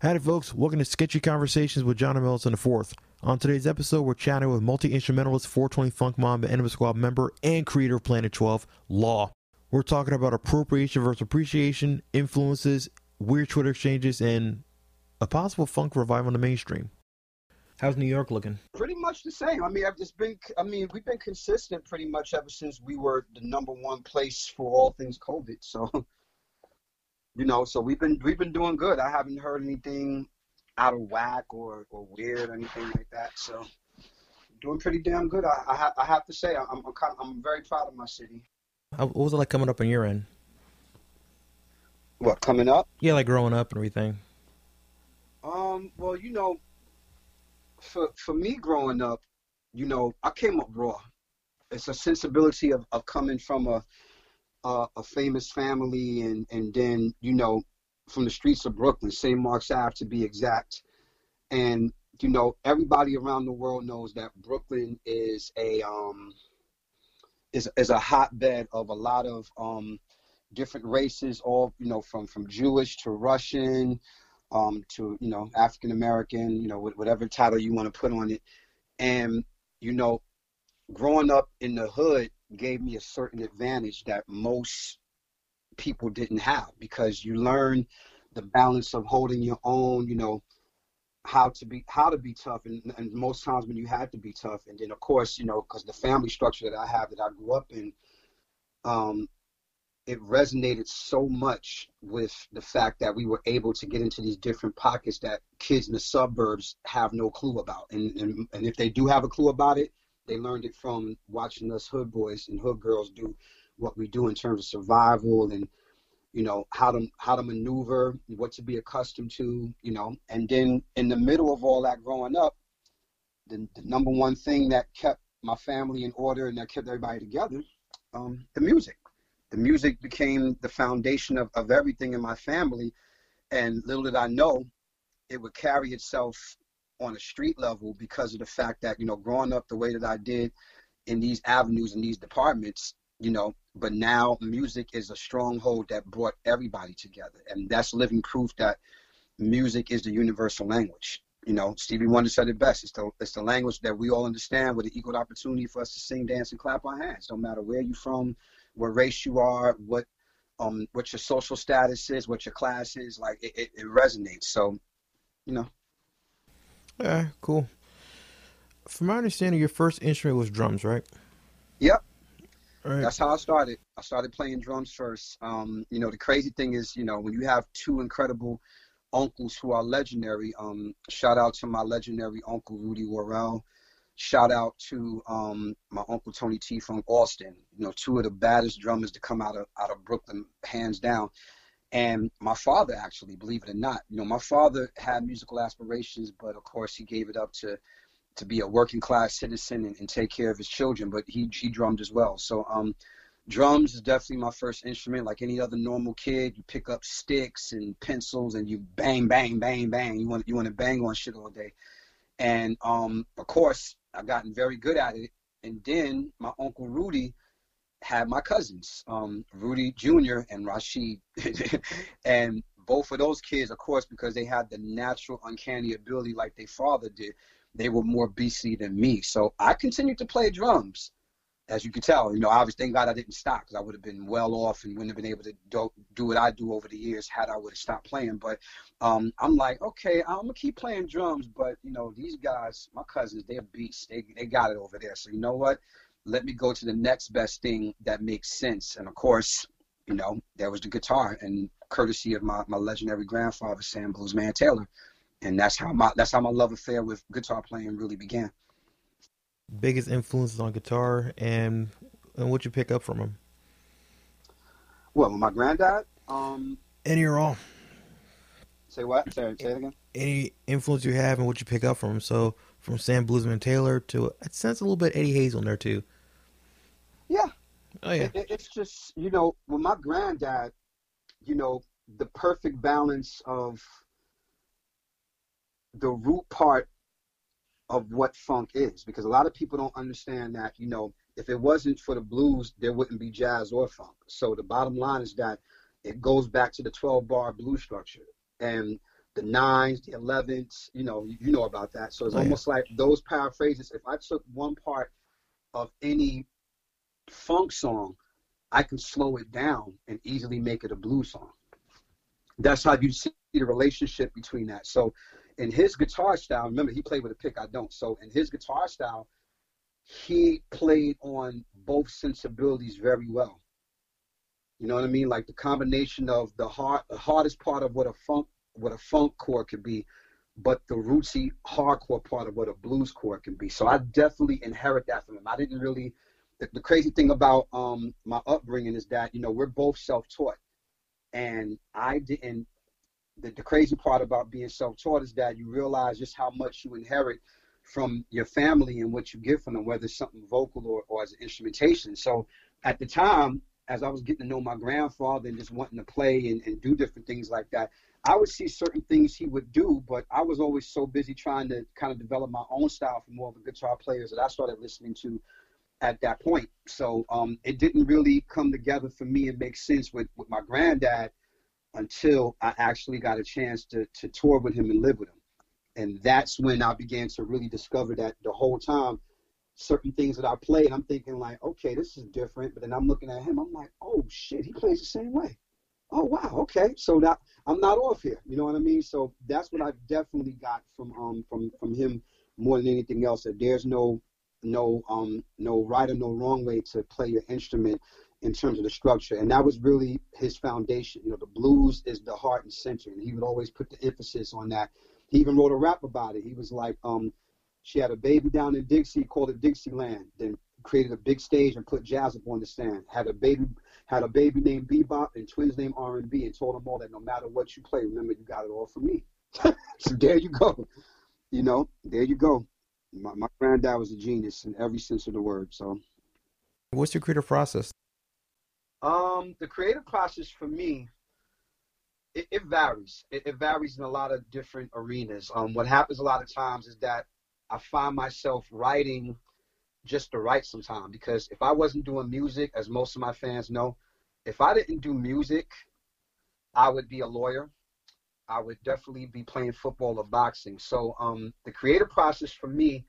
Howdy, folks. Welcome to Sketchy Conversations with John Melson IV. On today's episode, we're chatting with multi instrumentalist 420 Funk Mom, Enemy Squad member, and creator of Planet 12, Lord. We're talking about appropriation versus appreciation, influences, weird Twitter exchanges, and a possible funk revival in the mainstream. How's New York looking? Pretty much the same. I mean, I've just been. I mean, we've been consistent pretty much ever since we were the number one place for all things COVID. So, you know, so we've been we've been doing good. I haven't heard anything out of whack or, or weird or anything like that. So, doing pretty damn good. I I, ha- I have to say, I'm I'm, kind of, I'm very proud of my city. How, what was it like coming up on your end? What coming up? Yeah, like growing up and everything. Um. Well, you know, for for me growing up, you know, I came up raw. It's a sensibility of, of coming from a, a a famous family and and then you know from the streets of Brooklyn, St. Mark's Ave to be exact, and you know everybody around the world knows that Brooklyn is a um is is a hotbed of a lot of um different races, all you know from from Jewish to Russian um, to you know African American, you know whatever title you want to put on it, and you know, growing up in the hood gave me a certain advantage that most people didn't have because you learn the balance of holding your own, you know, how to be how to be tough, and, and most times when you had to be tough, and then of course you know because the family structure that I have that I grew up in. Um, it resonated so much with the fact that we were able to get into these different pockets that kids in the suburbs have no clue about. And, and, and if they do have a clue about it, they learned it from watching us hood boys and hood girls do what we do in terms of survival and you know how to how to maneuver, what to be accustomed to, you know. And then in the middle of all that growing up, the, the number one thing that kept my family in order and that kept everybody together, um, the music the music became the foundation of, of everything in my family. And little did I know, it would carry itself on a street level because of the fact that, you know, growing up the way that I did in these avenues and these departments, you know, but now music is a stronghold that brought everybody together. And that's living proof that music is the universal language. You know, Stevie Wonder said it best. It's the it's the language that we all understand with an equal opportunity for us to sing, dance, and clap our hands. No matter where you're from, what race you are, what um what your social status is, what your class is, like it, it, it resonates. So, you know. Yeah, cool. From my understanding, your first instrument was drums, right? Yep. Right. That's how I started. I started playing drums first. Um, you know, the crazy thing is, you know, when you have two incredible uncles who are legendary, um, shout out to my legendary uncle Rudy Worrell shout out to um, my uncle Tony T from Austin. You know, two of the baddest drummers to come out of out of Brooklyn, hands down. And my father, actually, believe it or not, you know, my father had musical aspirations, but of course he gave it up to to be a working class citizen and, and take care of his children. But he he drummed as well. So um, drums is definitely my first instrument. Like any other normal kid, you pick up sticks and pencils and you bang, bang, bang, bang. You want you want to bang on shit all day. And um, of course, I've gotten very good at it. And then my uncle Rudy had my cousins, um, Rudy Jr. and Rashid. and both of those kids, of course, because they had the natural uncanny ability like their father did, they were more beastly than me. So I continued to play drums as you can tell, you know, obviously, thank God I didn't stop because I would have been well off and wouldn't have been able to do, do what I do over the years had I would have stopped playing. But um, I'm like, okay, I'm gonna keep playing drums, but you know, these guys, my cousins, they're beasts. They they got it over there. So you know what? Let me go to the next best thing that makes sense. And of course, you know, there was the guitar, and courtesy of my, my legendary grandfather, Sam Bluesman Taylor, and that's how my that's how my love affair with guitar playing really began biggest influences on guitar and and what you pick up from him? Well, my granddad. Um, Any or all. Say what? Say, say it again. Any influence you have and what you pick up from him. So from Sam Bluesman Taylor to it sense a little bit Eddie Hazel in there too. Yeah. Oh yeah. It, it's just you know with my granddad, you know the perfect balance of the root part of what funk is because a lot of people don't understand that you know if it wasn't for the blues there wouldn't be jazz or funk so the bottom line is that it goes back to the 12 bar blues structure and the nines, the elevens. You know, you know about that. So it's Oh, yeah. almost like those paraphrases. If I took one part of any funk song, I can slow it down and easily make it a blues song. That's how you see the relationship between that. So in his guitar style, remember he played with a pick, I don't. So in his guitar style, he played on both sensibilities very well. You know what I mean? Like the combination of the hard, the hardest part of what a funk, what a funk chord could be, but the rootsy hardcore part of what a blues chord can be. So I definitely inherit that from him. I didn't really. The, the crazy thing about um, my upbringing is that you know we're both self-taught, and I didn't. The, the crazy part about being self-taught is that you realize just how much you inherit from your family and what you get from them, whether it's something vocal or, or as an instrumentation. So at the time, as I was getting to know my grandfather and just wanting to play and, and do different things like that, I would see certain things he would do, but I was always so busy trying to kind of develop my own style more of the guitar players that I started listening to at that point. So um, it didn't really come together for me and make sense with, with my granddad until I actually got a chance to, to tour with him and live with him. And that's when I began to really discover that the whole time, certain things that I played, I'm thinking like, okay, this is different. But then I'm looking at him, I'm like, oh shit, he plays the same way. Oh wow, okay. So that I'm not off here. You know what I mean? So that's what I definitely got from um from from him more than anything else. That there's no no um no right or no wrong way to play your instrument in terms of the structure. And that was really his foundation. You know, the blues is the heart and center, and he would always put the emphasis on that. He even wrote a rap about it. He was like, um, she had a baby down in Dixie, called it Dixieland. Then created a big stage and put jazz up on the stand. Had a baby, had a baby named Bebop and twins named R&B, and told them all that no matter what you play, remember you got it all from me. so there you go. You know, there you go. My, my granddad was a genius in every sense of the word. So. What's your creative process? Um, the creative process for me, it, it varies. It, it varies in a lot of different arenas. Um, what happens a lot of times is that I find myself writing just to write sometimes because if I wasn't doing music, as most of my fans know, if I didn't do music, I would be a lawyer. I would definitely be playing football or boxing. So um, the creative process for me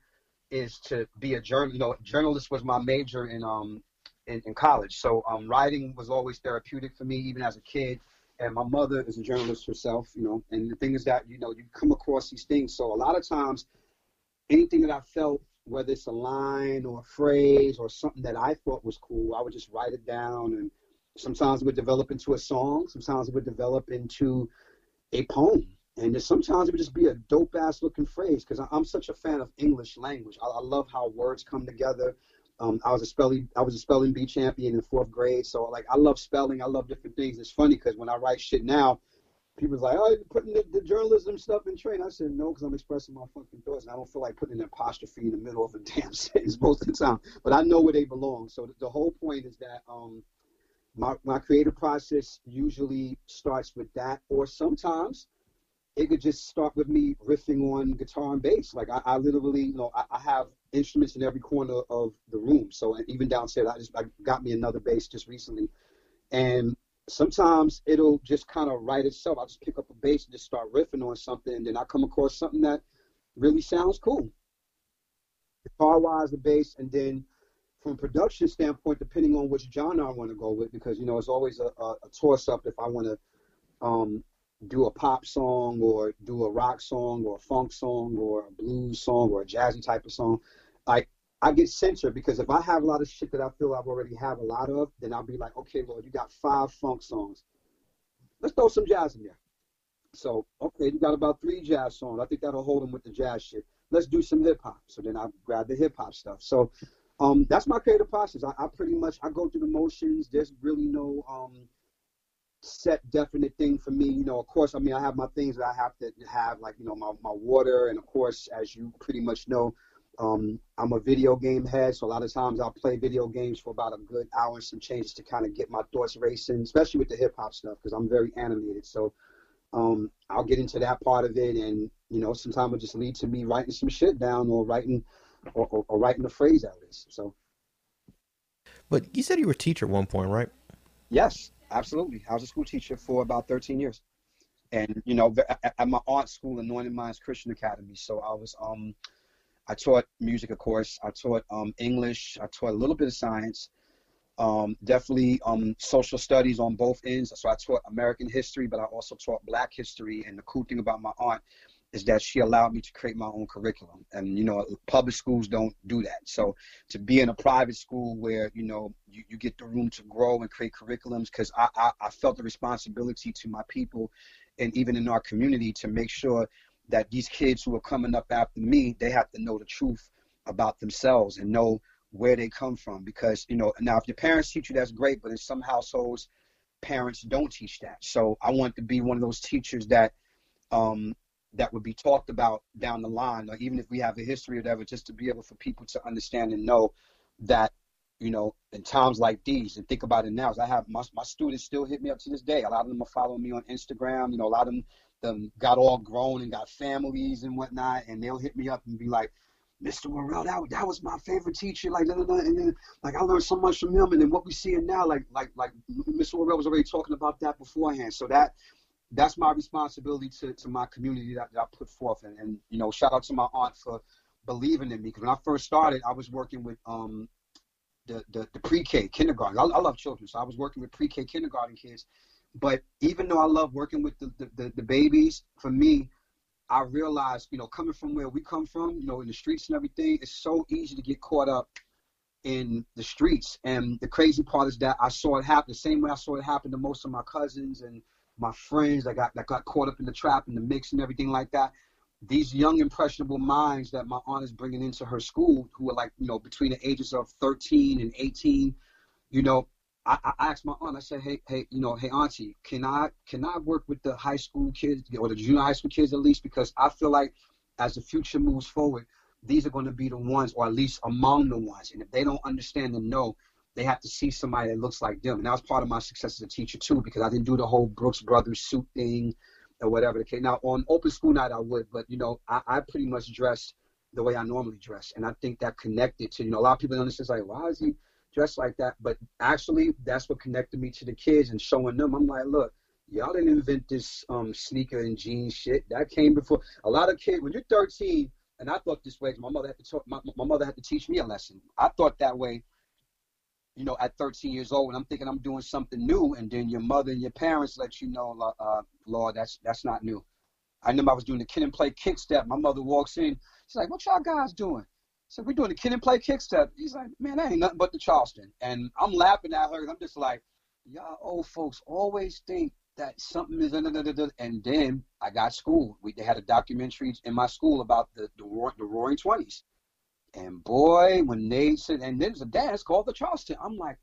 is to be a journal. You know, journalist was my major in um in, in college. So um, writing was always therapeutic for me, even as a kid. And my mother is a journalist herself, you know. And the thing is that you know you come across these things. So a lot of times, anything that I felt, whether it's a line or a phrase or something that I thought was cool, I would just write it down. And sometimes it would develop into a song. Sometimes it would develop into a poem. And sometimes it would just be a dope ass looking phrase because I'm such a fan of English language. I, I love how words come together. Um, I was a spelling I was a spelling bee champion in fourth grade, so like I love spelling. I love different things. It's funny because when I write shit now, people's like, "Oh, you're putting the, the journalism stuff in train." I said, "No, because I'm expressing my fucking thoughts, and I don't feel like putting an apostrophe in the middle of a damn sentence most of the time." But I know where they belong. So the, the whole point is that um, my my creative process usually starts with that, or sometimes it could just start with me riffing on guitar and bass. Like I, I literally, you know, I, I have instruments in every corner of the room. So even downstairs, I just I got me another bass just recently, and sometimes it'll just kind of write itself. I'll just pick up a bass and just start riffing on something, and then I come across something that really sounds cool. Guitar wise, the bass, and then from a production standpoint, depending on which genre I want to go with, because you know it's always a, a, a toss up if I want to um, do a pop song or do a rock song or a funk song or a blues song or a jazzy type of song. Like I get censored because if I have a lot of shit that I feel I've already have a lot of, then I'll be like, okay, Lord, you got five funk songs. Let's throw some jazz in there. So, okay, you got about three jazz songs. I think that'll hold them with the jazz shit. Let's do some hip hop. So then I grab the hip hop stuff. So um, that's my creative process. I, I pretty much I go through the motions. There's really no um, set definite thing for me. You know, of course, I mean, I have my things that I have to have, like, you know, my, my water. And of course, as you pretty much know, um, I'm a video game head. So a lot of times I'll play video games for about a good hour and some changes to kind of get my thoughts racing, especially with the hip hop stuff, because I'm very animated. So um, I'll get into that part of it. And, you know, sometimes it just lead to me writing some shit down or writing or, or, or writing a phrase out of this. So, But you said you were a teacher at one point, right? yes, absolutely. I was a school teacher for about 13 years. and you know, at my aunt's school, Anointed Minds Christian Academy. So I was um, I taught music, of course. I taught um English. I taught a little bit of science. Um, definitely um, social studies on both ends. So I taught American history, but I also taught Black history. And the cool thing about my aunt is that she allowed me to create my own curriculum. And, you know, public schools don't do that. So to be in a private school where, you know, you, you get the room to grow and create curriculums, because I, I, I felt the responsibility to my people and even in our community to make sure that these kids who are coming up after me, they have to know the truth about themselves and know where they come from. Because, you know, now if your parents teach you, that's great, but in some households, parents don't teach that. So I want to be one of those teachers that um, that would be talked about down the line, or even if we have a history or whatever, just to be able for people to understand and know that, you know, in times like these, and think about it now, I have my, my students still hit me up to this day. A lot of them are following me on Instagram. You know, a lot of them, them got all grown and got families and whatnot, and they'll hit me up and be like, Mr. Worrell, that, that was my favorite teacher. Like, and then, like I learned so much from him. And then what we see in now, like, like, like Mr. Worrell was already talking about that beforehand. So that that's my responsibility to, to my community that, that I put forth. And, and, you know, shout out to my aunt for believing in me. Because when I first started, I was working with um, the, the, the pre-K, kindergarten. I, I love children, so I was working with pre-K kindergarten kids. But even though I love working with the, the, the, the babies, for me, I realized, you know, coming from where we come from, you know, in the streets and everything, it's so easy to get caught up in the streets. And the crazy part is that I saw it happen the same way I saw it happen to most of my cousins and – my friends that got that got caught up in the trap and the mix and everything like that. These young impressionable minds that my aunt is bringing into her school, who are like you know between the ages of 13 and 18, you know, I, I asked my aunt. I said, hey, hey, you know, hey, auntie, can I can I work with the high school kids or the junior high school kids at least because I feel like as the future moves forward, these are going to be the ones, or at least among the ones. And if they don't understand and know they have to see somebody that looks like them. And that was part of my success as a teacher too, because I didn't do the whole Brooks Brothers suit thing or whatever the case. Now on open school night I would, but you know, I, I pretty much dress the way I normally dress. And I think that connected to, you know, a lot of people don't understand like, why is he dressed like that? But actually that's what connected me to the kids and showing them. I'm like, look, y'all didn't invent this um, sneaker and jeans shit. That came before a lot of kids when you're 13 and I thought this way. My mother had to talk, my, my mother had to teach me a lesson. I thought that way you know, at 13 years old, and I'm thinking I'm doing something new, and then your mother and your parents let you know, uh, Lord, that's that's not new. I knew I was doing the kid and play kick step. My mother walks in, she's like, "What y'all guys doing?" So we're doing the kid and play kick step. He's like, "Man, that ain't nothing but the Charleston," and I'm laughing at her, and I'm just like, "Y'all old folks always think that something is," and then I got schooled. We they had a documentary in my school about the the, the Roaring Twenties and boy, when they said, and there's a dance called the Charleston, I'm like,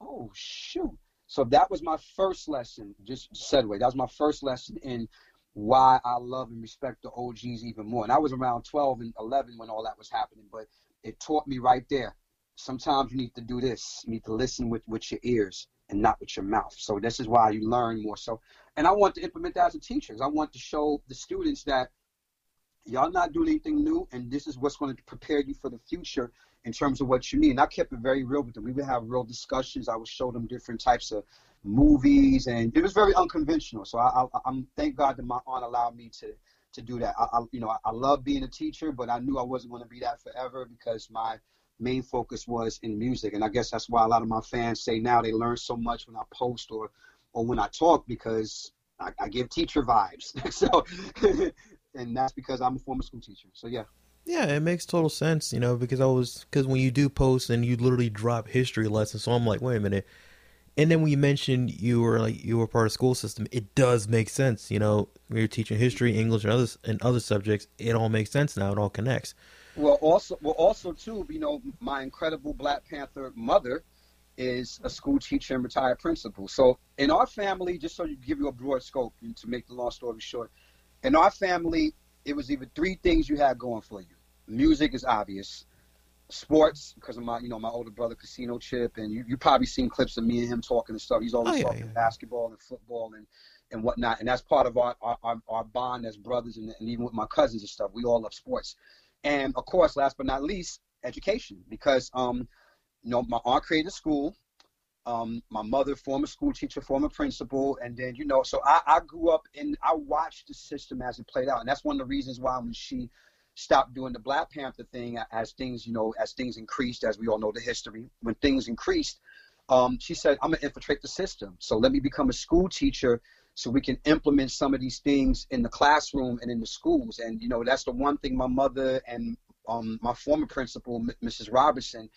oh shoot. So that was my first lesson, just segue. That was my first lesson in why I love and respect the OGs even more. And I was around 12 and 11 when all that was happening, but it taught me right there. Sometimes you need to do this. You need to listen with, with your ears and not with your mouth. So this is why you learn more. So, and I want to implement that as a teacher. I want to show the students that y'all not doing anything new, and this is what's going to prepare you for the future in terms of what you need. And I kept it very real with them. We would have real discussions. I would show them different types of movies, and it was very unconventional. So I, I, am thank God that my aunt allowed me to to do that. I, I you know, I, I love being a teacher, but I knew I wasn't going to be that forever because my main focus was in music, and I guess that's why a lot of my fans say now they learn so much when I post or or when I talk because I, I give teacher vibes. so and that's because I'm a former school teacher. So yeah. Yeah, it makes total sense, you know, because I was because when you do post and you literally drop history lessons, so I'm like, wait a minute. And then when you mentioned you were like you were part of school system, it does make sense, you know. When you're teaching history, English, and others and other subjects, it all makes sense now. It all connects. Well, also, well, also too, you know, my incredible Black Panther mother is a school teacher and retired principal. So in our family, just so you give you a broad scope, to make the long story short, in our family, it was either three things you had going for you. Music is obvious. Sports, because of my, you know, my older brother, Casino Chip, and you you probably seen clips of me and him talking and stuff. He's always oh, yeah, talking yeah. basketball and football and and whatnot, and that's part of our our, our bond as brothers, and, and even with my cousins and stuff. We all love sports, and of course, last but not least, education, because um, you know, my aunt created a school. Um, my mother, former school teacher, former principal, and then you know, so I, I grew up and I watched the system as it played out, and that's one of the reasons why when she stopped doing the Black Panther thing, as things you know, as things increased, as we all know the history, when things increased, um, she said, "I'm gonna infiltrate the system, so let me become a school teacher." So we can implement some of these things in the classroom and in the schools, and you know that's the one thing my mother and um, my former principal, Mrs. Robertson,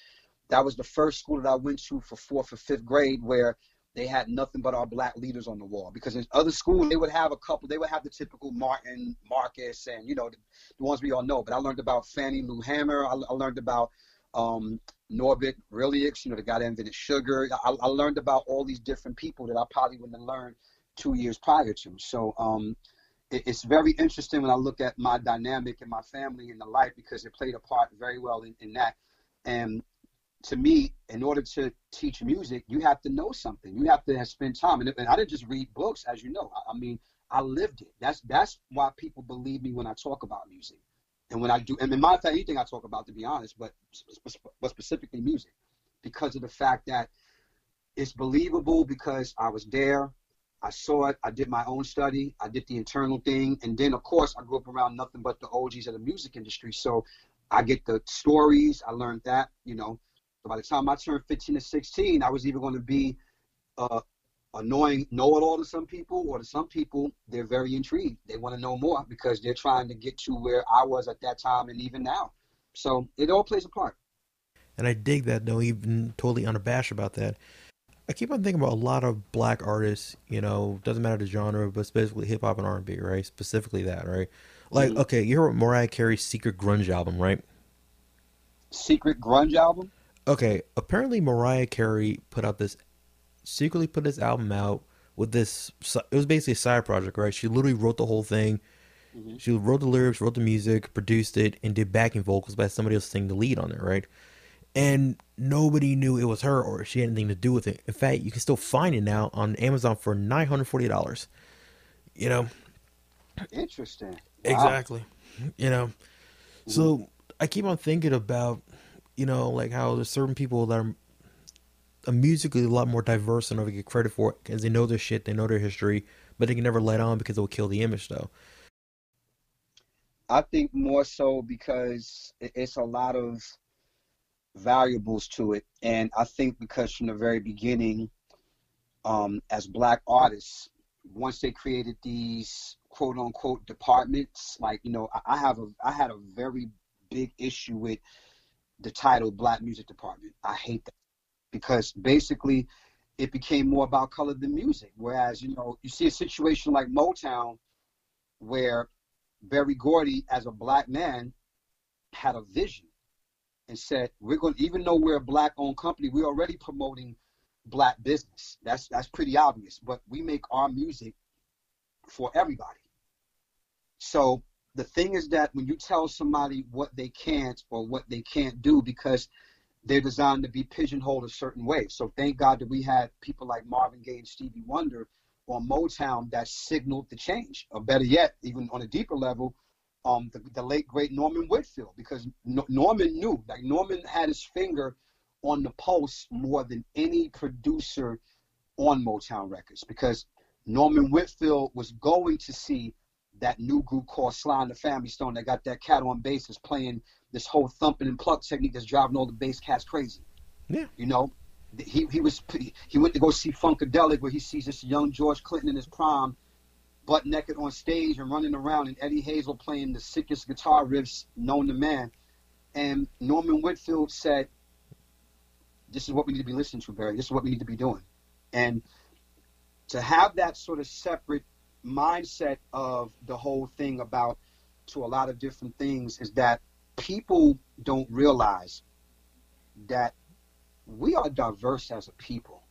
that was the first school that I went to for fourth or fifth grade where they had nothing but our black leaders on the wall. Because in other schools, they would have a couple, they would have the typical Martin, Marcus, and, you know, the, the ones we all know. But I learned about Fannie Lou Hamer. I, I learned about um, Norbert you know, the guy that invented sugar. I, I, learned about all these different people that I probably wouldn't have learned two years prior to. So um, it, it's very interesting when I look at my dynamic and my family and the life because it played a part very well in, in that. And to me, in order to teach music, you have to know something. You have to have time. And, and I didn't just read books, as you know. I, I, mean, I lived it. That's that's why people believe me when I talk about music, and when I do. And in my fact, anything I talk about, to be honest, but but specifically music, because of the fact that it's believable because I was there. I saw it. I did my own study. I did the internal thing, and then of course I grew up around nothing but the OGs of the music industry. So I get the stories. I learned that, you know by the time I turned 15 to 16, I was either going to be uh, annoying know-it-all to some people, or to some people, they're very intrigued. They want to know more because they're trying to get to where I was at that time and even now. So it all plays a part. And I dig that, though, even totally unabashed about that. I keep on thinking about a lot of black artists, you know, doesn't matter the genre, but specifically hip hop and R and B, right? Specifically that, right? Like, mm-hmm. okay, you heard Mariah Carey's Secret Grunge album, right? Secret Grunge album? Okay, apparently Mariah Carey put out this secretly put this album out with this. It was basically a side project, right? She literally wrote the whole thing. Mm-hmm. She wrote the lyrics, wrote the music, produced it, and did backing vocals by somebody else singing the lead on it, right? And nobody knew it was her or she had anything to do with it. In fact, you can still find it now on Amazon for nine hundred forty dollars. You know. Interesting. Wow. Exactly. You know. Mm-hmm. So I keep on thinking about you know, like how there's certain people that are, are musically a lot more diverse and never get credit for it because they know their shit, they know their history, but they can never let on because it will kill the image, though. I think more so because it's a lot of valuables to it, and I think because from the very beginning, um, as black artists, once they created these quote unquote departments, like you know, I have a I had a very big issue with the title Black Music Department. I hate that because basically it became more about color than music. Whereas, you know, you see a situation like Motown where Berry Gordy, as a black man, had a vision and said, We're going to, even though we're a black owned company, we're already promoting black business. That's that's pretty obvious. But we make our music for everybody. So the thing is that when you tell somebody what they can't or what they can't do because they're designed to be pigeonholed a certain way. So thank God that we had people like Marvin Gaye and Stevie Wonder on Motown that signaled the change. Or better yet, even on a deeper level, um, the, the late great Norman Whitfield, because no, Norman knew, like Norman had his finger on the pulse more than any producer on Motown Records, because Norman Whitfield was going to see that new group called Sly and the Family Stone that got that cat on bass is playing this whole thumping and pluck technique that's driving all the bass cats crazy. Yeah. You know, he he was he went to go see Funkadelic where he sees this young George Clinton in his prime, butt naked on stage and running around, and Eddie Hazel playing the sickest guitar riffs known to man. And Norman Whitfield said, "This is what we need to be listening to, Berry. This is what we need to be doing." And to have that sort of separate mindset of the whole thing about to a lot of different things is that people don't realize that we are diverse as a people.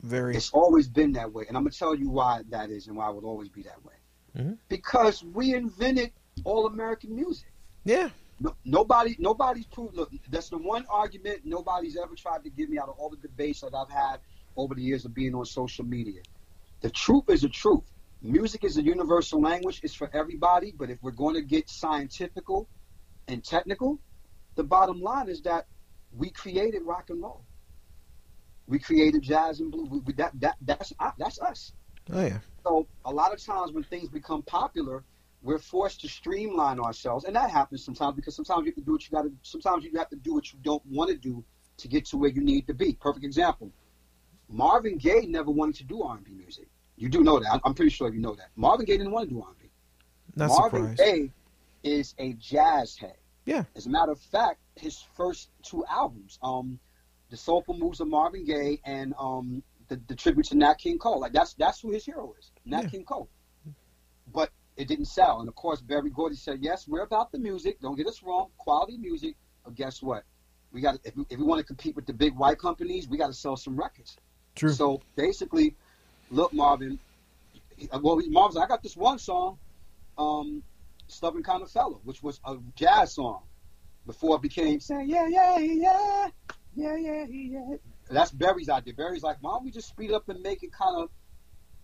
Very. It's always been that way, and I'm gonna tell you why that is, and why it will always be that way. Mm-hmm. Because we invented all American music. Yeah. No, nobody, nobody's proved. Look, that's the one argument nobody's ever tried to give me out of all the debates that I've had over the years of being on social media. The truth is the truth music is a universal language. It's for everybody. But if we're going to get scientifical and technical, the bottom line is that we created rock and roll. We created jazz and blues. We, that that that's uh, that's us. Oh yeah. So a lot of times when things become popular, we're forced to streamline ourselves, and that happens sometimes because sometimes you have to do what you got to. Sometimes you have to do what you don't want to do to get to where you need to be. Perfect example. Marvin Gaye never wanted to do R&B music. You do know that. I'm pretty sure you know that. Marvin Gaye didn't want to do R&B. Not Marvin surprised. Gaye is a jazz head. Yeah. As a matter of fact, his first two albums, um, the Soulful Moods of Marvin Gaye and um, the, the tribute to Nat King Cole, like that's that's who his hero is, Nat Yeah. King Cole. But it didn't sell, and of course Berry Gordy said, "Yes, we're about the music. Don't get us wrong, quality music. But guess what? We got if we, if we want to compete with the big white companies, we got to sell some records." True. So basically, look, Marvin. Well, he- Marvin's. like, I got this one song, um, "Stubborn Kind of Fellow," which was a jazz song before it became saying, "Yeah, yeah, yeah, yeah, yeah, yeah." That's Berry's idea. Berry's like, "Why don't we just speed up and make it kind of,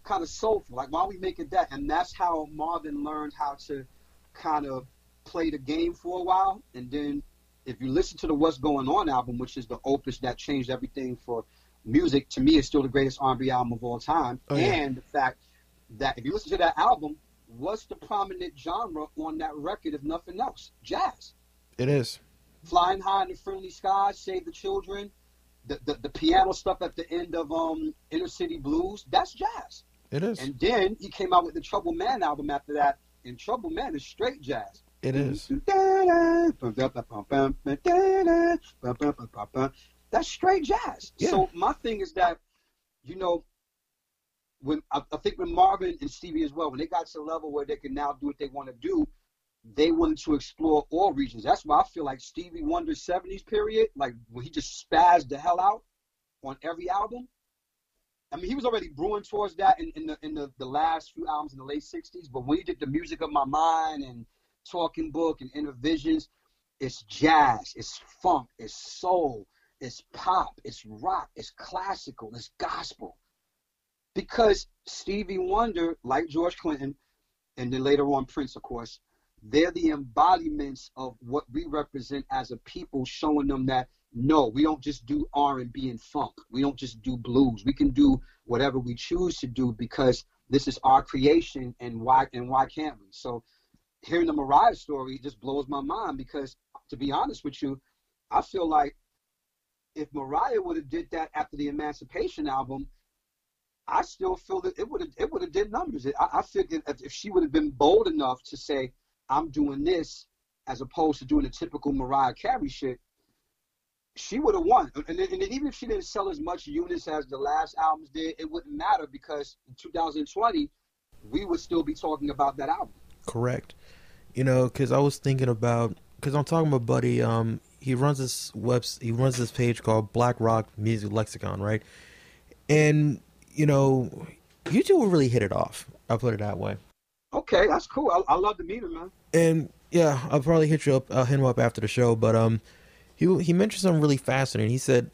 kind of soulful? Like, why don't we make it that?" And that's how Marvin learned how to kind of play the game for a while. And then, if you listen to the "What's Going On" album, which is the opus that changed everything for music to me is still the greatest R&B album of all time. Oh, yeah. And the fact that if you listen to that album, what's the prominent genre on that record if nothing else? Jazz. It is. Flying High in the Friendly Skies, Save the Children, the, the, the piano stuff at the end of um, Inner City Blues, that's jazz. It is. And then he came out with the Trouble Man album after that, and Trouble Man is straight jazz. It is. That's straight jazz. Yeah. So my thing is that, you know, when I, I think when Marvin and Stevie as well, when they got to the level where they can now do what they want to do, they wanted to explore all regions. That's why I feel like Stevie Wonder's '70s period, like when he just spazzed the hell out on every album. I mean, he was already brewing towards that in, in the in the, the last few albums in the late '60s. But when he did the music of my mind and Talking Book and Inner Visions, it's jazz, it's funk, it's soul, it's pop, it's rock, it's classical, it's gospel. Because Stevie Wonder, like George Clinton, and then later on Prince, of course, they're the embodiments of what we represent as a people, showing them that no, we don't just do R&B and funk. We don't just do blues. We can do whatever we choose to do because this is our creation, and why and why can't we? So hearing the Mariah story just blows my mind because, to be honest with you, I feel like if Mariah would have did that after the Emancipation album, I still feel that it would have it would have did numbers. I, I figured if, if she would have been bold enough to say, "I'm doing this," as opposed to doing the typical Mariah Carey shit, she would have won. And, and even if she didn't sell as much units as the last albums did, it wouldn't matter because in 2020 we would still be talking about that album. Correct. You know, because I was thinking about because I'm talking about Buddy. Um, he runs this webs. He runs this page called Black Rock Music Lexicon, right? And you know, you two will really hit it off. I'll put it that way. Okay, that's cool. I, I love to meet him, man. And yeah, I'll probably hit you up. I'll hit him up after the show. But um, he he mentioned something really fascinating. He said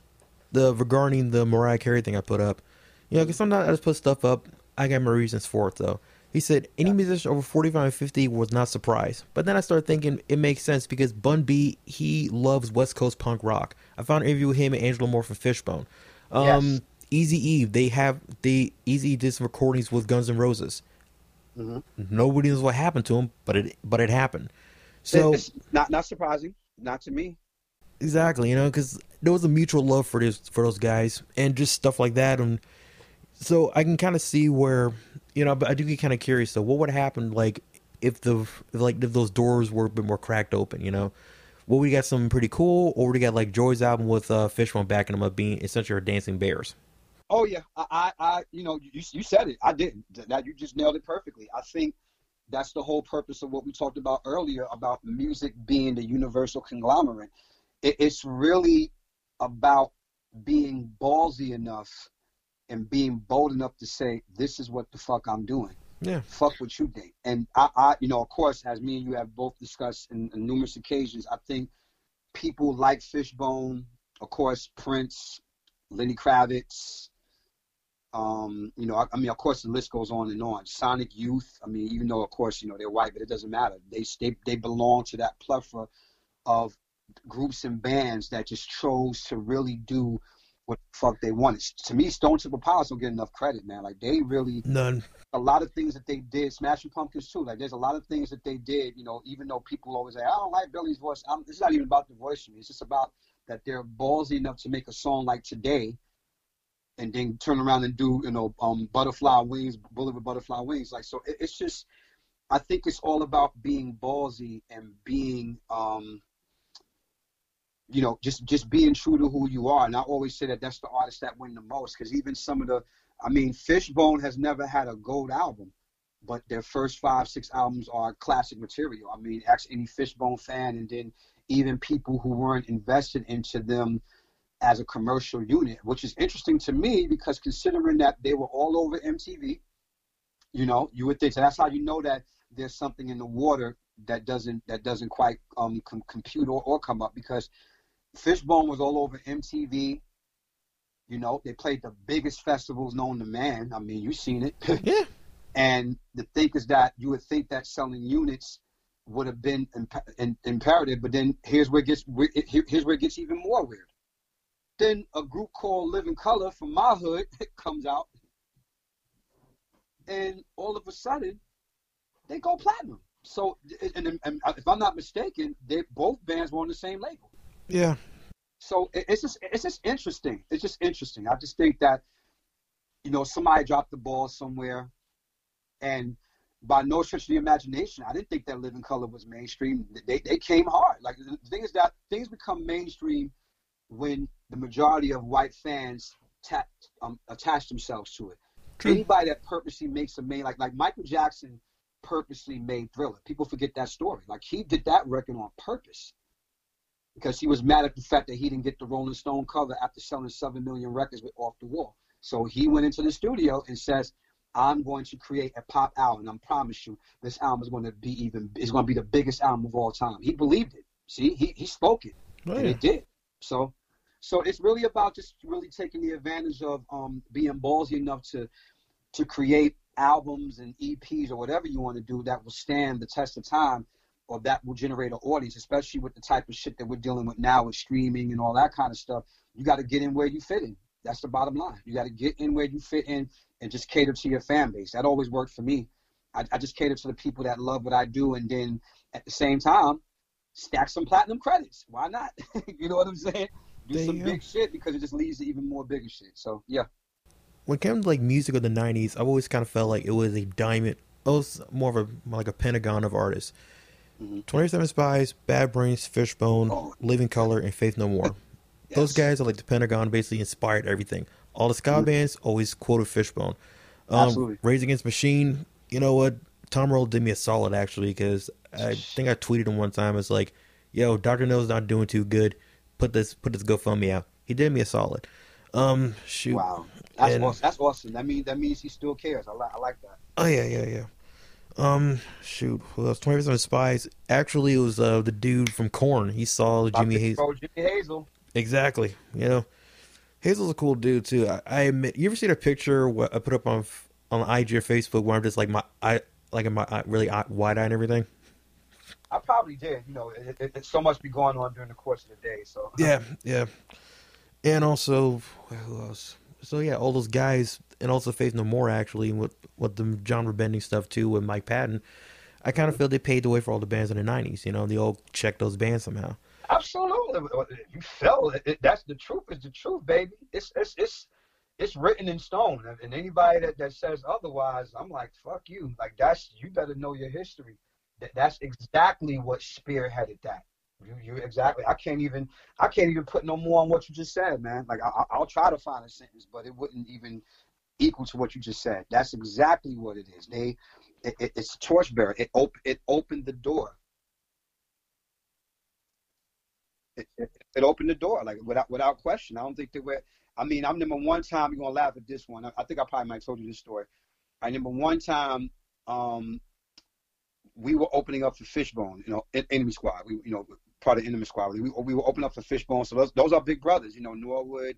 the regarding the Mariah Carey thing I put up. You know, because sometimes I just put stuff up. I got my reasons for it though. He said any musician over 45 and 50 was not surprised. But then I started thinking it makes sense because Bun B, he loves West Coast punk rock. I found an interview with him and Angelo Moore from Fishbone. Um, Yes. Easy Eve, they have they Easy did some recordings with Guns N' Roses. Mhm. Nobody knows what happened to him, but it but it happened. So it's not not surprising, not to me. Exactly, you know, because there was a mutual love for this for those guys, and just stuff like that, and so I can kind of see where, you know, but I do get kind of curious though. What would happen like if the like if those doors were a bit more cracked open, you know? Well, we got something pretty cool, or we got like Joy's album with uh, backing them up, being essentially dancing bears. Oh yeah, I, I, I you know, you, you said it. I didn't. That you just nailed it perfectly. I think that's the whole purpose of what we talked about earlier about music being the universal conglomerate. It, it's really about being ballsy enough and being bold enough to say, "This is what the fuck I'm doing." Yeah, fuck what you think. And I, I, you know, of course, as me and you have both discussed in, in numerous occasions, I think people like Fishbone, of course, Prince, Lenny Kravitz. Um, you know, I, I mean, of course, the list goes on and on. Sonic Youth. I mean, even though, of course, you know they're white, but it doesn't matter. They they they belong to that plethora of groups and bands that just chose to really do what the fuck they wanted. To me, Stone Temple Pilots don't get enough credit, man. Like they really none. A lot of things that they did, Smashing Pumpkins too. Like there's a lot of things that they did. You know, even though people always say I don't like Billy's voice. I'm, it's not even about the voice for me. It's just about that they're ballsy enough to make a song like today, and then turn around and do you know um, Butterfly Wings, Bullet with Butterfly Wings. Like so, it, it's just. I think it's all about being ballsy and being um, you know, just just being true to who you are. And I always say that that's the artist that win the most because even some of the, I mean, Fishbone has never had a gold album, but their first five six albums are classic material. I mean, ask any Fishbone fan, and then even people who weren't invested into them as a commercial unit, which is interesting to me because considering that they were all over MTV, you know, you would think so. That's how you know that there's something in the water that doesn't that doesn't quite um, com- compute or, or come up because Fishbone was all over MTV. You know, they played the biggest festivals known to man. I mean, you've seen it. yeah. And the thing is that you would think that selling units would have been imp- in, imperative, but then here's where it gets here's where it gets even more weird. Then a group called Living Color from my hood comes out, and all of a sudden, they go platinum. So, and, and if I'm not mistaken, they both bands were on the same label. Yeah. So it's just it's just interesting. It's just interesting. I just think that you know somebody dropped the ball somewhere, and by no stretch of the imagination, I didn't think that Living Color was mainstream. They they came hard. Like the thing is that things become mainstream when the majority of white fans ta- um, attach themselves to it. True. Anybody that purposely makes a main like like Michael Jackson purposely made Thriller. People forget that story. Like he did that record on purpose because he was mad at the fact that he didn't get the Rolling Stone cover after selling seven million records with Off the Wall. So he went into the studio and says, "I'm going to create a pop album. I promise you, this album is going to be even is going to be the biggest album of all time." He believed it. See, he he spoke it, oh, and it did. So, so it's really about just really taking the advantage of um, being ballsy enough to to create albums and EPs or whatever you want to do that will stand the test of time or that will generate an audience, especially with the type of shit that we're dealing with now with streaming and all that kind of stuff. You got to get in where you fit in. That's the bottom line. You got to get in where you fit in and just cater to your fan base. That always worked for me. I, I just cater to the people that love what I do, and then at the same time, stack some platinum credits. Why not? you know what I'm saying? Do there some big shit because it just leads to even more bigger shit. So yeah. When it comes to like music of the '90s, I've always kind of felt like it was a diamond. It was more of a like a pentagon of artists. Mm-hmm. 24-7 Spyz, Bad Brains, Fishbone, oh. Living Color, and Faith No More. yes. Those guys are like the Pentagon, basically inspired everything. All the ska mm-hmm. bands always quoted Fishbone. Um, Absolutely. Rage Against Machine, you know what? Tom Morello did me a solid actually because I think I tweeted him one time. It's like, "Yo, Doctor Know's not doing too good. Put this put this GoFundMe out." He did me a solid. Um, shoot. Wow, that's and, awesome. That's awesome. That means that means he still cares. I like I like that. Oh yeah, yeah, yeah. Um, shoot, who else? Twenty Percent of Spies. Actually, it was uh, the dude from Korn. He saw Jimi Hazel. Jimi Hazel. Exactly. You know, Hazel's a cool dude too. I, I admit. You ever seen a picture what I put up on on IG or Facebook where I'm just like my I like in my eye, really wide eye and everything? I probably did. You know, it, it, it, so much be going on during the course of the day. So yeah, yeah, and also who else? So yeah, all those guys and also Faith No More actually and with with the genre bending stuff too with Mike Patton. I kind of feel they paved the way for all the bands in the '90s. You know, they all checked those bands somehow. Absolutely, you felt. That's the truth. Is the truth, baby. It's it's it's it's written in stone. And anybody that, that says otherwise, I'm like, fuck you. Like that's you better know your history. That that's exactly what spearheaded that. You, you exactly. I can't even. I can't even put no more on what you just said, man. Like I, I'll try to find a sentence, but it wouldn't even equal to what you just said. That's exactly what it is. They, it, it, it's a torchbearer. It op- it opened the door. It, it, it, opened the door, like without without question. I don't think that we're. I mean, I remember one time. You're gonna laugh at this one. I, I think I probably might have told you this story. I remember one time. Um, we were opening up for Fishbone, you know, Enemy Squad. We, you know, part of Enemy Squad. We, we were opening up for Fishbone. So those, those are big brothers, you know, Norwood,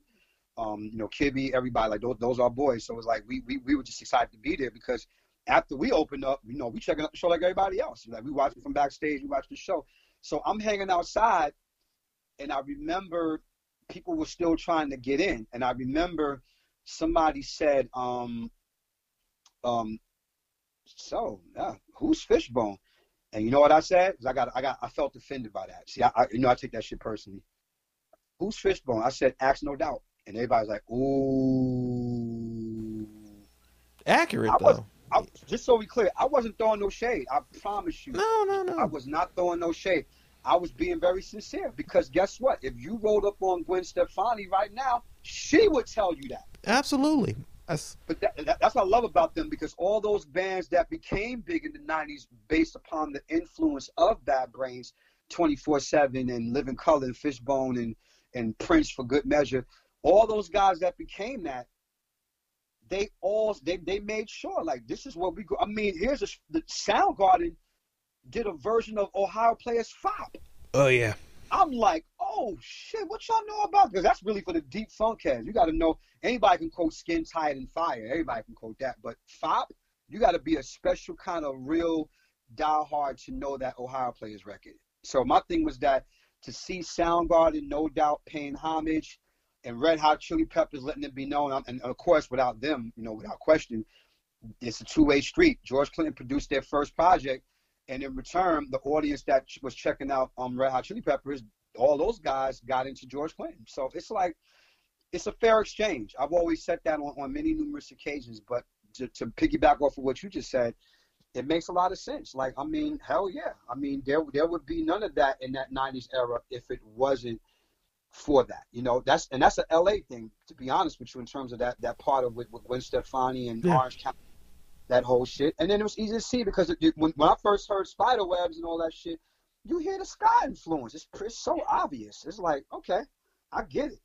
um, you know, Kibby, everybody, like those, those are boys. So it's like we, we we were just excited to be there because after we opened up, you know, we checking out the show like everybody else. Like we watching from backstage, we watched the show. So I'm hanging outside, and I remember people were still trying to get in. And I remember somebody said, um, um, so yeah, who's Fishbone? And you know what I said? I got, I got, I felt offended by that. See, I, I, you know, I take that shit personally. Who's Fishbone? I said, ask no doubt. And everybody's like, ooh. Accurate I though. I, just so we clear, I wasn't throwing no shade. I promise you. No, no, no. I was not throwing no shade. I was being very sincere because guess what? If you rolled up on Gwen Stefani right now, she would tell you that. Absolutely. That's But that, that, that's what I love about them because all those bands that became big in the 90s based upon the influence of Bad Brains, 24 7 and Living Colour and Fishbone and, and Prince for good measure, all those guys that became that, they all they, they made sure like this is what we go. I mean, here's a, the Soundgarden did a version of Ohio Players Fopp. oh yeah. I'm like, oh shit, what y'all know about? Because that's really for the deep funk heads. You got to know anybody can quote "Skin Tight and Fire." Everybody can quote that, but "Fopp," you got to be a special kind of real diehard to know that Ohio Players record. So my thing was that to see Soundgarden, no doubt, paying homage, and Red Hot Chili Peppers letting it be known, um, and of course, without them, you know, without question, it's a two-way street. George Clinton produced their first project, and in return, the audience that was checking out um, Red Hot Chili Peppers, all those guys got into George Clinton. So it's like it's a fair exchange. I've always said that on, on many numerous occasions, but to, to piggyback off of what you just said, it makes a lot of sense. Like, I mean, hell yeah. I mean, there there would be none of that in that '90s era if it wasn't for that. You know, that's and that's a LA thing, to be honest with you, in terms of that that part of it with Gwen Stefani and Yeah. Orange County, that whole shit. And then it was easy to see because it, when when I first heard spider webs and all that shit, you hear the Ska influence. It's, it's so obvious. It's like, okay, I get it.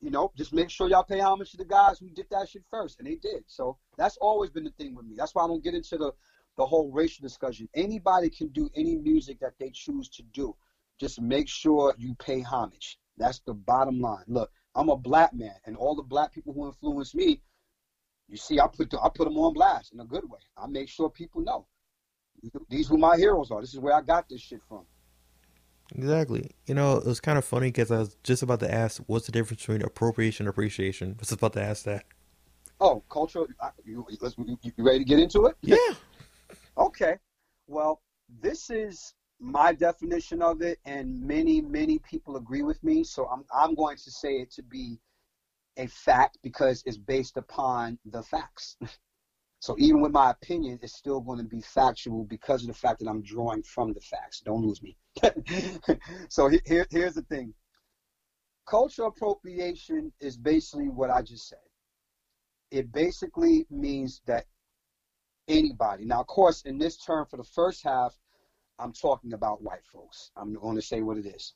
You know, just make sure y'all pay homage to the guys who did that shit first, and they did. So that's always been the thing with me. That's why I don't get into the the whole racial discussion. Anybody can do any music that they choose to do. Just make sure you pay homage. That's the bottom line. Look, I'm a black man, and all the black people who influenced me, you see, I put the, I put them on blast in a good way. I make sure people know these who my heroes are. This is where I got this shit from. Exactly. You know, it was kind of funny because I was just about to ask, what's the difference between appropriation and appreciation? I was just about to ask that. Oh, culture. I- You, you, you ready to get into it? Yeah. Okay. Well, this is my definition of it, and many, many people agree with me. So I'm, I'm going to say it to be a fact because it's based upon the facts. So even with my opinion, it's still going to be factual because of the fact that I'm drawing from the facts. Don't lose me. so here, here's the thing. Cultural appropriation is basically what I just said. It basically means that anybody. Now, of course, in this term for the first half, I'm talking about white folks. I'm going to say what it is.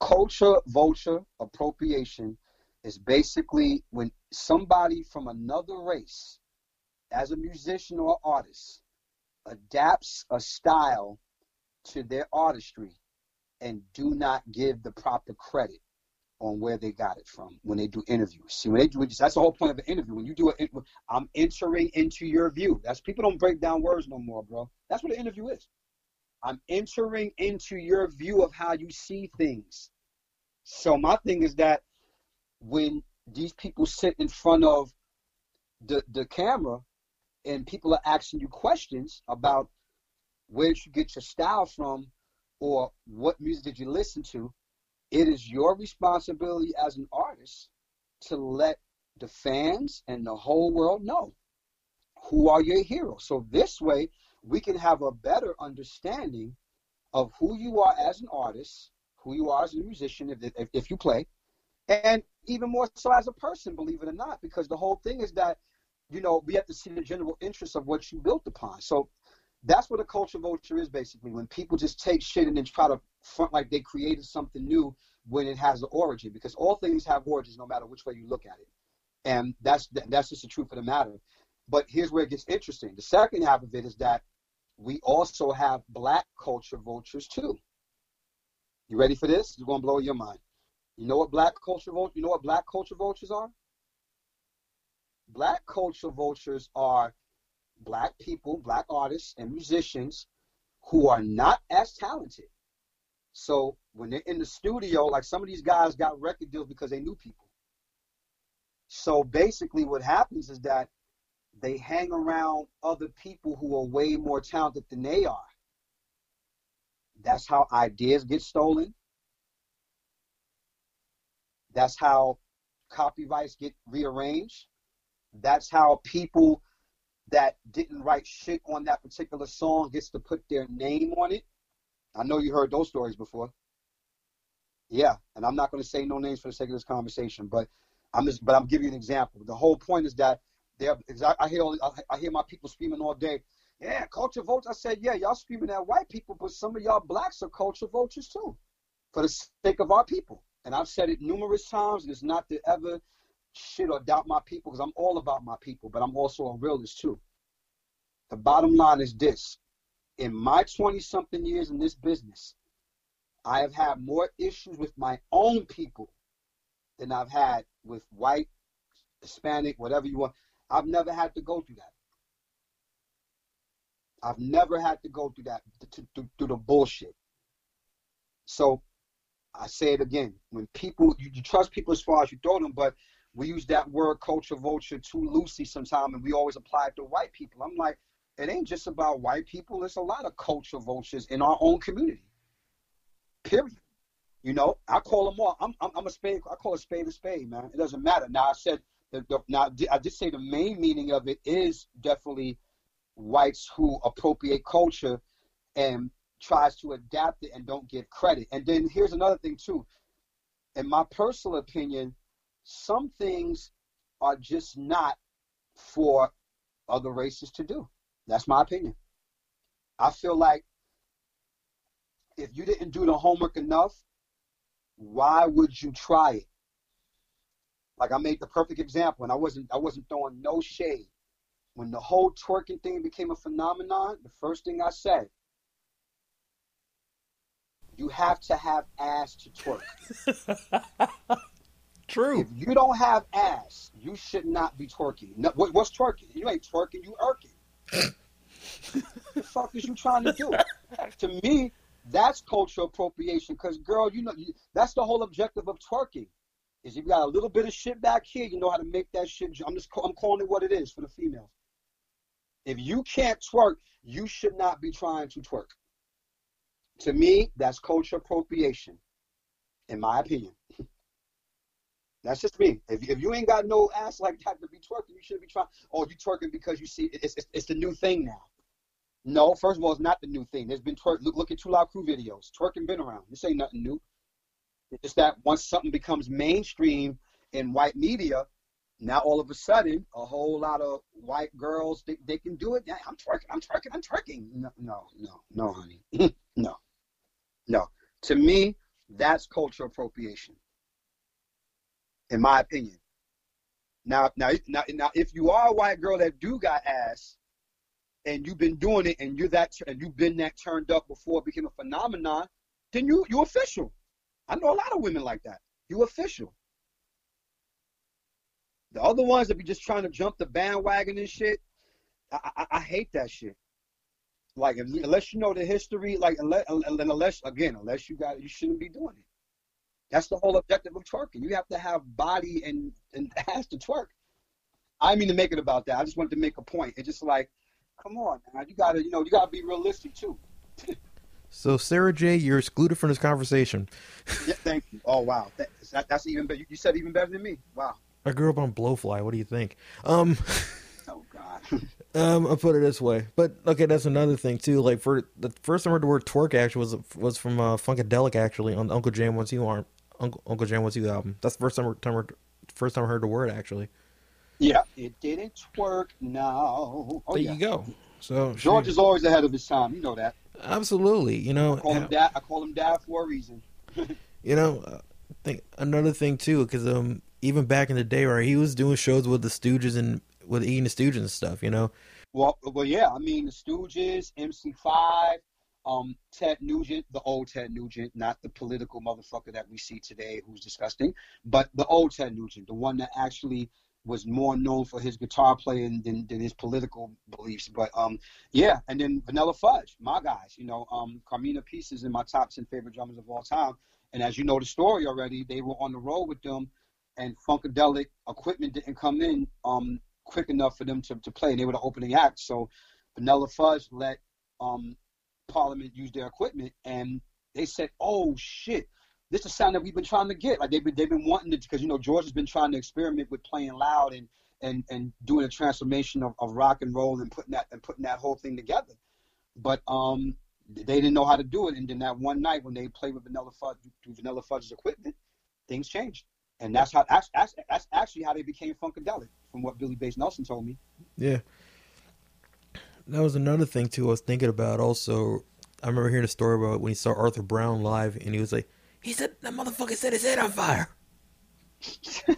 Culture vulture appropriation is basically when somebody from another race, as a musician or artist, adapts a style to their artistry and do not give the proper credit on where they got it from when they do interviews. See, when they do that's the whole point of an interview. When you do it, I'm entering into your view. That's people don't break down words no more, bro. That's what an interview is. I'm entering into your view of how you see things. So my thing is that when these people sit in front of the the camera and people are asking you questions about where did you get your style from or what music did you listen to, it is your responsibility as an artist to let the fans and the whole world know who are your heroes. So this way, we can have a better understanding of who you are as an artist, who you are as a musician, if, if, if you play, and even more so as a person, believe it or not, because the whole thing is that, you know, we have to see the general interest of what you built upon. So that's what a culture vulture is basically. When people just take shit and then try to front like they created something new when it has an origin because all things have origins no matter which way you look at it. And that's that's just the truth of the matter. But here's where it gets interesting. The second half of it is that we also have black culture vultures too. You ready for this? It's going to blow your mind you know what black culture vultures you know what black culture vultures are black culture vultures are black people, black artists, and musicians who are not as talented, So when they're in the studio, like some of these guys got record deals because they knew people. So basically, what happens is that they hang around other people who are way more talented than they are. That's how ideas get stolen. That's how copyrights get rearranged. That's how people that didn't write shit on that particular song gets to put their name on it. I know you heard those stories before. Yeah, and I'm not going to say no names for the sake of this conversation, but I'm just, but I'm giving you an example. The whole point is that they're, I hear, I hear my people screaming all day. Yeah, culture votes. I said, yeah, y'all screaming at white people, but some of y'all blacks are culture vultures too, for the sake of our people. And I've said it numerous times, and it's not to ever shit or doubt my people, because I'm all about my people, but I'm also a realist too. The bottom line is this: in my 20 something years in this business, I have had more issues with my own people than I've had with white, Hispanic, whatever you want. I've never had to go through that. I've never had to go through that, through the bullshit. So I say it again: when people, you, you trust people as far as you throw them, but we use that word culture vulture too loosely sometimes, and we always apply it to white people. I'm like, it ain't just about white people. There's a lot of culture vultures in our own community. Period. You know, I call them all. I'm, I'm, I'm a spade. I call a spade a spade, man. It doesn't matter. Now I said the, the, now I did say the main meaning of it is definitely whites who appropriate culture and tries to adapt it and don't give credit. And then here's another thing too. In my personal opinion, some things are just not for other races to do. That's my opinion. I feel like if you didn't do the homework enough, why would you try it? Like I made the perfect example, and I wasn't I wasn't throwing no shade. When the whole twerking thing became a phenomenon, the first thing I said, you have to have ass to twerk. True. If you don't have ass, you should not be twerking. No, what, what's twerking? You ain't twerking, you irking the fuck is you trying to do? to me, that's cultural appropriation. Because, girl, you know, you, that's the whole objective of twerking. Is if you got a little bit of shit back here, you know how to make that shit. I'm just, I'm calling it what it is for the females. If you can't twerk, you should not be trying to twerk. To me, that's culture appropriation, in my opinion. That's just me. If, if you ain't got no ass like that to be twerking, you shouldn't be trying. Oh, you twerking because you see it's, it's, it's the new thing now. No, first of all, it's not the new thing. There's been twerk. Look, look at Two Loud Crew videos. Twerking been around. This ain't nothing new. It's just that once something becomes mainstream in white media, now all of a sudden, a whole lot of white girls they, they can do it. I'm twerking. I'm twerking. I'm twerking. No, no, no, no, honey. no, no. To me, that's cultural appropriation in my opinion. Now, now, now, now, if you are a white girl that do got ass, and you've been doing it, and you're that, and you've been that turned up before it became a phenomenon, then you you official. I know a lot of women like that. You official. The other ones that be just trying to jump the bandwagon and shit, I, I, I hate that shit. Like unless you know the history, like unless, unless again, unless you got, you shouldn't be doing it. That's the whole objective of twerking. You have to have body and, and ass to twerk. I mean to make it about that. I just wanted to make a point. It's just like, come on, man. You gotta, you know, you gotta be realistic too. so Sarah J, you're excluded from this conversation. yeah, thank you. Oh wow, that, that's even better. You said even better than me. Wow. I grew up on Blowfly. What do you think? Um. Oh God. Um, I'll put it this way, but okay, that's another thing too. Like for the first time I heard the word twerk actually was was from uh, Funkadelic actually on Uncle Jam Wants You Aren't Uncle Uncle Jam Wants You album. That's the first time, time first time I heard the word actually. Yeah, it didn't work now. Oh, there yeah. you go. So George is always ahead of his time. You know that. Absolutely. You know, I call him dad. I call him dad for a reason. you know, I think another thing too, because um, even back in the day, right, he was doing shows with the Stooges and with eating the Stooges and stuff. You know. Well, well, yeah. I mean, the Stooges, MC5, um, Ted Nugent, the old Ted Nugent, not the political motherfucker that we see today who's disgusting, but the old Ted Nugent, the one that actually was more known for his guitar playing than, than his political beliefs. But um, yeah, and then Vanilla Fudge, my guys, you know, um, Carmine Appice is in my top ten favorite drummers of all time. And as you know the story already, they were on the road with them, and Funkadelic equipment didn't come in um quick enough for them to, to play, and they were the opening act. So Vanilla Fudge let um Parliament use their equipment, and they said, "Oh shit." This is a sound that we've been trying to get. Like they've been, they've been wanting it because you know George has been trying to experiment with playing loud and and and doing a transformation of, of rock and roll and putting that and putting that whole thing together. But um, they didn't know how to do it. And then that one night when they played with Vanilla Fudge through Vanilla Fudge's equipment, things changed. And that's how that's, that's, that's actually how they became Funkadelic, from what Billy Bass Nelson told me. Yeah. That was another thing too. I was thinking about also. I remember hearing a story about when he saw Arthur Brown live, and he was like, "He said that motherfucker set his head on fire."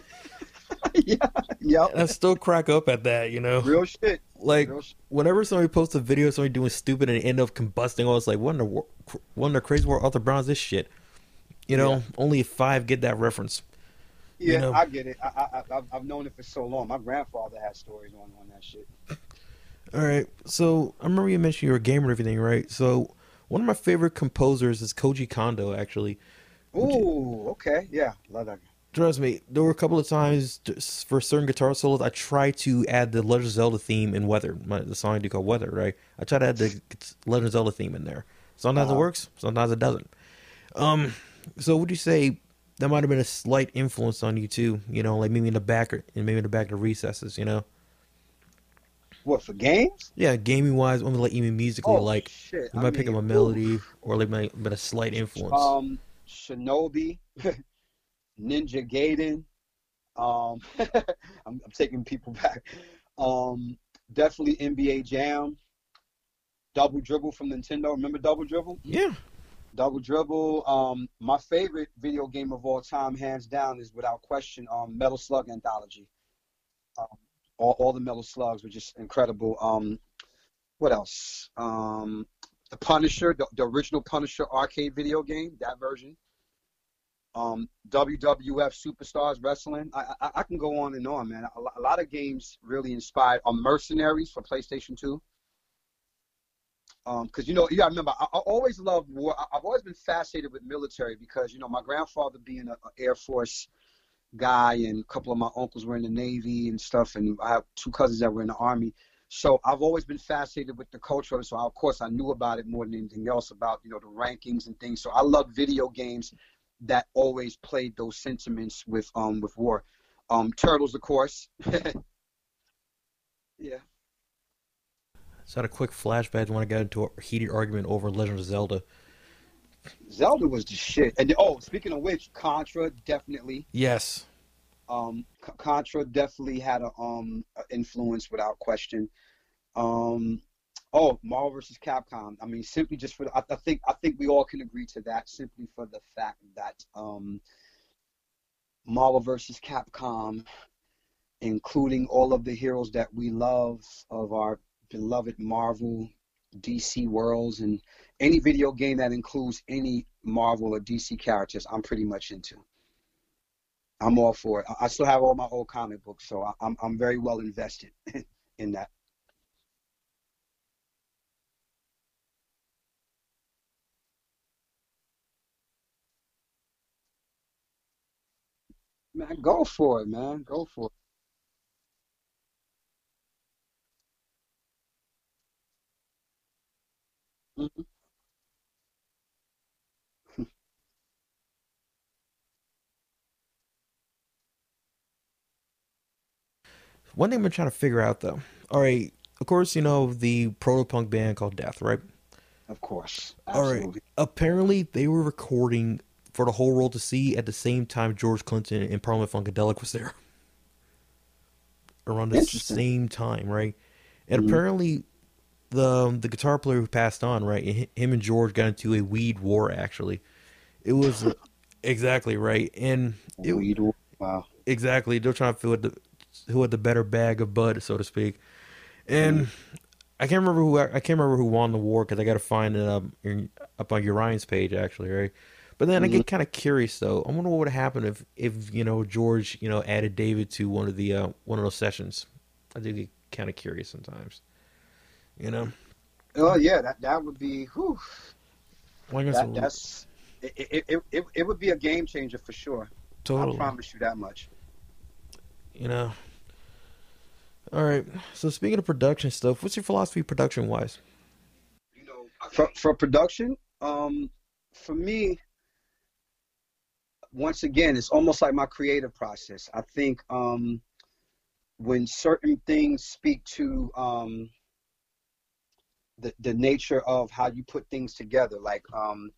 yeah, yeah. And I still crack up at that, you know. Real shit. Like Real shit. whenever somebody posts a video of somebody doing stupid and end up combusting, I was like, "What in the what in the crazy world Arthur Brown is this shit?" You know, Yeah. only five get that reference. Yeah, You know. I get it. I, I, I've- I've known it for so long. My grandfather had stories on, on that shit. All right. So I remember you mentioned you're a gamer and everything, right? So one of my favorite composers is Koji Kondo. Actually, Ooh, okay. Yeah, love that guy. trust me, there were a couple of times for certain guitar solos I tried to add the Legend of Zelda theme in Weather, my, the song I do called Weather, right? I try to add the Legend of Zelda theme in there. Sometimes it Uh-huh. works, sometimes it doesn't. Um, so would you say that might have been a slight influence on you too? You know, like maybe in the back or and maybe in the back of the recesses, you know? What, for games? Yeah, gaming wise, only like even musically, Oh, like shit. You I might pick up a melody or like might been a slight influence. Um, Shinobi, Ninja Gaiden. Um, I'm, I'm taking people back. Um, definitely NBA Jam. Double Dribble from Nintendo. Remember Double Dribble? yeah. Double Dribble. Um, my favorite video game of all time, hands down, is without question um, Metal Slug Anthology. Um, all, all the Metal Slugs were just incredible. Um, what else? Um, the Punisher, the, the original Punisher arcade video game, that version. Um, WWF Superstars Wrestling. I, I, I can go on and on, man. A, a lot of games really inspired. Mercenaries for PlayStation 2 because you know you gotta remember I, I always loved war I, i've always been fascinated with military because you know my grandfather being an air force guy and a couple of my uncles were in the navy and stuff and i have two cousins that were in the army. So i've always been fascinated with the culture so I, of course i knew about it more than anything else about you know the rankings and things. So i love video games that always played those sentiments with um with war. Um turtles of course. Yeah So I had a quick flashback when I got into a heated argument over Legend of Zelda. Zelda was the shit. And oh, speaking of which, Contra definitely. Yes. Um, C- Contra definitely had a um influence without question. Um, oh, Marvel versus Capcom. I mean, simply just for the, I, I think I think we all can agree to that. Simply for the fact that um, Marvel versus Capcom, including all of the heroes that we love of our beloved Marvel, DC worlds, and any video game that includes any Marvel or DC characters, I'm pretty much into. I'm all for it. I- still have all my old comic books, so I'm I'm very well invested in that. Man, go for it, man. Go for it. Mhm. One thing I've been trying to figure out though. All right. Of course, you know the proto punk band called Death, right? Of course. All right. Absolutely. Apparently, they were recording for the whole world to see at the same time George Clinton and Parliament Funkadelic was there. Around the Interesting. same time, right? And Mhm. apparently, the the guitar player who passed on, right? Him and George got into a weed war. Actually, it was uh, exactly right, and it, Weed war. Wow. Exactly. They're trying to feel the who had the better bag of bud, so to speak. And I can't remember who I can't remember who won the war because I got to find it up up on Urian's page actually, right? But then I Mm-hmm. get kind of curious though. I wonder what would happen if if you know George you know added David to one of the uh, one of those sessions. I do get kind of curious sometimes. You know, Oh yeah, that that would be. Whew, I that, that's it, it, it, it, it would be a game changer for sure. totally. I promise you that much. You know. All right. So speaking of production stuff, what's your philosophy production wise? You know, for for production, um, for me, once again, it's almost like my creative process. I think um, when certain things speak to um, the the nature of how you put things together, like um,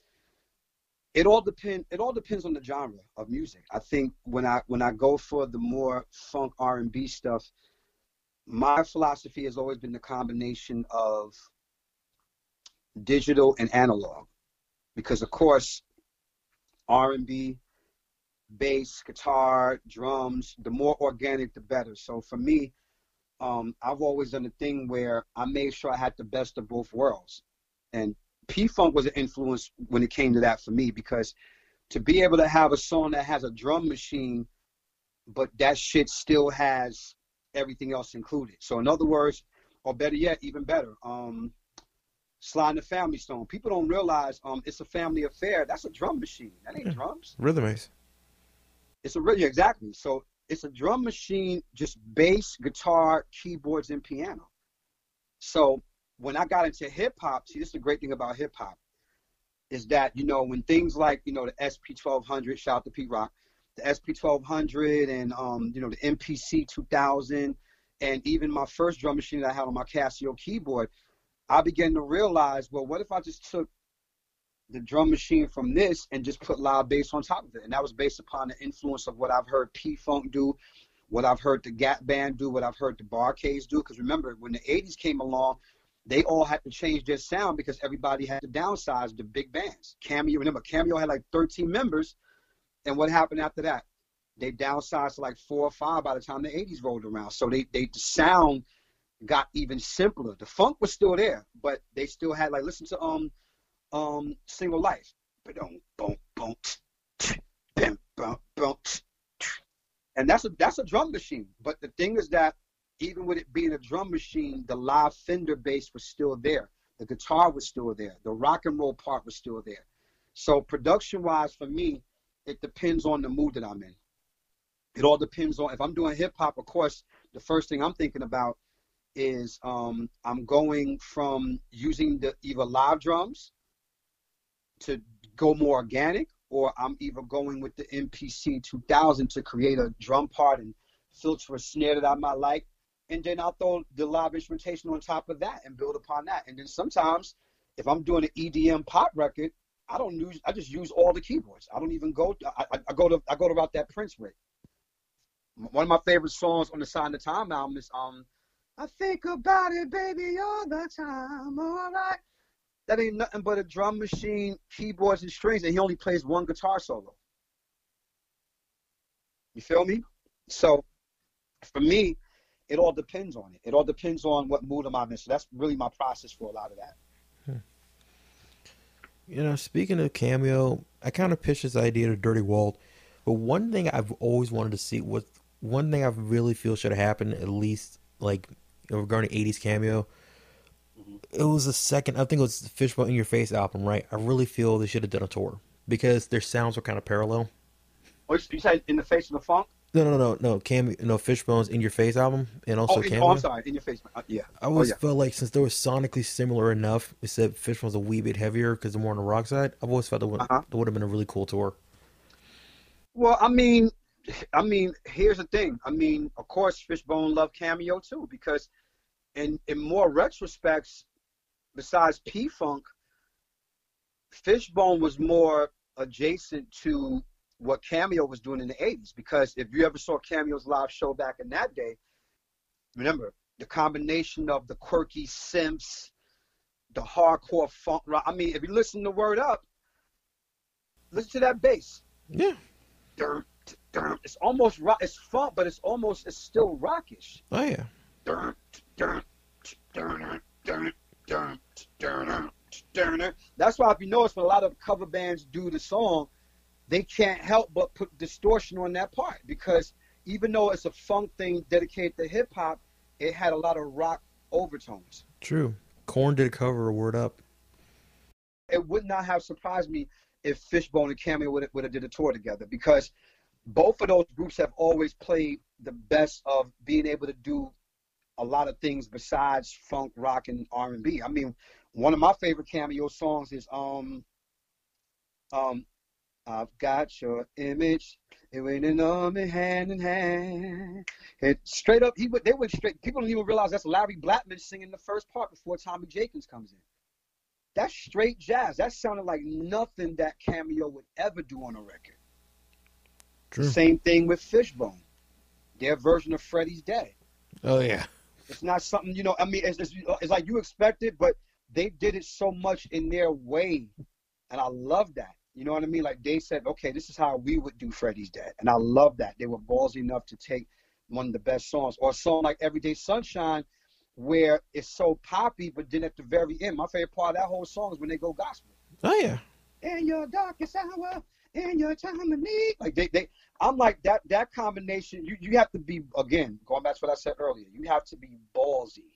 it all depend it all depends on the genre of music. I think when I when I go for the more funk R and B stuff, my philosophy has always been the combination of digital and analog. Because of course r&b bass guitar drums the more organic the better. So for me um, i've always done a thing where i made sure i had the best of both worlds and p-funk was an influence when it came to that for me because to be able to have a song that has a drum machine but that shit still has everything else included so in other words or better yet even better um, Sly and the Family Stone. People don't realize um, it's a family affair. That's a drum machine. That ain't Yeah. drums. Rhythm Ace. It's a rhythm, exactly. So it's a drum machine, just bass, guitar, keyboards, and piano. So when I got into hip hop, see, this is the great thing about hip hop, is that you know when things like you know the SP twelve hundred, shout out to Pete Rock, the SP twelve hundred, and um, you know the MPC two thousand, and even my first drum machine that I had on my Casio keyboard, I began to realize, well, what if I just took the drum machine from this and just put live bass on top of it? And that was based upon the influence of what I've heard P Funk do, what I've heard the Gap Band do, what I've heard the Bar-Kays do. Because remember, when the 80s came along, they all had to change their sound because everybody had to downsize the big bands. Cameo, remember, Cameo had like 13 members. And what happened after that? They downsized to like four or five by the time the 80s rolled around. So they, they the sound got even simpler. The funk was still there, but they still had like listen to um um single life. And that's a that's a drum machine. But the thing is that even with it being a drum machine, the live Fender bass was still there. The guitar was still there. The rock and roll part was still there. So production wise for me, it depends on the mood that I'm in. It all depends on if I'm doing hip hop, of course, the first thing I'm thinking about is um, I'm going from using the either live drums to go more organic, or I'm either going with the MPC 2000 to create a drum part and filter a snare that I might like, and then I'll throw the live instrumentation on top of that and build upon that. And then sometimes, if I'm doing an EDM pop record, I don't use I just use all the keyboards. I don't even go. I, I, go to I go to route that Prince with. One of my favorite songs on the Sign of Time album is um I think about it, baby, all the time. All right. That ain't nothing but a drum machine, keyboards, and strings, and he only plays one guitar solo. You feel me? So, for me, it all depends on it. It all depends on what mood am I in. So that's really my process for a lot of that. Hmm. You know, speaking of cameo, I kind of pitched this idea to Dirty Walt, but one thing I've always wanted to see was one thing I really feel should have happened at least like regarding '80s cameo. It was the second, I think it was the Fishbone in Your Face album, right? I really feel they should have done a tour because their sounds were kind of parallel. Oh, you said in the face of the funk? No, no, no, no, cameo, no Fishbone's in Your Face album, and also oh, in, oh, I'm sorry, in your face. Uh, yeah. I always oh, yeah. felt like since they were sonically similar enough, except Fishbone's a wee bit heavier because they're more on the rock side. I've always felt that would, Uh-huh. that would have been a really cool tour. Well, I mean, I mean, here's the thing. I mean, of course, Fishbone loved Cameo too, because in in more retrospects, besides P Funk, Fishbone was more adjacent to what Cameo was doing in the '80s. Because if you ever saw Cameo's live show back in that day, remember the combination of the quirky synths, the hardcore funk rock. I mean, if you listen to Word Up, listen to that bass Yeah. It's almost rock. It's funk, but it's almost it's still rockish. Oh yeah. That's why if you notice when a lot of cover bands do the song, they can't help but put distortion on that part because even though it's a funk thing dedicated to hip hop, it had a lot of rock overtones. True. Korn did a cover of Word Up. It would not have surprised me if Fishbone and Cameo would have, would have did a tour together because both of those groups have always played the best of being able to do a lot of things besides funk, rock, and R and B. I mean, one of my favorite cameo songs is um um I've got your image. It went in on me hand in hand. It straight up he would they went straight people don't even realize that's Larry Blackmon singing the first part before Tomi Jenkins comes in. That's straight jazz. That sounded like nothing that cameo would ever do on a record. True. Same thing with Fishbone. Their version of Freddie's Dead. Oh yeah. It's not something you know. I mean, it's, it's, it's like you expected, but they did it so much in their way, and I love that. You know what I mean? Like they said, okay, this is how we would do Freddie's Dead, and I love that they were ballsy enough to take one of the best songs, or a song like Everyday Sunshine, where it's so poppy, but then at the very end, my favorite part of that whole song is when they go gospel. Oh yeah. In your darkest hour, in your time of need, like they, they, I'm like that. That combination, you, you have to be again going back to what I said earlier. You have to be ballsy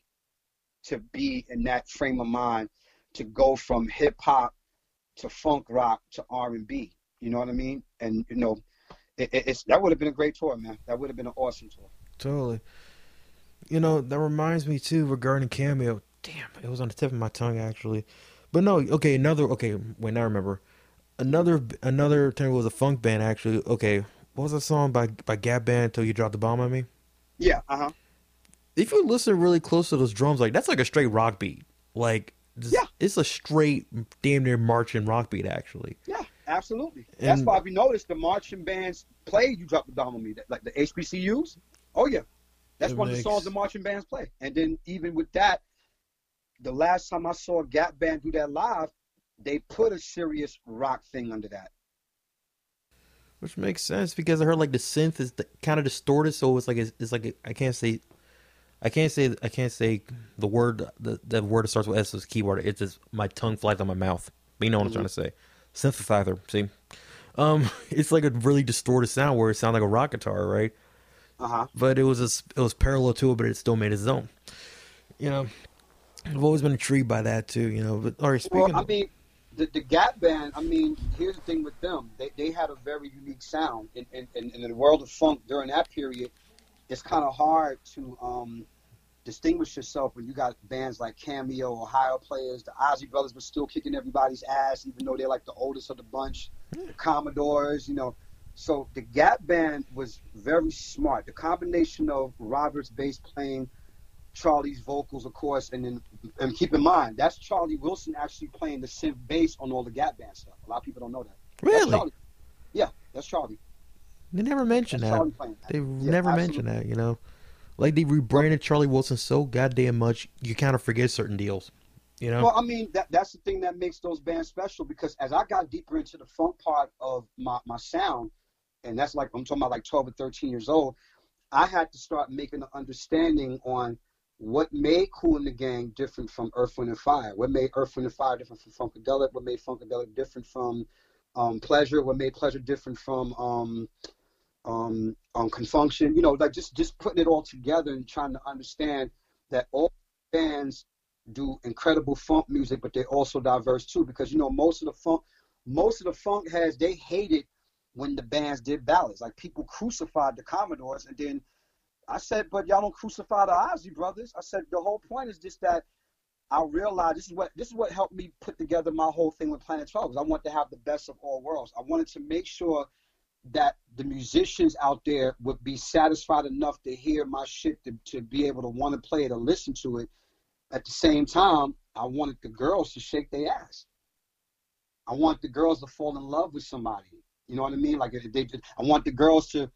to be in that frame of mind to go from hip hop to funk rock to R and B. You know what I mean? And you know, it, it's that would have been a great tour, man. That would have been an awesome tour. Totally. You know, that reminds me too regarding cameo. Damn, it was on the tip of my tongue actually. But no, okay, another okay, wait, now I remember. Another another time was a funk band actually. Okay, what was that song by by Gap Band till you dropped the bomb on me? Yeah, uh huh. If you listen really close to those drums, like that's like a straight rock beat. Like just- Yeah. it's a straight damn near marching rock beat actually. Yeah, absolutely. That's why if you notice the marching bands play "You Drop the Bomb on Me," like the HBCUs. Oh yeah, that's one of the songs the marching bands play. And then even with that, the last time I saw Gap band do that live, they put a serious rock thing under that. Which makes sense because I heard like the synth is kind of distorted, so it's like it's, it's like I can't say, I can't say I can't say the word the the word that starts with S is keyword. It's just my tongue flies on my mouth. But you know what I'm trying to say. Synthesizer. See, um, it's like a really distorted sound where it sounds like a rock guitar, right? Uh huh. But it was a, it was parallel to it, but it still made its own. You know, I've always been intrigued by that too. You know, but all right, speaking. Well, I of, mean, the, the Gap Band, I mean, here's the thing with them. They, they had a very unique sound. In, in, in, in the world of funk during that period, it's kind of hard to um, distinguish yourself when you got bands like Cameo, Ohio Players, the Isley Brothers were still kicking everybody's ass, even though they're like the oldest of the bunch, the Commodores, you know. So the Gap Band was very smart. The combination of Robert's bass playing, Charlie's vocals, of course, and then and keep in mind that's Charlie Wilson actually playing the synth bass on all the Gap Band stuff. A lot of people don't know that. Really. Yeah, that's Charlie. they never mentioned that. That. They Yeah, never mentioned that, you know. Like they rebranded Charlie Wilson so goddamn much, you kind of forget certain deals, you know. Well, I mean, that that's the thing that makes those bands special because as I got deeper into the funk part of my, my sound, and that's like I'm talking about like 12 or 13 years old, I had to start making an understanding on what made Kool and the Gang different from Earth, Wind, and Fire. What made Earth, Wind, and Fire different from Funkadelic? What made Funkadelic different from um, Pleasure? What made Pleasure different from um, um, um, Con Funk Shun? You know, like just just putting it all together and trying to understand that all bands do incredible funk music, but they're also diverse too. Because you know, most of the funk, most of the funk heads, they hated when the bands did ballads. Like people crucified the Commodores, and then I said, but y'all don't crucify the Isley brothers. I said the whole point is just that I realized this is what this is what helped me put together my whole thing with Planet 12. Is I want to have the best of all worlds. I wanted to make sure that the musicians out there would be satisfied enough to hear my shit to, to be able to want to play it or listen to it. At the same time, I wanted the girls to shake their ass. I want the girls to fall in love with somebody. You know what I mean? Like they, I want the girls to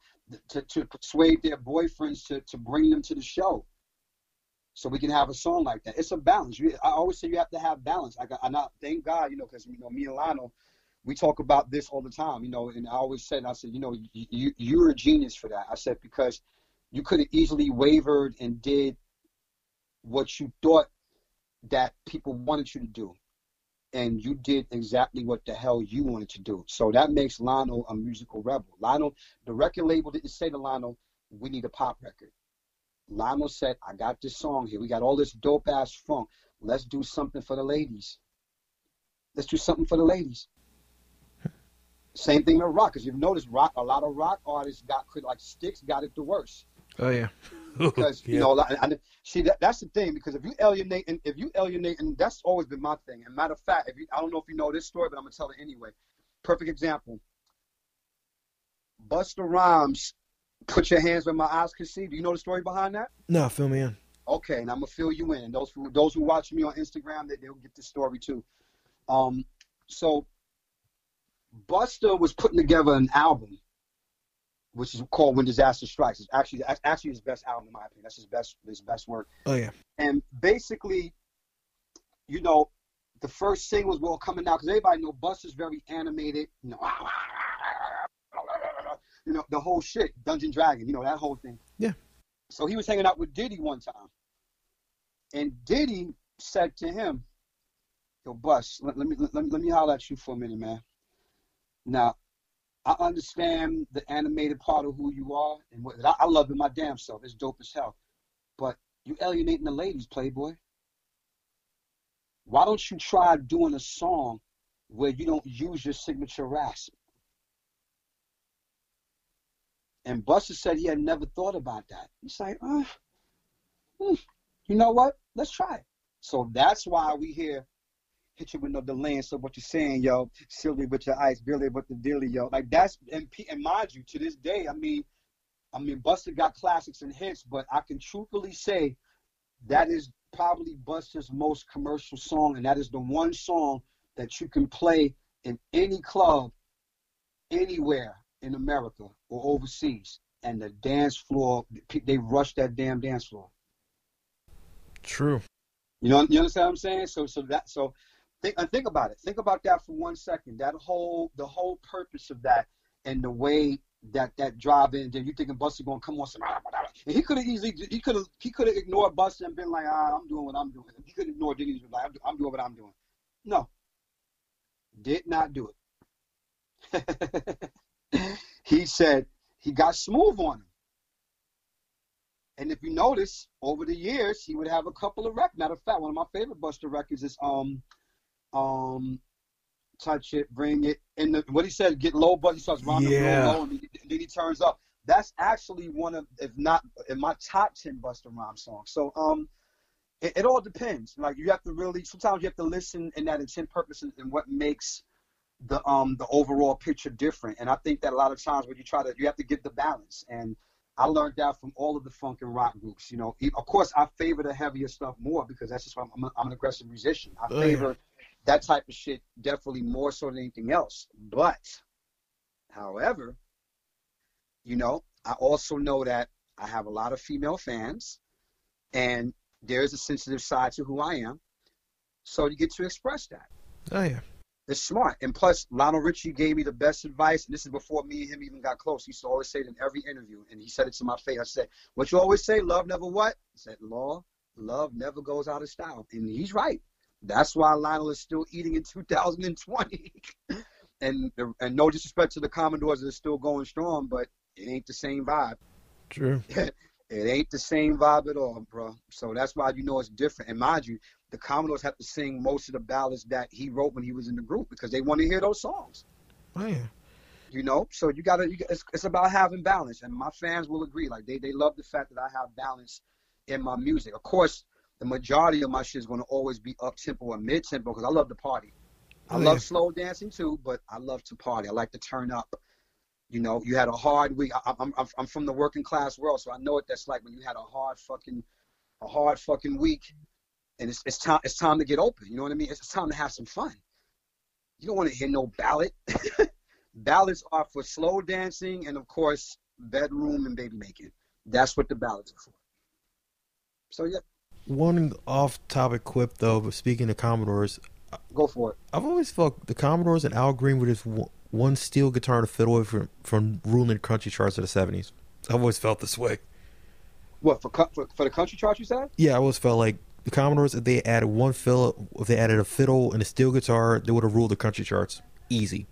to, to persuade their boyfriends to, to bring them to the show, so we can have a song like that. It's a balance. You, I always say you have to have balance. I I not thank God, you know, because you know me and Lionel, we talk about this all the time. You know, and I always said, I said, you know, you, you you're a genius for that. I said because you could have easily wavered and did what you thought that people wanted you to do. And you did exactly what the hell you wanted to do. So that makes Lionel a musical rebel. Lionel, the record label didn't say to Lionel, "We need a pop record." Lionel said, "I got this song here. We got all this dope ass funk. Let's do something for the ladies. Let's do something for the ladies." Same thing with rock, because you've noticed rock. A lot of rock artists got like Styx got it the worst. Oh yeah. Because you know, I, see that that's the thing. Because if you alienate, and if you alienate, and that's always been my thing. And matter of fact, if you, I don't know if you know this story, but I'm gonna tell it anyway. Perfect example. Busta Rhymes, put your hands where my eyes can see. Do you know the story behind that? No, fill me in. Okay, and I'm gonna fill you in. And those who those who watch me on Instagram, they they'll get the story too. Um, so Busta was putting together an album, which is called "When Disaster Strikes." It's actually actually his best album in my opinion. That's his best his best work. Oh yeah. And basically, you know, the first singles were all coming out because everybody know Busta's very animated. You know, you know the whole shit, Dungeon Dragon. You know that whole thing. Yeah. So he was hanging out with Diddy one time, and Diddy said to him, "Yo, Bus, let, let me let, let me holler at you for a minute, man." Now, I understand the animated part of who you are, and what I, I love it my damn self. It's dope as hell. But you alienating the ladies, Playboy. Why don't you try doing a song where you don't use your signature rasp? And Busta said he had never thought about that. He's like, uh, hmm, you know what? Let's try it. So that's why we hear hit you with no delay. So what you're saying, yo, silly with your ice, Billy with the dilly, yo. Like that's and, and mind you, to this day, I mean, I mean, Busta got classics and hits, but I can truthfully say that is probably Busta's most commercial song, and that is the one song that you can play in any club, anywhere in America or overseas, and the dance floor, they rush that damn dance floor. True. You know, you understand what I'm saying? So, so that, so Think and think about it. Think about that for one second. That whole the whole purpose of that and the way that that drive in. Then you thinking Busta gonna come on some? And he could have easily he could have he could have ignored Busta and been like, ah, I'm doing what I'm doing. He could have ignored Diddy and like, I'm doing what I'm doing. No, did not do it. he said he got smooth on him. And if you notice, over the years, he would have a couple of records. Matter of fact, one of my favorite Busta records is um um, touch it, bring it. And the, what he said, get low, but he starts rounding yeah. low, and then he turns up. That's actually one of, if not, in my top ten Busta Rhymes songs. So, um, it, it, all depends. Like you have to really, sometimes you have to listen in that intent, purpose, and what makes the um the overall picture different. And I think that a lot of times when you try to, you have to get the balance. And I learned that from all of the funk and rock groups. You know, of course, I favor the heavier stuff more because that's just why I'm, I'm, I'm an aggressive musician. I favor. Oh, yeah that type of shit definitely more so than anything else. But, however, you know, I also know that I have a lot of female fans, and there's a sensitive side to who I am. So you get to express that. Oh yeah. It's smart. And plus, Lionel Richie gave me the best advice, and this is before me and him even got close. He used to always say it in every interview, and he said it to my face. I said, What you always say, love never what? He said, Lord, love never goes out of style. And he's right. That's why Lionel is still eating in 2020. and and no disrespect to the Commodores that are still going strong, but it ain't the same vibe. True. it ain't the same vibe at all, bro. So that's why you know it's different. And mind you, the Commodores have to sing most of the ballads that he wrote when he was in the group because they want to hear those songs. Oh yeah. You know, so you gotta. You, it's, it's about having balance, and my fans will agree. Like they they love the fact that I have balance in my music. Of course, the majority of my shit is going to always be up tempo or mid tempo because I love to party. I oh, love yeah. slow dancing too, but I love to party. I like to turn up. You know, you had a hard week. I, am I'm I'm from the working class world, so I know what that's like when you had a hard fucking a hard fucking week, and it's it's time it's time to get open. You know what I mean? It's, time to have some fun. You don't want to hear no ballad. ballads are for slow dancing and of course bedroom and baby making. That's what the ballads are for. So yeah one off-topic quip though, but speaking of Commodores, go for it. I've always felt the Commodores and Al Green were just one steel guitar and a fiddle away from from ruling country charts of the seventies. I've always felt this way. What for, for for the country charts? You said? Yeah, I always felt like the Commodores, if they added one fiddle, if they added a fiddle and a steel guitar, they would have ruled the country charts. Easy.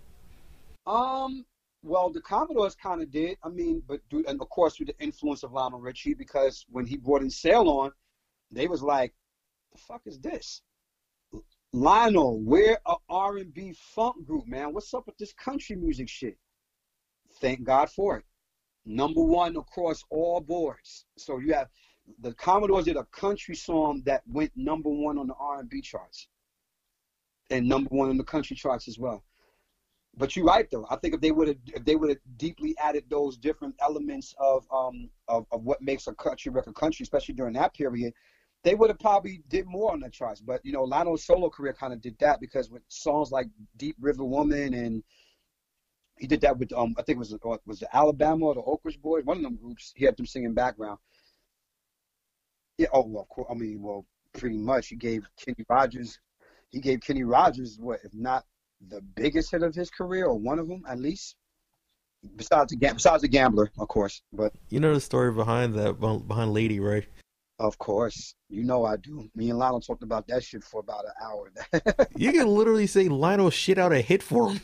Um, well, the Commodores kind of did. I mean, but do, and of course with the influence of Lionel Richie, because when he brought in Sail on, they was like, "The fuck is this?" Lionel, we're a R&B funk group, man. What's up with this country music shit? Thank God for it. Number one across all boards. So you have the Commodores did a country song that went number one on the R&B charts, and number one on the country charts as well. But you're right though. I think if they would have if they would have deeply added those different elements of um of, of what makes a country record country, especially during that period, they would have probably did more on the charts. But you know, Lionel's solo career kind of did that because with songs like Deep River Woman and he did that with um I think it was uh, was the Alabama or the Oak Ridge Boys, one of them groups. He had them singing background. Yeah. Oh well, I mean, well, pretty much. He gave Kenny Rogers. He gave Kenny Rogers what, if not the biggest hit of his career, or one of them at least. Besides the besides the gambler, of course. But you know the story behind that behind Lady, right? Of course, you know I do. Me and Lionel talked about that shit for about an hour. you can literally say Lionel shit out a hit for him.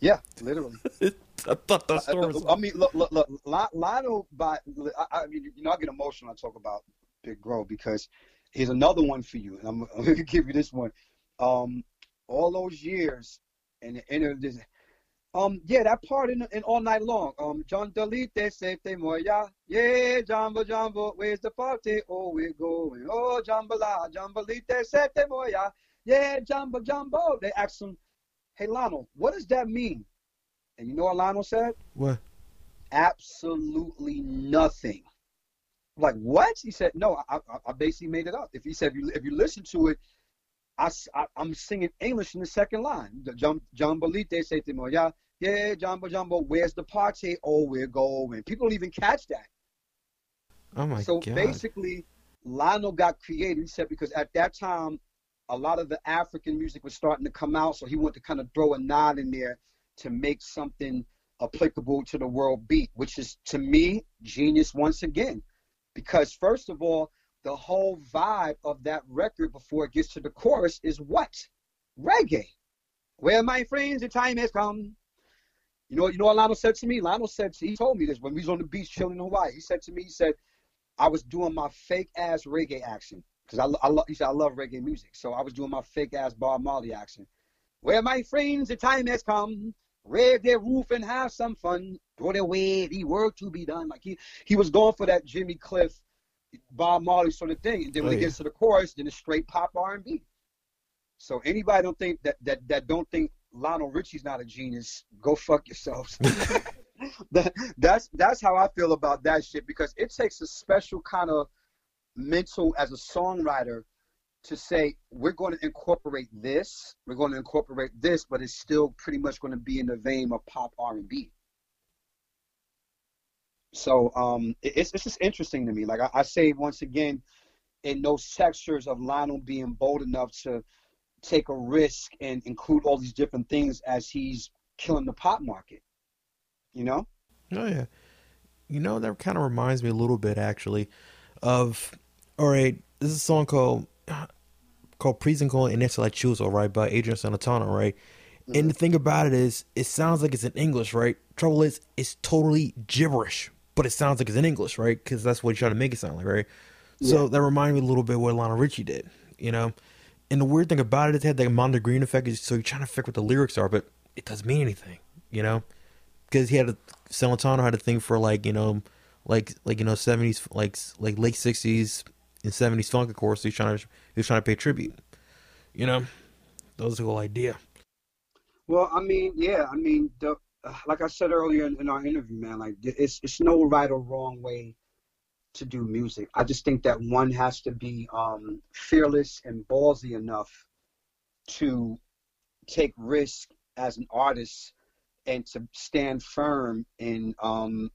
Yeah, literally. I thought that story was. I mean, look, look, look. Lionel, by I, I mean, you know, I get emotional. I talk about Big Bro because here's another one for you, and I'm, I'm gonna give you this one. Um, all those years, and the end of this, um, yeah, that part in, in all night long. Um, John Delite Sete Moya. Yeah, Jumbo Jumbo, where's the party? Oh, we're going. Oh, Jambalaya, Jambalite Sete Moya. Yeah, Jumbo Jumbo. They asked him, Hey Lionel, what does that mean? And you know what Lionel said? What? Absolutely nothing. I'm like what? He said, no, I, I, I basically made it up. If he said, if you, if you listen to it, I, I, am singing English in the second line. Lite say to me, yeah, yeah, Jumbo Jumbo, where's the party? Oh, we're going. People don't even catch that. Oh my so God. So basically, Lionel got created. He said because at that time, a lot of the African music was starting to come out, so he wanted to kind of throw a nod in there to make something applicable to the world beat, which is to me genius once again. Because first of all, the whole vibe of that record before it gets to the chorus is what? Reggae. Well, my friends, the time has come. You know, you know what Lionel said to me? Lionel said to, he told me this when we was on the beach chilling in Hawaii. He said to me, he said, I was doing my fake ass reggae action because I, I, he said I love reggae music. So I was doing my fake ass Bob Marley action. Well, my friends, the time has come. Raise their roof and have some fun. Throw the way the work to be done. Like he, he was going for that Jimmy Cliff Bob Marley sort of thing. And then when oh, it gets to the chorus, then it's straight pop R and B. So anybody don't think that that that don't think Lionel Richie's not a genius, go fuck yourselves. that, that's that's how I feel about that shit because it takes a special kind of mental as a songwriter to say we're going to incorporate this, we're going to incorporate this, but it's still pretty much going to be in the vein of pop R and B. So um, it's it's just interesting to me. Like I, I say once again, in those textures of Lionel being bold enough to take a risk and include all these different things as he's killing the pop market. You know? Oh yeah. You know that kind of reminds me a little bit actually of all right. This is a song called called Prisencolinensinainciusol, right, by Adrian Celentano, right? Mm-hmm. And the thing about it is, it sounds like it's in English, right? Trouble is, it's totally gibberish but it sounds like it's in English, right? Because that's what he's trying to make it sound like, right? Yeah. So that reminded me a little bit what Lionel Richie did, you know. And the weird thing about it is it had that Mondegreen effect. So you're trying to figure what the lyrics are, but it doesn't mean anything, you know. Because he had a Celentano had a thing for like you know, like like you know seventies like like late sixties and seventies funk, of course. So he's trying to he's trying to pay tribute, you know. That was the whole idea. Well, I mean, yeah, I mean, the like I said earlier in, in, our interview, man, like it's it's no right or wrong way to do music. I just think that one has to be um, fearless and ballsy enough to take risk as an artist and to stand firm in um,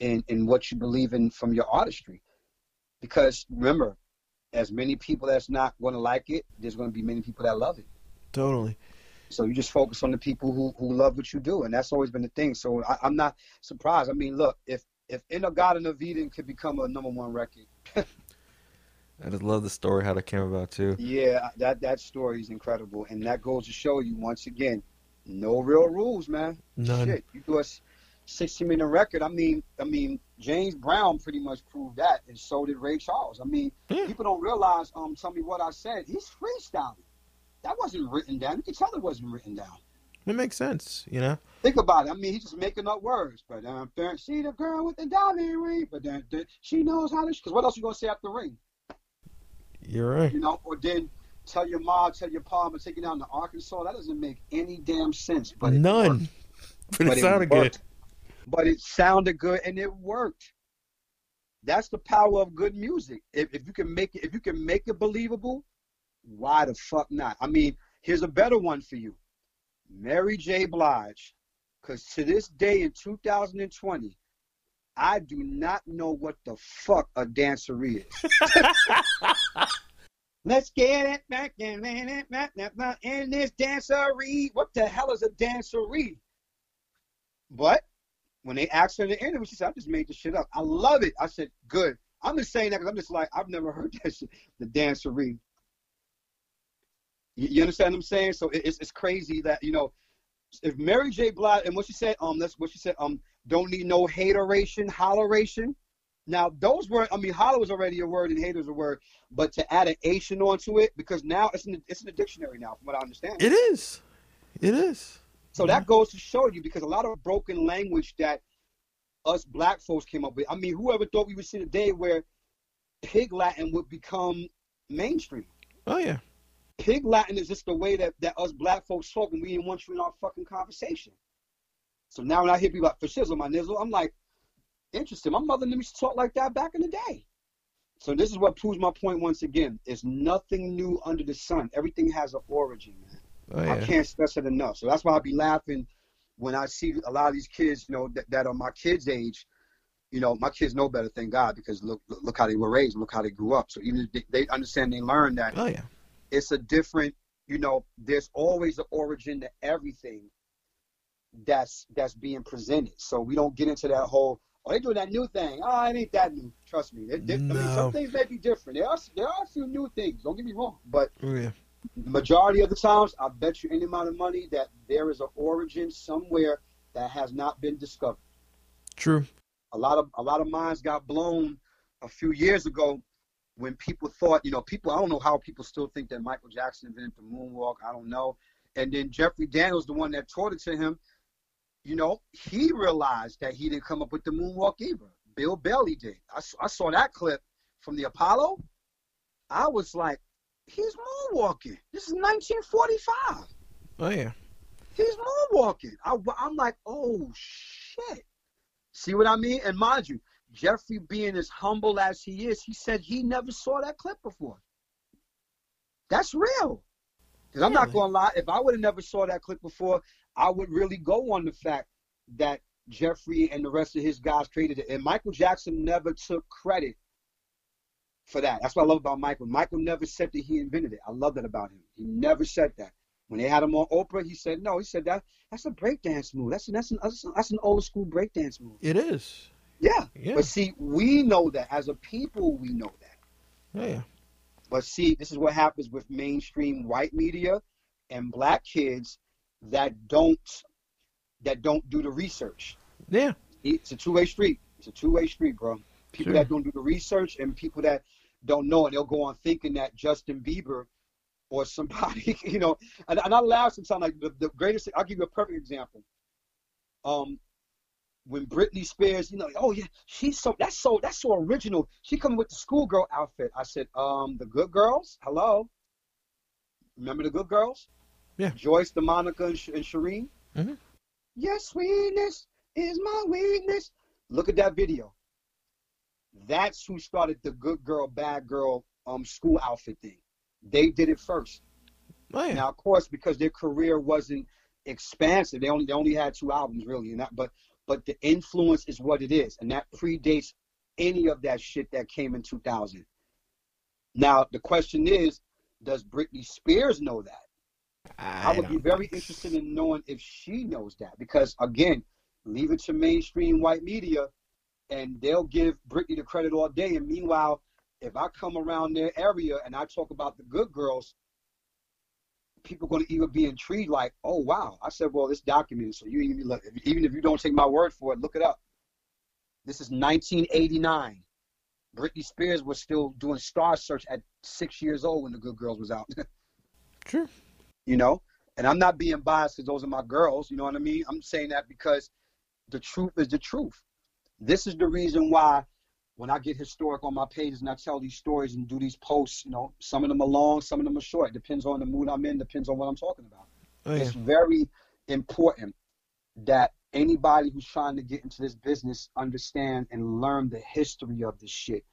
in in what you believe in from your artistry. Because remember, as many people that's not going to like it, there's going to be many people that love it. Totally. So you just focus on the people who, who love what you do, and that's always been the thing. So I, am not surprised. I mean, look, if if In-A-Gadda-Da-Vida could become a number one record, I just love the story how that came about too. Yeah, that that story is incredible, and that goes to show you once again, no real rules, man. None. Shit, you do a 60 minute record. I mean, I mean, James Brown pretty much proved that, and so did Ray Charles. I mean, Yeah. people don't realize. Um, tell me what I said. He's freestyling. That wasn't written down. You can tell it wasn't written down. It makes sense, you know. Think about it. I mean, he's just making up words. But um, see the girl with the diamond ring. But then then she knows how to. Because what else you gonna say after the ring? You're right. You know, or then tell your mom, tell your pa, I'm taking down to Arkansas. That doesn't make any damn sense. But None. worked. But it sounded worked. good. But it sounded good and it worked. That's the power of good music. If, if you can make it, if you can make it believable, why the fuck not? I mean, here's a better one for you, Mary J. Blige, because to this day in 2020, I do not know what the fuck a dancer is. Let's get it back in, in, back, back, in this dancery. What the hell is a dancery? But when they asked her in the interview, she said, I just made this shit up. I love it. I said, good. I'm just saying that because I'm just like, I've never heard that shit, the dancery. You, understand what I'm saying? So it, it's, it's crazy that, you know, if Mary J. Blige, and what she said, um, that's what she said, um, don't need no hateration, holleration. Now, those were, I mean, holler was already a word and hater was a word, but to add an Asian onto it, because now it's in the, it's in the dictionary now, from what I understand. It is. It is. So that goes to show you because a lot of broken language that us black folks came up with. I mean, whoever thought we would see the day where pig Latin would become mainstream? Oh yeah. Pig Latin is just the way that, that us black folks talk, and we didn't want you in our fucking conversation. So now when I hear people like for shizzle, my nizzle, I'm like, interesting. My mother knew me to talk like that back in the day. So this is what proves my point once again. It's nothing new under the sun. Everything has an origin, man. Oh I can't stress it enough. So that's why I be laughing when I see a lot of these kids, you know, that, that are my kids' age. You know, my kids know better, thank God, because look, look look how they were raised, look how they grew up. So even if they, they understand, they learn that Oh yeah. It's a different, you know, there's always an origin to everything that's that's being presented. So we don't get into that whole, oh, they doing that new thing. Oh, it ain't that new. Trust me. It, it- I mean, some things may be different. There are there are a few new things. Don't get me wrong, but Oh yeah. the majority of the times, I bet you any amount of money that there is an origin somewhere that has not been discovered. True. A lot of a lot of minds got blown a few years ago when people thought, you know, people. I don't know how people still think that Michael Jackson invented the moonwalk. I don't know. And then Jeffrey Daniels, the one that taught it to him, you know, he realized that he didn't come up with the moonwalk either. Bill Bailey did. I saw that clip from the Apollo. I was like, he's moonwalking. This is 1945. Oh yeah. He's moonwalking. I, I'm like, oh shit. See what I mean? And mind you, Jeffrey being as humble as he is, he said he never saw that clip before. That's real. Because I'm Yeah, not gonna lie, if I would have never saw that clip before, I would really go on the fact that Jeffrey and the rest of his guys created it. And Michael Jackson never took credit for that. That's what I love about Michael. Michael never said that he invented it. I love that about him. He never said that. When they had him on Oprah, he said no. He said that that's a breakdance move. That's that's an that's an, that's an old school breakdance move. It is. Yeah. Yeah. But see, we know that as a people, we know that. Yeah. But see, this is what happens with mainstream white media and black kids that don't that don't do the research. Yeah. It's a two way street. It's a two way street, bro. People Sure. that don't do the research and people that don't know and they'll go on thinking that Justin Bieber or somebody, you know, and, and I laugh sometimes like the, the greatest I'll give you a perfect example. Um when Britney Spears, you know, oh yeah, she's so that's so that's so original. She coming with the schoolgirl outfit. I said, um, the good girls, hello. Remember the good girls? Yeah. Joyce, DeMonica, and, Sh- and Shireen. Mhm. Your sweetness is my weakness. Look at that video. That's who started the good girl, bad girl um school outfit thing. They did it first. Oh yeah. Now, of course, because their career wasn't expansive, they only they only had two albums really, and that but but the influence is what it is, and that predates any of that shit that came in 2000. Now, the question is, does Britney Spears know that? I, would be very interested in knowing if she knows that, because again, leave it to mainstream white media, and they'll give Britney the credit all day, and meanwhile, if I come around their area and I talk about the good girls, people going to even be intrigued, like, oh wow. I said, well, it's documented, so you even look, even if you don't take my word for it, look it up. This is 1989. Britney Spears was still doing Star Search at six years old when The Good Girls was out. True. you know, and I'm not being biased because those are my girls. You know what I mean? I'm saying that because the truth is the truth. This is the reason why when I get historic on my pages and I tell these stories and do these posts, you know, some of them are long, some of them are short. It depends on the mood I'm in, depends on what I'm talking about. Oh, yeah. It's very important that anybody who's trying to get into this business understand and learn the history of this shit.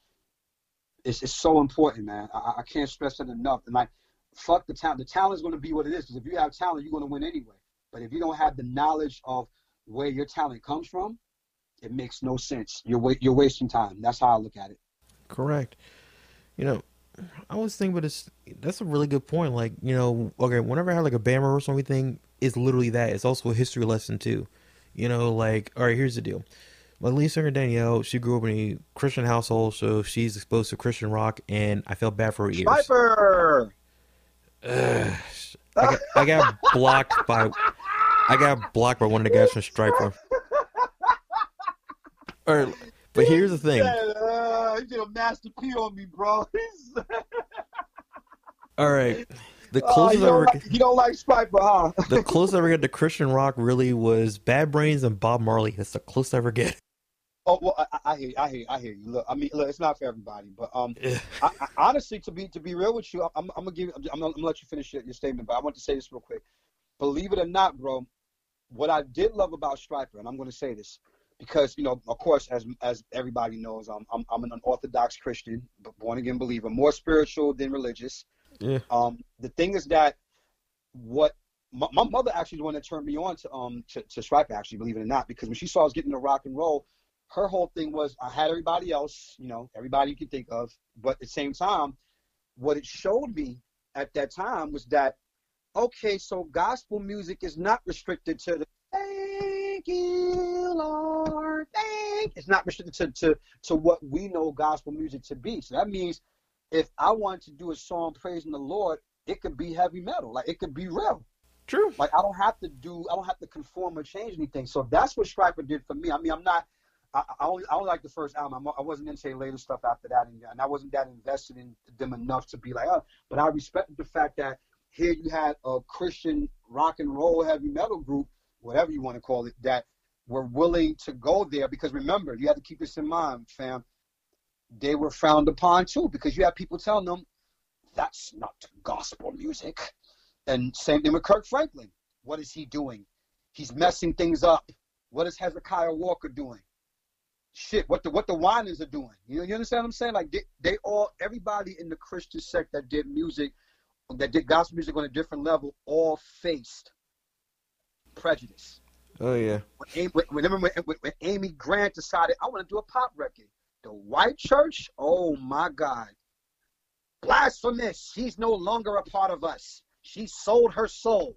It's, it's so important, man. I, I can't stress it enough. And like, fuck the talent. The talent is going to be what it is because if you have talent, you're going to win anyway. But if you don't have the knowledge of where your talent comes from, it makes no sense. You're wa- you're wasting time. That's how I look at it. Correct. You know, I was thinking, but it's that's a really good point. Like, you know, okay, whenever I have like a band rehearsal or anything, it's literally that. It's also a history lesson too. You know, like, all right, here's the deal. My lead singer Danielle, she grew up in a Christian household, so she's exposed to Christian rock, and I felt bad for her ears. Stryper. Ugh. I got, I got blocked by I got blocked by one of the guys from Stryper. All right, but here's the thing. Uh, you did a master P on me, bro. All right, the Oh, closest you, I ever like, you don't like Stryper, huh? the closest I ever get to Christian rock really was Bad Brains and Bob Marley. That's the closest I ever get. Oh well, I, I hear, you, I hear, you, I hear you. Look, I mean, look, it's not for everybody, but um, I, I, honestly, to be to be real with you, I'm, I'm gonna give, I'm, gonna, I'm gonna let you finish your, your statement, but I want to say this real quick. Believe it or not, bro, what I did love about Stryper, and I'm gonna say this because you know, of course, as as everybody knows, I'm I'm, I'm an Orthodox Christian, but born again believer, more spiritual than religious. Yeah. Um, the thing is that what my, my mother actually the one that turned me on to um to, to Stryper, actually, believe it or not, because when she saw us getting into rock and roll, her whole thing was I had everybody else, you know, everybody you can think of, but at the same time, what it showed me at that time was that okay, so gospel music is not restricted to the thank you, Lord, thank. It's not restricted to, to to what we know gospel music to be. So that means if I wanted to do a song praising the Lord, it could be heavy metal, like it could be real. True. Like I don't have to do, I don't have to conform or change anything. So that's what Stryper did for me. I mean, I'm not. I, I only I only like the first album. I'm, I wasn't into their later stuff after that, and, and I wasn't that invested in them enough to be like, oh. But I respected the fact that here you had a Christian rock and roll heavy metal group, whatever you want to call it, that were willing to go there. Because remember, you have to keep this in mind, fam. They were frowned upon too, because you have people telling them that's not gospel music. And same thing with Kirk Franklin. What is he doing? He's messing things up. What is Hezekiah Walker doing? Shit, what the what the Winans are doing. You, know, you understand what I'm saying? Like they, they all everybody in the Christian sect that did music, that did gospel music on a different level, all faced prejudice. Oh yeah. When, Amy- remember when, when, when Amy Grant decided I want to do a pop record, the white church, oh my God, blasphemous! She's no longer a part of us. She sold her soul,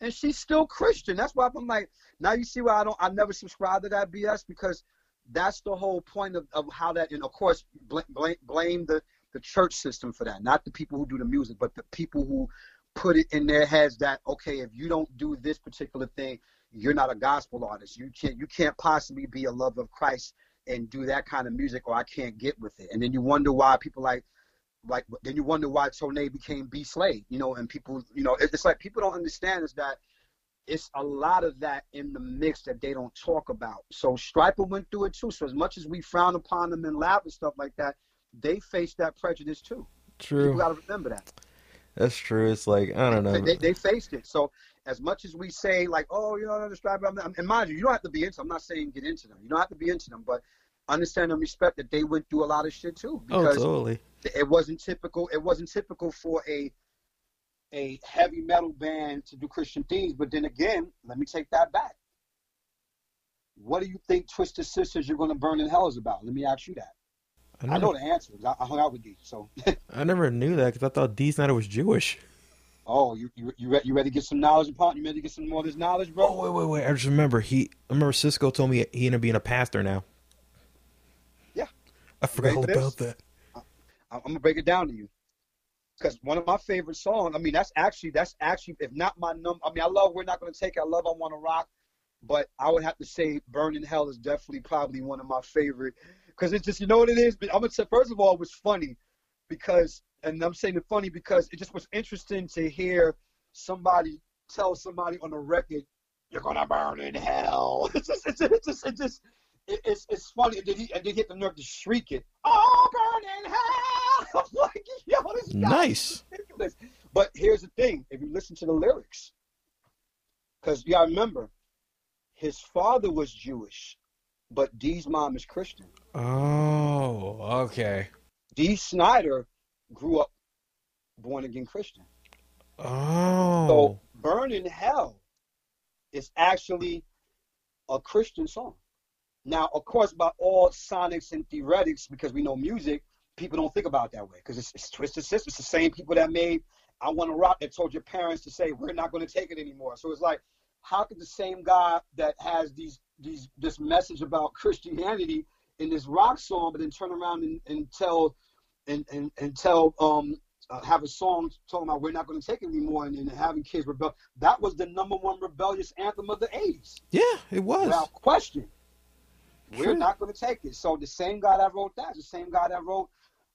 and she's still Christian. That's why I'm like, now you see why I don't, I never subscribe to that BS because that's the whole point of, of how that, and of course, blame, blame, blame the the church system for that, not the people who do the music, but the people who put it in their heads that okay, if you don't do this particular thing, you're not a gospel artist. You can't you can't possibly be a lover of Christ and do that kind of music, or I can't get with it. And then you wonder why people like like then you wonder why Tone became B Slade, you know, and people you know it's like people don't understand is that it's a lot of that in the mix that they don't talk about. So Stryper went through it too. So as much as we frown upon them and laugh and stuff like that, they faced that prejudice too. True. got to remember that. That's true. It's like I don't know. They, they, they faced it. So as much as we say like, oh, you know, the Stryper, I'm, I'm- and mind you, you don't have to be into. I'm not saying get into them. You don't have to be into them, but understand and respect that they went through a lot of shit too Oh, because totally. it wasn't typical. It wasn't typical for a a heavy metal band to do Christian themes. But then again, let me take that back. What do you think Twisted Sisters You're Gonna Burn in Hell is about? Let me ask you that. I, I know the answer. I, I hung out with you. So, I never knew that because I thought Dee Snider was Jewish. oh, you you you, re- you ready to get some knowledge upon? You ready to get some more of this knowledge, bro? Oh wait, wait, wait! I just remember he. I remember Cisco told me he ended up being a pastor now. Yeah. I forgot all about that. I'm gonna break it down to you. Because one of my favorite songs, I mean, that's actually that's actually if not my number. I mean, I love We're Not Gonna Take It. I love I Wanna Rock, but I would have to say Burning Hell is definitely probably one of my favorite. Because it's just you know what it is. But I'm gonna say first of all, it was funny because, and I'm saying it funny because it just was interesting to hear somebody tell somebody on the record, "You're gonna burn in hell." It's just, it's just, it's just, it's, just, it's, it's funny. And then he and then hit the nerve to shriek it, "Oh, burn in hell!" I'm like, yo, this Nice. ridiculous. But here's the thing: if you listen to the lyrics, because you gotta remember, his father was Jewish, but Dee's mom is Christian. Oh, okay. Dee Snider grew up born again Christian. Oh. So Burn in Hell is actually a Christian song. Now, of course, by all sonics and theoretics, because we know music, people don't think about it that way because it's, it's Twisted Sister. It's the same people that made I Want to Rock that told your parents to say, we're not going to take it anymore. So it's like, how could the same guy that has these these this message about Christianity in this rock song, but then turn around and, and tell and, and, and tell um uh, have a song talking about we're not going to take it anymore and, and having kids rebel. That was the number one rebellious anthem of the 80s, yeah, it was. without question. We're not going to take it. So the same guy that wrote that, the same guy that wrote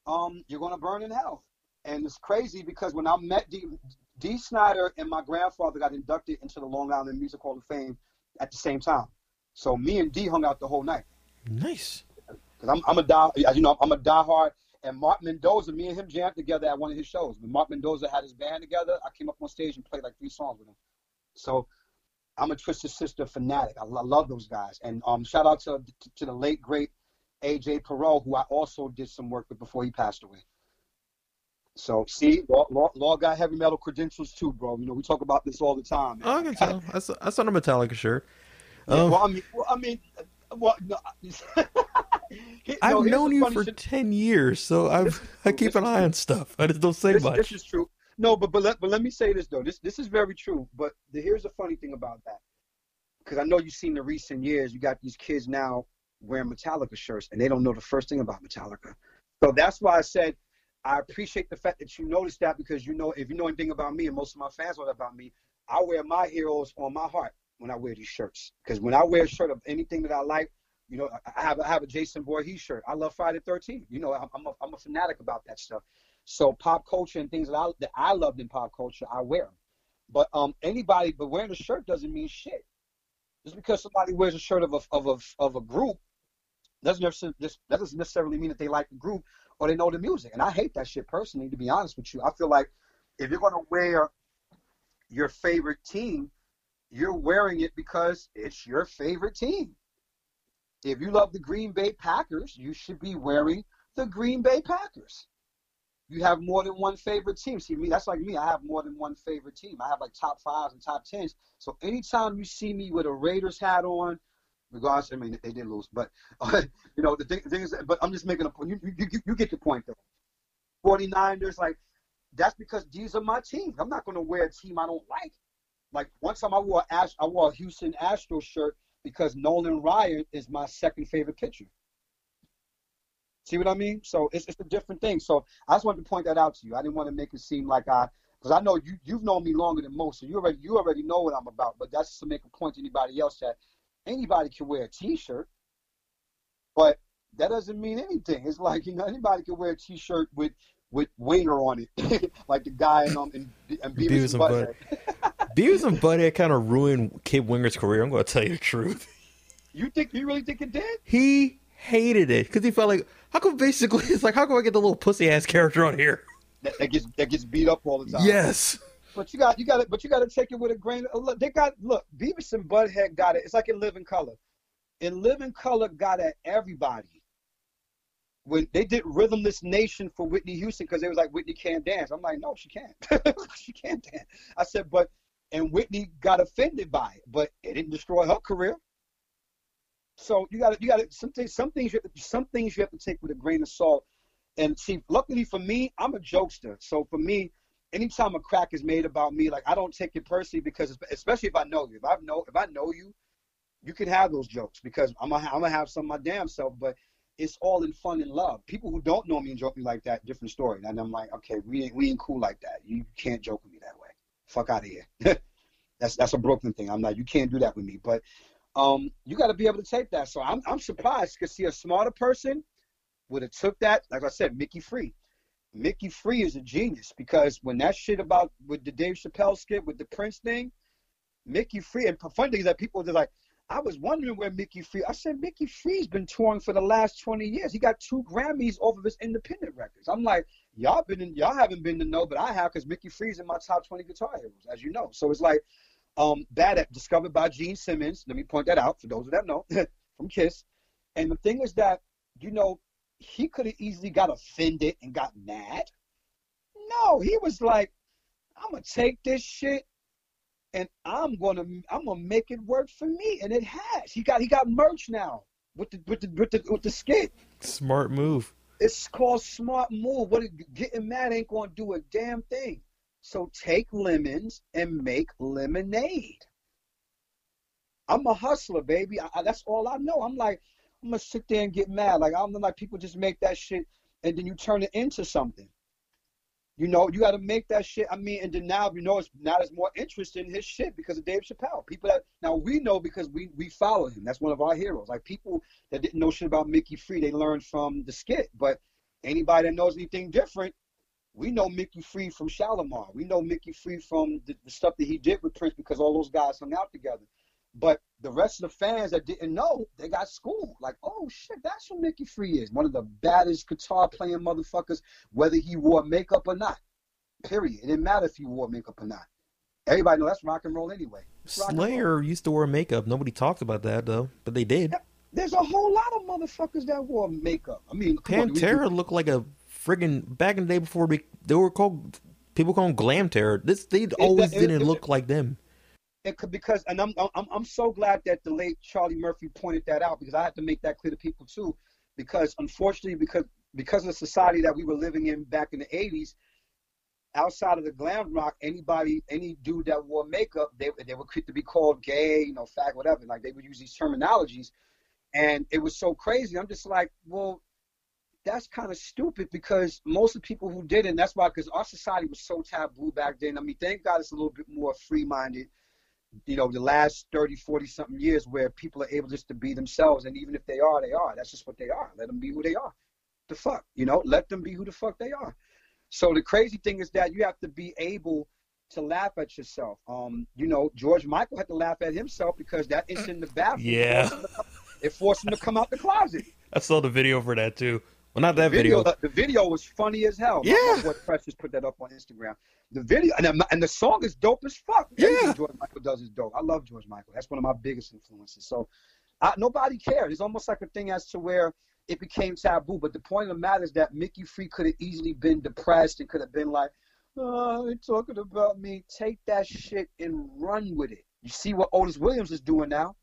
um, "You're Going to Burn in Hell," and it's crazy because when I met D, Dee Snider and my grandfather got inducted into the Long Island Music Hall of Fame at the same time. So me and D hung out the whole night. Nice. Because I'm, I'm a die, as you know, I'm a diehard. And Mark Mendoza, me and him jammed together at one of his shows. When Mark Mendoza had his band together, I came up on stage and played like three songs with him. So I'm a Twisted Sister fanatic. I, lo- love those guys. And um, shout out to to the late great AJ Pero, who I also did some work with before he passed away. So see, law, law, law got heavy metal credentials too, bro. You know we talk about this all the time. man. Oh, I can tell. That's that's on a Metallica shirt. Yeah, Um, well, I mean, well, I mean, well, no, Here- I've no, known you for shit. ten years, so I've I keep this an eye on stuff. I just don't say this, much. this is true. No, but but let, but let me say this though. This this is very true. But the, here's the funny thing about that, because I know you've seen the recent years. You got these kids now wearing Metallica shirts, and they don't know the first thing about Metallica. So that's why I said I appreciate the fact that you noticed that because you know if you know anything about me, and most of my fans know about me, I wear my heroes on my heart when I wear these shirts. Because when I wear a shirt of anything that I like, you know, I have have a Jason Voorhees shirt. I love Friday 13th. You know, I'm a, I'm a fanatic about that stuff. So pop culture and things that I that I loved in pop culture, I wear them. But um, anybody, but wearing a shirt doesn't mean shit. Just because somebody wears a shirt of a of a of a group doesn't necessarily that doesn't necessarily mean that they like the group or they know the music. And I hate that shit personally. To be honest with you, I feel like if you're gonna wear your favorite team, you're wearing it because it's your favorite team. If you love the Green Bay Packers, you should be wearing the Green Bay Packers. You have more than one favorite team. See me, that's like me. I have more than one favorite team. I have like top fives and top tens. So anytime you see me with a Raiders hat on, regardless, I mean they did lose, but uh, you know the thing, the thing is, but I'm just making a point. You, you, you- get the point though. 49ers, like that's because these are my teams. I'm not going to wear a team I don't like. Like one time I wore Ash, I wore a Houston Astros shirt because Nolan Ryan is my second favorite pitcher. See what I mean? So it's it's a different thing. So I just wanted to point that out to you. I didn't want to make it seem like I, because I know you you've known me longer than most, so you already you already know what I'm about. But that's to make a point to anybody else that anybody can wear a T-shirt, but that doesn't mean anything. It's like you know anybody can wear a T-shirt with with Winger on it, like the guy in um in, in Beavis, Beavis and Butthead. Beavis and Butthead kind of ruined Kip Winger's career. I'm going to tell you the truth. You think you really think it did? He hated it because he felt like, how come basically it's like, how come I get the little pussy ass character on here? That, that gets that gets beat up all the time. Yes. But you got you got it. but you got to take it with a grain. Of, look, they got look. Beavis and Butthead got it. It's like in Living Color. In Living Color, got at everybody. When they did Rhythmless Nation for Whitney Houston because they was like Whitney can't dance. I'm like, no, she can't. she can't dance. I said, but and Whitney got offended by it, but it didn't destroy her career. So you got to you got to some things some things you have to, some things you have to take with a grain of salt. And see, luckily for me, I'm a jokester. So for me, anytime a crack is made about me, like I don't take it personally because especially if I know you, if I know if I know you, you can have those jokes because I'm gonna I'm gonna have some of my damn self. But it's all in fun and love. People who don't know me and joke me like that, different story. And I'm like, okay, we ain't we ain't cool like that. You can't joke with me that way. Fuck out of here. that's that's a Brooklyn thing. I'm like, you can't do that with me. But um, you got to be able to take that. So I'm I'm surprised to see a smarter person would have took that. Like I said, Micki Free. Micki Free is a genius because when that shit about with the Dave Chappelle skit with the Prince thing, Micki Free and fun thing is that people are like, I was wondering where Micki Free. I said Micki Free's been touring for the last 20 years. He got two Grammys off of his independent records. I'm like, y'all been in, y'all haven't been to know, but I have because Micki Free's in my top 20 guitar heroes, as you know. So it's like um, Bad App discovered by Gene Simmons. Let me point that out for those of that know from Kiss. And the thing is that you know he could have easily got offended and got mad. No, he was like, I'm gonna take this shit and I'm gonna I'm gonna make it work for me, and it has. He got he got merch now with the with the with the, with the skit. Smart move. It's called smart move. What getting mad ain't gonna do a damn thing. So take lemons and make lemonade. I'm a hustler, baby. I, I, that's all I know. I'm like I'm gonna sit there and get mad. Like I'm like people just make that shit and then you turn it into something. You know, you got to make that shit. I mean, and then now you know it's now there's more interest in his shit because of Dave Chappelle. People that now we know because we we follow him. That's one of our heroes. Like people that didn't know shit about Micki Free, they learned from the skit. But anybody that knows anything different, we know Micki Free from Shalamar. We know Micki Free from the, the stuff that he did with Prince because all those guys hung out together. But the rest of the fans that didn't know, they got schooled. Like, oh shit, that's who Micki Free is. One of the baddest guitar playing motherfuckers, whether he wore makeup or not. Period. It didn't matter if he wore makeup or not. Everybody know that's rock and roll anyway. Slayer used to wear makeup. Nobody talked about that though, but they did. Yeah, there's a whole lot of motherfuckers that wore makeup. I mean, Pantera on, looked like a friggin' back in the day before they were called people call them glam terror. This they always that, didn't it, look it, like them it could because and I'm I'm I'm so glad that the late Charlie Murphy pointed that out because I had to make that clear to people too, because unfortunately because because of the society that we were living in back in the 80s, outside of the glam rock, anybody any dude that wore makeup, they they were quick to be called gay, you know, fag, whatever. Like they would use these terminologies, and it was so crazy. I'm just like, well. That's kind of stupid because most of the people who did it, and that's why, because our society was so taboo back then. I mean, thank God it's a little bit more free minded you know, the last 30, 40 something years where people are able just to be themselves. And even if they are, they are. That's just what they are. Let them be who they are. The fuck, you know, let them be who the fuck they are. So the crazy thing is that you have to be able to laugh at yourself. Um, you know, George Michael had to laugh at himself because that incident in the bathroom, yeah, it forced him to come out the closet. I saw the video for that too. Well, not that the video. video. The video was funny as hell. Yeah. What Precious put that up on Instagram. The video and, and the song is dope as fuck. Yeah. George Michael does is dope. I love George Michael. That's one of my biggest influences. So I, nobody cared. It's almost like a thing as to where it became taboo. But the point of the matter is that Micki Free could have easily been depressed and could have been like, oh, they're talking about me. Take that shit and run with it. You see what Otis Williams is doing now?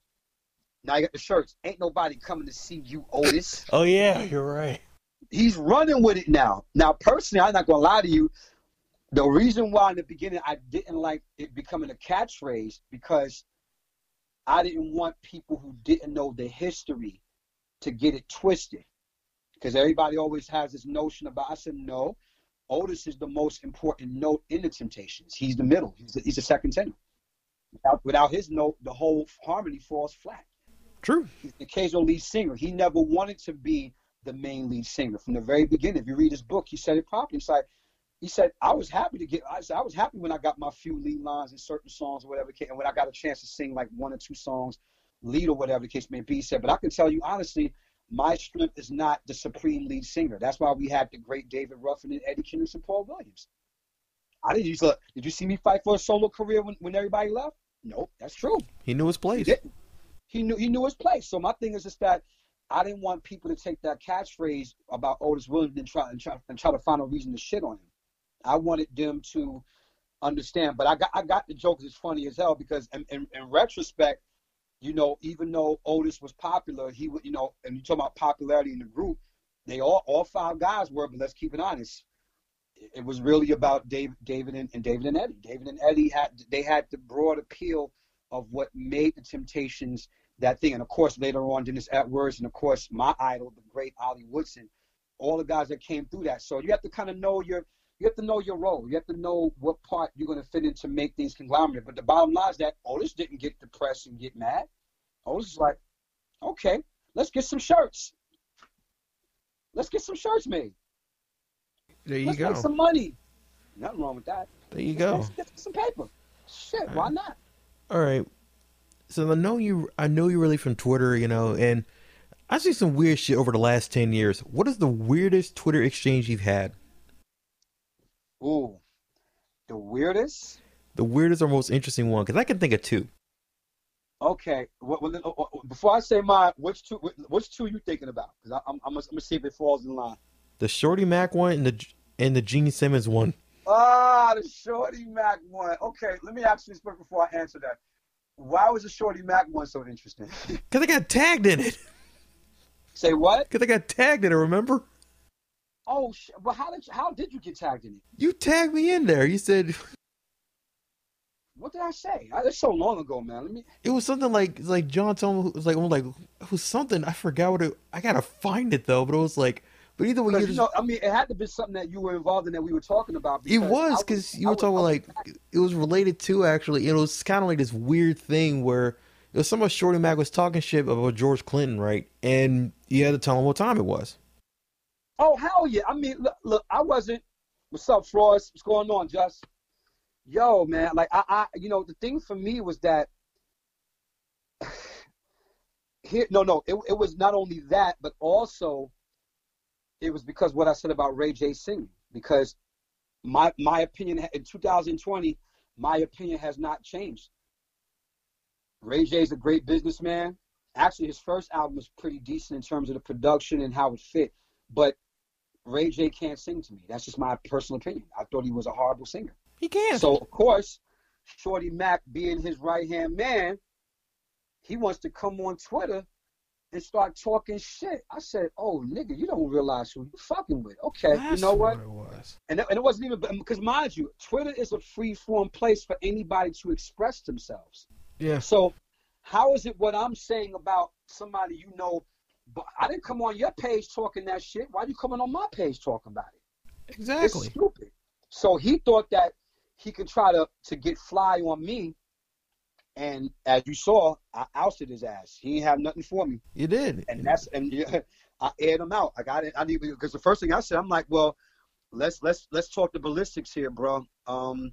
Now you got the shirts. Ain't nobody coming to see you, Otis. oh yeah, you're right he's running with it now. Now, personally, I'm not gonna lie to you. The reason why in the beginning I didn't like it becoming a catchphrase because I didn't want people who didn't know the history to get it twisted. Because everybody always has this notion about. I said no. Otis is the most important note in the Temptations. He's the middle. He's the, he's the second tenor. Without, without his note, the whole harmony falls flat. True. He's the occasional lead singer. He never wanted to be the main lead singer from the very beginning. If you read his book, he said it properly. It's like he said, I was happy to get. I said I was happy when I got my few lead lines in certain songs or whatever, and when I got a chance to sing like one or two songs, lead or whatever the case may be. He said, but I can tell you honestly, my strength is not the supreme lead singer. That's why we had the great David Ruffin and Eddie Kendricks and Paul Williams. I didn't use. Did you see me fight for a solo career when, when everybody left? Nope, that's true. He knew his place. He, he knew he knew his place. So my thing is just that I didn't want people to take that catchphrase about Otis Williams and try and try and try to find a reason to shit on him. I wanted them to understand, but I got I got the jokes as funny as hell because in, in, in retrospect, you know, even though Otis was popular, he would, you know, and you talk about popularity in the group, they all all five guys were, but let's keep it honest. It was really about Dave, David and, and David and Eddie. David and Eddie had they had the broad appeal of what made the Temptations that thing. And of course, later on, Dennis Edwards, and of course, my idol, the great Ollie Woodson, all the guys that came through that. So you have to kind of know your you have to know your role. You have to know what part you're going to fit in to make things conglomerate. But the bottom line is that Otis didn't get depressed and get mad. Otis is like, okay, let's get some shirts. Let's get some shirts made. There you let's go. make some money. Nothing wrong with that. There you Let's go. get some paper. Shit, why not? All right. So I know you. I know you really from Twitter, you know, and I see some weird shit over the last ten years. What is the weirdest Twitter exchange you've had? Ooh, the weirdest. The weirdest or most interesting one? Because I can think of two. Okay, uh, before I say mine, which two? Which two you thinking about? Because I'm, I'm, gonna, see if it falls in line. The Shorty Mac one and the and the Gene Simmons one. Ah, the Shorty Mac one. Okay, let me ask you this before I answer that. Why was the Shorty Mac one so interesting? Because I got tagged in it. Say what? Because I got tagged in it. Remember? Oh, sh- but how did you, how did you get tagged in it? You tagged me in there. You said What did I say? I, that's so long ago, man. Let me. it was something like it's like John told me it was like I'm like it was something I forgot what it. I gotta find it though. But it was like. But either way, you just, know, I mean, it had to be something that you were involved in that we were talking about. It was because you were talking like it was related to actually. It was kind of like this weird thing where it was someone Shorty Mac was talking shit about George Clinton, right? And you had to tell him what time it was. Oh hell yeah! I mean, look, look, I wasn't. What's up, Frost? What's going on, Just? Yo, man, like I, I, you know, the thing for me was that here, no, no, it, it was not only that, but also it was because what I said about Ray J singing. Because my my opinion in 2020, my opinion has not changed. Ray J is a great businessman. Actually, his first album was pretty decent in terms of the production and how it fit. But Ray J can't sing to me. That's just my personal opinion. I thought he was a horrible singer. He can't. So of course, Shorty Mac being his right hand man, he wants to come on Twitter and start talking shit. I said, "Oh nigga, you don't realize who you fucking with." Okay, That's you know what? it was. And it, and it wasn't even because mind you, Twitter is a free form place for anybody to express themselves. Yeah. So how is it what I'm saying about somebody you know? But I didn't come on your page talking that shit. Why are you coming on my page talking about it? Exactly. It's stupid. So he thought that he could try to to get fly on me, and as you saw, I ousted his ass. He have nothing for me, You did. and that's and yeah, I aired him out. I got it. I didn't because the first thing I said, I'm like, well, let's let's let's talk the ballistics here, bro. Um,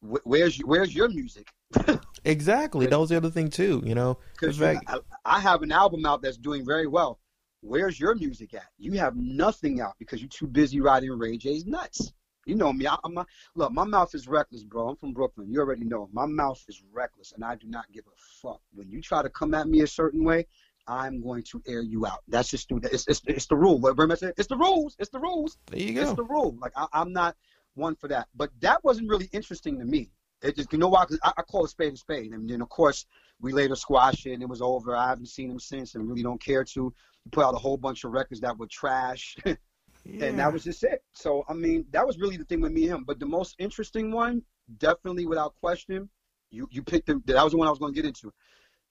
wh- where's where's your music? exactly. That was the other thing too. You know. Because I, I have an album out that's doing very well. Where's your music at? You have nothing out because you're too busy riding Ray J's nuts. You know me. I, I'm a, look. My mouth is reckless, bro. I'm from Brooklyn. You already know. My mouth is reckless, and I do not give a fuck. When you try to come at me a certain way, I'm going to air you out. That's just it's it's, it's the rule. What Burma said, it's the rules. It's the rules. There you go. It's the rule. Like I, I'm not one for that. But that wasn't really interesting to me. It just you know why? Because I, I call a spade a spade, and then of course we later squashed it, and it was over. I haven't seen him since, and really don't care to. He put out a whole bunch of records that were trash, and that was just it. So I mean, that was really the thing with me and him. But the most interesting one, definitely without question, you you picked him. That was the one I was going to get into.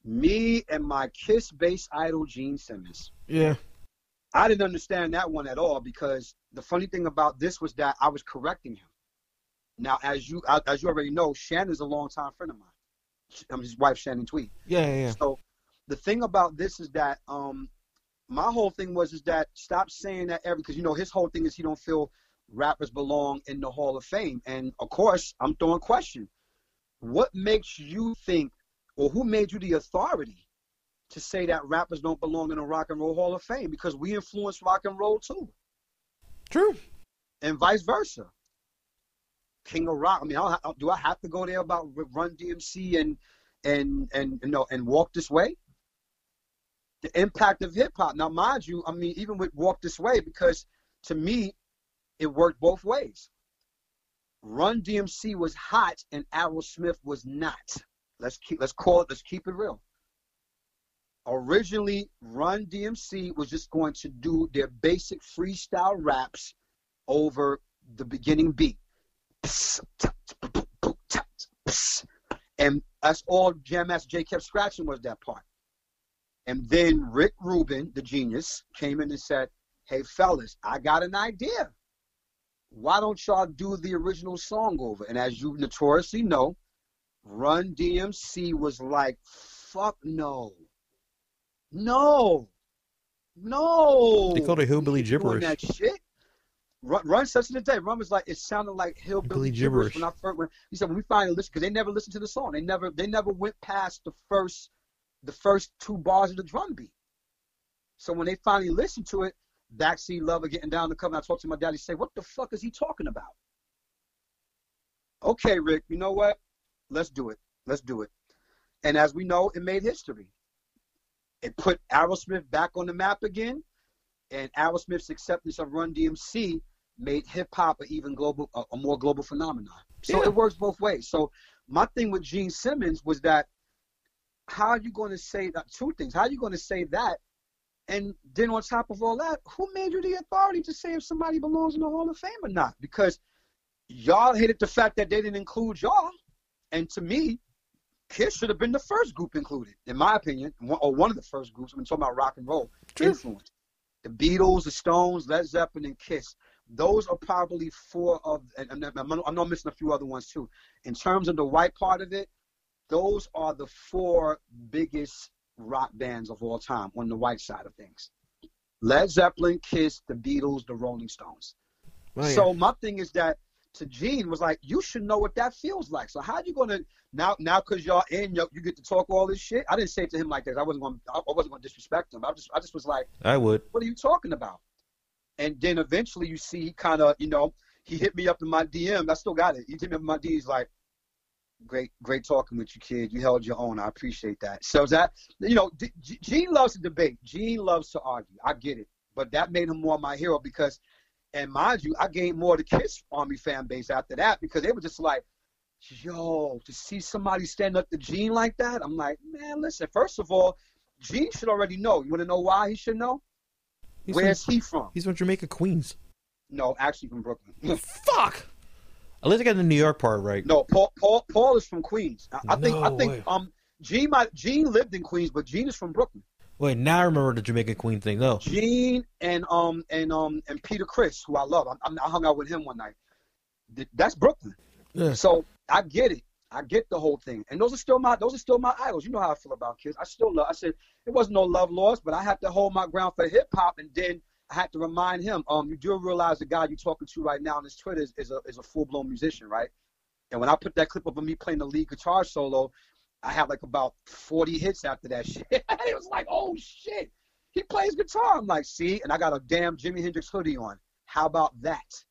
Me and my Kiss bass idol Gene Simmons. yeah. I didn't understand that one at all because the funny thing about this was that I was correcting him. Now, as you as you already know, Shannon's a longtime friend of mine. I'm his wife, Shannon Tweed. Yeah. Yeah. yeah. So the thing about this is that um, my whole thing was is that stop saying that every because you know his whole thing is he don't feel rappers belong in the Hall of Fame, and of course I'm throwing question. What makes you think, or who made you the authority to say that rappers don't belong in the Rock and Roll Hall of Fame? Because we influence rock and roll too, True. and vice versa. King of Rock. I mean, I do I have to go there about Run DMC and and and you know and Walk This Way? The impact of hip hop. Now, mind you, I mean, even with Walk This Way, because to me, it worked both ways. Run DMC was hot and Aerosmith was not. Let's keep let's call it let's keep it real. Originally, Run DMC was just going to do their basic freestyle raps over the beginning beat. And that's all Jam Master Jay kept scratching was that part. And then Rick Rubin, the genius, came in and said, Hey, fellas, I got an idea. Why don't y'all do the original song over? And as you notoriously know, Run DMC was like, fuck no. No. No. They called it hillbilly We ain't doing gibberish. That shit. Run, Run such the day. Run was like it sounded like hillbilly Hillbilly gibberish. gibberish. When I first, when he said when we finally listened, because they never listened to the song. They never, they never went past the first, the first two bars of the drum beat. So when they finally listened to it, backseat lover getting down the cover. I talked to my daddy. Say, what the fuck is he talking about? Okay, Rick. You know what? Let's do it. Let's do it. And as we know, it made history. It put Aerosmith back on the map again, and Aerosmith's acceptance of Run DMC made hip hop an even global, a, a more global phenomenon. So Yeah. it works both ways. So my thing with Gene Simmons was that how are you going to say that? Two things. How are you going to say that? And then on top of all that, who made you the authority to say if somebody belongs in the Hall of Fame or not? Because y'all hated the fact that they didn't include y'all. And to me, Kiss should have been the first group included, in my opinion, or one of the first groups. I'm talking about rock and roll True. influence. The Beatles, the Stones, Led Zeppelin, and Kiss. Those are probably four of, and and I'm, I'm not missing a few other ones too. In terms of the white part of it, those are the four biggest rock bands of all time on the white side of things. Led Zeppelin, Kiss, the Beatles, the Rolling Stones. Oh, yeah. So my thing is that to Gene was like, you should know what that feels like. So how you gonna now now because y'all in you, get to talk all this shit? I didn't say it to him like that. I wasn't gonna I wasn't gonna disrespect him. I just I just was like, I would. what are you talking about? And then eventually you see he kind of you know he hit me up in my DM. I still got it. He hit me up in my DM. He's like, great great talking with you, kid. You held your own. I appreciate that. So that you know, Gene loves to debate. Gene loves to argue. I get it, but that made him more my hero because and mind you, I gained more of the Kiss Army fan base after that because they were just like, yo, to see somebody stand up to Gene like that, I'm like, man, listen, first of all, Gene should already know. You want to know why he should know? He's Where's from, he from? he's from Jamaica, Queens. No, actually from Brooklyn. Fuck. At least I got the New York part right. no, Paul, Paul, Paul is from Queens. I, I think, I think, way. um, Gene might, Gene lived in Queens, but Gene is from Brooklyn. Wait, now I remember the Jamaica Queen thing. though. Gene and um and um and Peter Criss, who I love. I, I hung out with him one night. That's Brooklyn. Yeah. So I get it. I get the whole thing, and those are still my those are still my idols. You know how I feel about kids. I still love. I said it wasn't no love lost, but I had to hold my ground for hip hop, and then I had to remind him. Um, you do realize the guy you're talking to right now on his Twitter is, is a is a full blown musician, right? And when I put that clip up of me playing the lead guitar solo, I had like about 40 hits after that shit. it was like, oh shit, he plays guitar. I'm like, see, and I got a damn Jimi Hendrix hoodie on. How about that?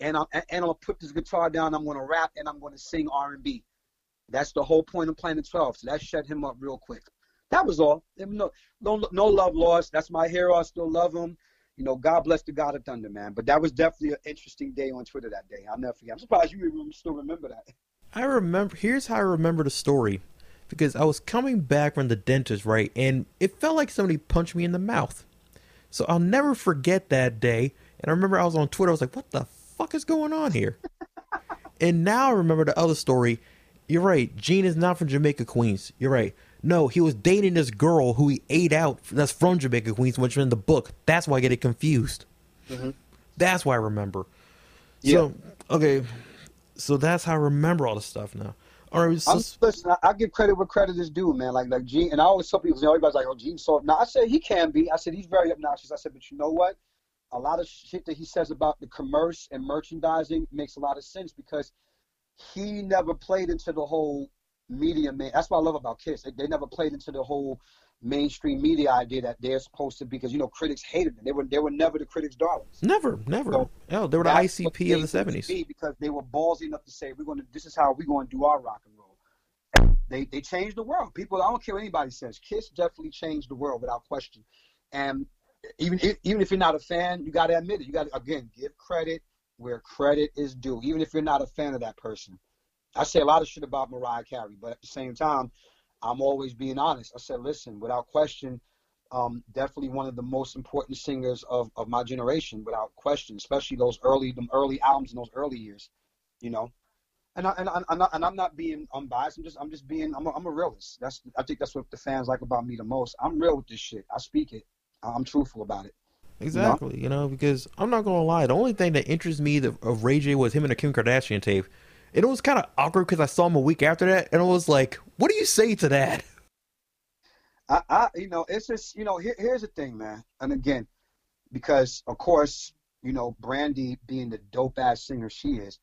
And I'm and gonna put this guitar down. I'm gonna rap and I'm gonna sing R&B. That's the whole point of Planet 12. So that shut him up real quick. That was all. No, no, no love lost. That's my hero. I still love him. You know, God bless the God of Thunder, man. But that was definitely an interesting day on Twitter that day. I'll never forget. I'm surprised you even still remember that. I remember. Here's how I remember the story, because I was coming back from the dentist, right, and it felt like somebody punched me in the mouth. So I'll never forget that day. And I remember I was on Twitter. I was like, "What the fuck is going on here?" and now I remember the other story. You're right. Gene is not from Jamaica, Queens. You're right. No, he was dating this girl who he ate out. That's from Jamaica, Queens, which is in the book. That's why I get it confused. Mhm. That's why I remember. So okay, so that's how I remember all the stuff now. All right, so, I'm, listen, I, I give credit where credit is due, man. Like like Gene, and I always tell people, you know, everybody's like, "Oh, Gene's so." Now I said he can be. I said he's very obnoxious. I said, but you know what? A lot of shit that he says about the commerce and merchandising makes a lot of sense because he never played into the whole media man. That's what I love about Kiss. They, they never played into the whole mainstream media idea that they're supposed to be because you know critics hated them. They were they were never the critics' darlings. never, never. So, oh, they were the ICP of the seventies. Because they were ballsy enough to say, "We're going to. This is how we're going to do our rock and roll." They they changed the world. People, I don't care what anybody says. Kiss definitely changed the world without question. And even if, even if you're not a fan, you got to admit it. You got to again give credit where credit is due, even if you're not a fan of that person. I say a lot of shit about Mariah Carey, but at the same time, I'm always being honest. I said, listen, without question, um, definitely one of the most important singers of, of my generation, without question, especially those early them early albums in those early years, you know. and I, and I, I'm not and I'm not being unbiased. I'm just I'm just being I'm a, I'm a realist. That's I think that's what the fans like about me the most. I'm real with this shit. I speak it. I'm truthful about it. Exactly, you know? you know, because I'm not gonna lie. The only thing that interests me of Ray J was him in the Kim Kardashian tape, and it was kind of awkward because I saw him a week after that, and I was like, "What do you say to that?" I, I you know, it's just you know, here, here's the thing, man. And again, because of course, you know, Brandy being the dope ass singer she is,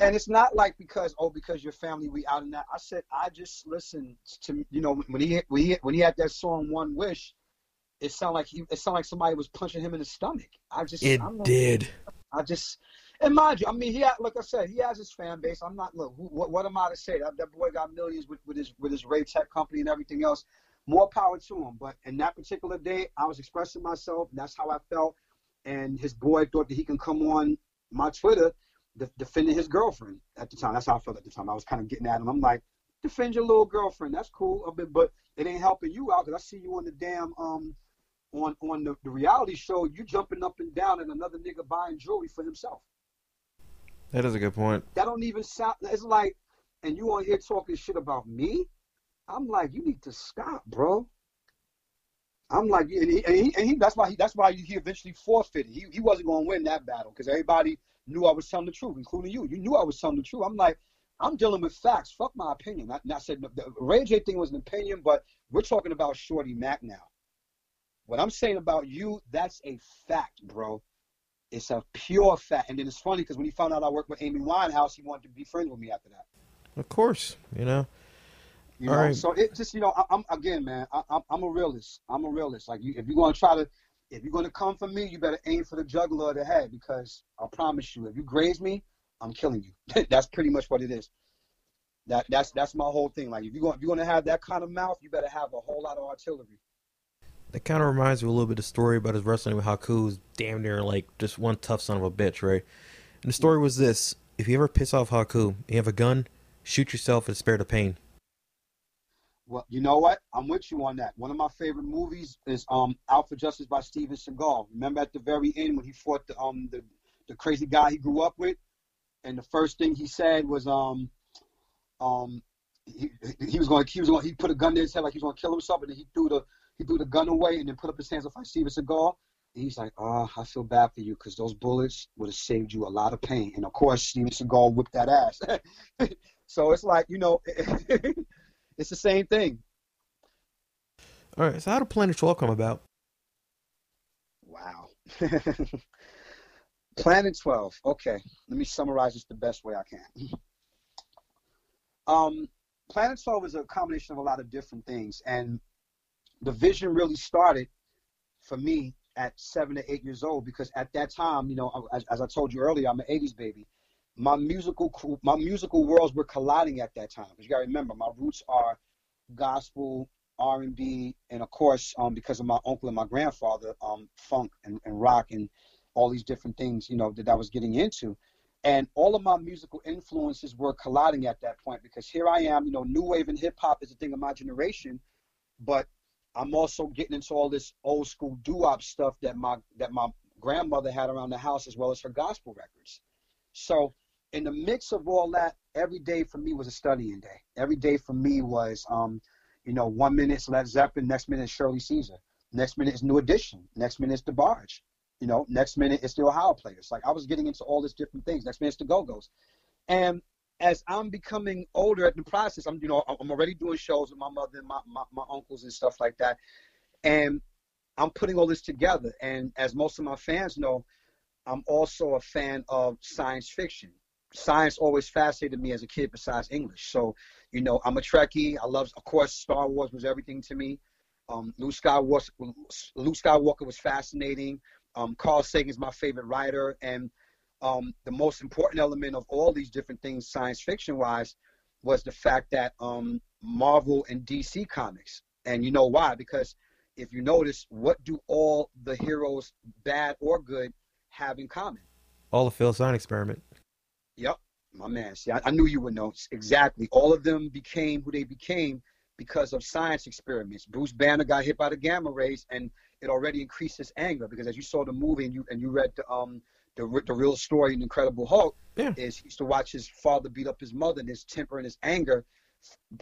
and it's not like because oh because your family we out and that. I said I just listened to you know when he when he when he had that song One Wish, it sounded like he it sounded like somebody was punching him in the stomach. I just it I'm did. I just and mind you, I mean he had like I said he has his fan base. I'm not look what what am I to say that that boy got millions with, with his with his Ray Tech company and everything else. More power to him. But in that particular day, I was expressing myself. That's how I felt. And his boy thought that he can come on my Twitter defending his girlfriend at the time. That's how I felt at the time. I was kind of getting at him. I'm like, defend your little girlfriend. That's cool, bit, but it ain't helping you out because I see you on the damn um on on the, the reality show. You jumping up and down, and another nigga buying jewelry for himself. That is a good point. That don't even sound. It's like, and you on here talking shit about me. I'm like, you need to stop, bro. I'm like, and he, and he, and he that's why he, that's why he eventually forfeited. He, he wasn't to win that battle because everybody knew I was telling the truth, including you. You knew I was telling the truth. I'm like, I'm dealing with facts. Fuck my opinion. I, I said the Ray J thing was an opinion, but we're talking about Shorty Mac now. What I'm saying about you, that's a fact, bro. It's a pure fact. And then it's funny because when he found out I worked with Amy Winehouse, he wanted to be friends with me after that. Of course, you know. You know, right. so it just you know, I, am again, man. I, am I'm a realist. I'm a realist. Like you, if you're gonna try to, if you're gonna come for me, you better aim for the jugular of the head because I promise you, if you graze me, I'm killing you. that's pretty much what it is. That that's that's my whole thing. Like if you're going, if you're gonna have that kind of mouth, you better have a whole lot of artillery. That kind of reminds me a little bit of the story about his wrestling with Haku, who's damn near like just one tough son of a bitch, right? And the story was this: if you ever piss off Haku, you have a gun, shoot yourself and spare the pain. Well, you know what? I'm with you on that. One of my favorite movies is um Justice by Steven Seagal. Remember at the very end when he fought the um the, the crazy guy he grew up with, and the first thing he said was um um he, he was going he was going he put a gun to his head like he was going to kill himself, and then he threw the he threw the gun away and then put up his hands like Steven Seagal. And he's like, oh, I feel bad for you because those bullets would have saved you a lot of pain. And of course, Steven Seagal whipped that ass. so it's like, you know, It's the same thing. All right. So how did Planet 12 come about? Wow. Planet 12. Okay. Let me summarize this the best way I can. Um, Planet 12 is a combination of a lot of different things. And the vision really started for me at seven or eight years old because at that time, you know, as, as I told you earlier, I'm an 80s baby my musical my musical worlds were colliding at that time. Because you got to remember, my roots are gospel, R and B, and of course, um, because of my uncle and my grandfather, um, funk and, and rock and all these different things, you know, that I was getting into. And all of my musical influences were colliding at that point because here I am, you know, new wave and hip hop is a thing of my generation, but I'm also getting into all this old school doo-wop stuff that my that my grandmother had around the house as well as her gospel records. So in the mix of all that, every day for me was a studying day. Every day for me was, um, you know, one minute it's Led Zeppelin, next minute it's Shirley Caesar, next minute it's New Edition, next minute it's DeBarge, you know, next minute it's the Ohio Players. Like I was getting into all these different things. Next minute it's the Go Go's, and as I'm becoming older in the process, I'm you know I'm already doing shows with my mother and my, my, my uncles and stuff like that, and I'm putting all this together. And as most of my fans know, I'm also a fan of science fiction science always fascinated me as a kid besides English. So, you know, I'm a Trekkie. I love, of course, Star Wars was everything to me. Um, Luke, Skywalker, Luke Skywalker was fascinating. Um, Carl Sagan is my favorite writer. And um, the most important element of all these different things, science fiction wise, was the fact that um, Marvel and DC comics. And you know why? Because if you notice, what do all the heroes, bad or good, have in common? All the Phil experiment. Yep, my man. See, I, I knew you would know exactly. All of them became who they became because of science experiments. Bruce Banner got hit by the gamma rays, and it already increased his anger because, as you saw the movie and you and you read the um the the real story in Incredible Hulk Yeah. is he used to watch his father beat up his mother, and his temper and his anger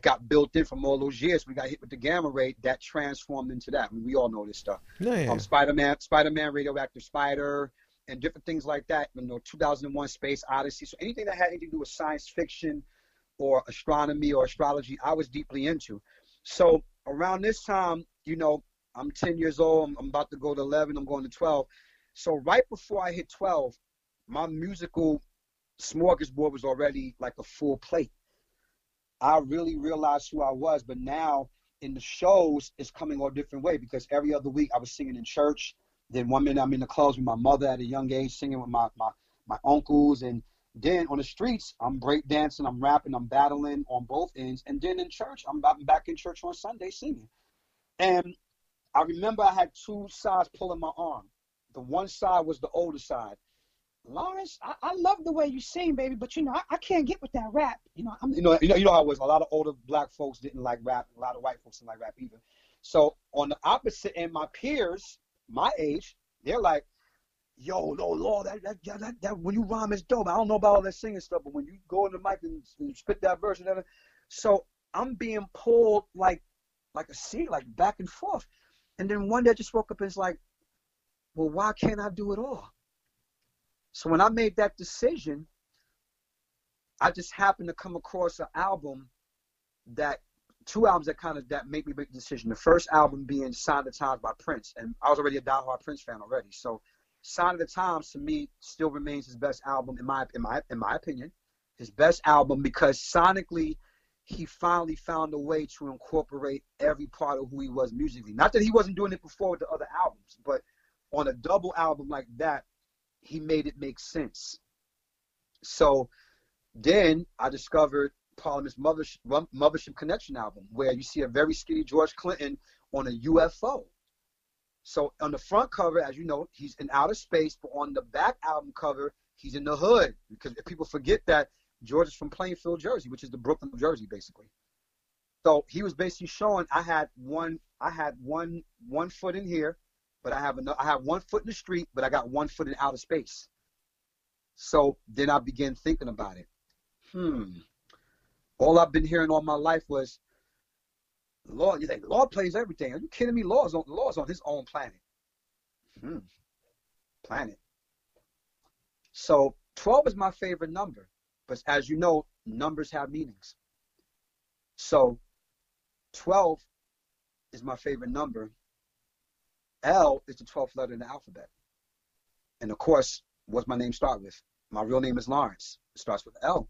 got built in from all those years. We got hit with the gamma ray that transformed into that. I mean, we all know this stuff. Yeah, yeah. Um, Spider Man, Spider Man, Radioactive Spider, and different things like that. You know, 2001 Space Odyssey. So anything that had anything to do with science fiction or astronomy or astrology, I was deeply into. So around this time, you know, I'm 10 years old. I'm, I'm about to go to 11. I'm going to 12. So right before I hit 12, my musical smorgasbord was already like a full plate. I really realized who I was, but now in the shows, it's coming all different way because every other week I was singing in church. Then one minute I'm in the clubs with my mother at a young age, singing with my my, my uncles, and then on the streets I'm break dancing, I'm rapping, I'm battling on both ends, and then in church I'm back in church on Sunday singing. And I remember I had two sides pulling my arm. The one side was the older side. Lawrence, I, I love the way you sing, baby, but you know I, I can't get with that rap. You know, I'm, you know, you know, you know how it was. A lot of older black folks didn't like rap. A lot of white folks didn't like rap either. So on the opposite end, my peers, my age, they're like, "Yo, no, Lord, that that, that, that, when you rhyme is dope. I don't know about all that singing stuff, but when you go in the mic and, and spit that verse and that, so I'm being pulled like like a sea, like back and forth. And then one day I just woke up and it's like, well, why can't I do it all? So when I made that decision, I just happened to come across an album that two albums that kind of that made me make the decision. The first album being Sign of the Times by Prince, and I was already a diehard Prince fan already. So Sign of the Times to me still remains his best album in my in my in my opinion, his best album because sonically he finally found a way to incorporate every part of who he was musically. Not that he wasn't doing it before with the other albums, but on a double album like that, he made it make sense. So then I discovered Parliament's Mothership, Connection album, where you see a very skinny George Clinton on a UFO. So on the front cover, as you know, he's in outer space, but on the back album cover, he's in the hood. Because people forget that George is from Plainfield, Jersey, which is the Brooklyn, Jersey, basically. So he was basically showing I had one, I had one, one foot in here, but I have another, I have one foot in the street, but I got one foot in outer space. So then I began thinking about it. Hmm. All I've been hearing all my life was, law. you think law plays everything? Are you kidding me? Lord's on Lord's on his own planet. Hmm. Planet. So 12 is my favorite number. But as you know, numbers have meanings. So 12 is my favorite number. L is the 12th letter in the alphabet. And of course, what's my name start with? My real name is Lawrence. It starts with L.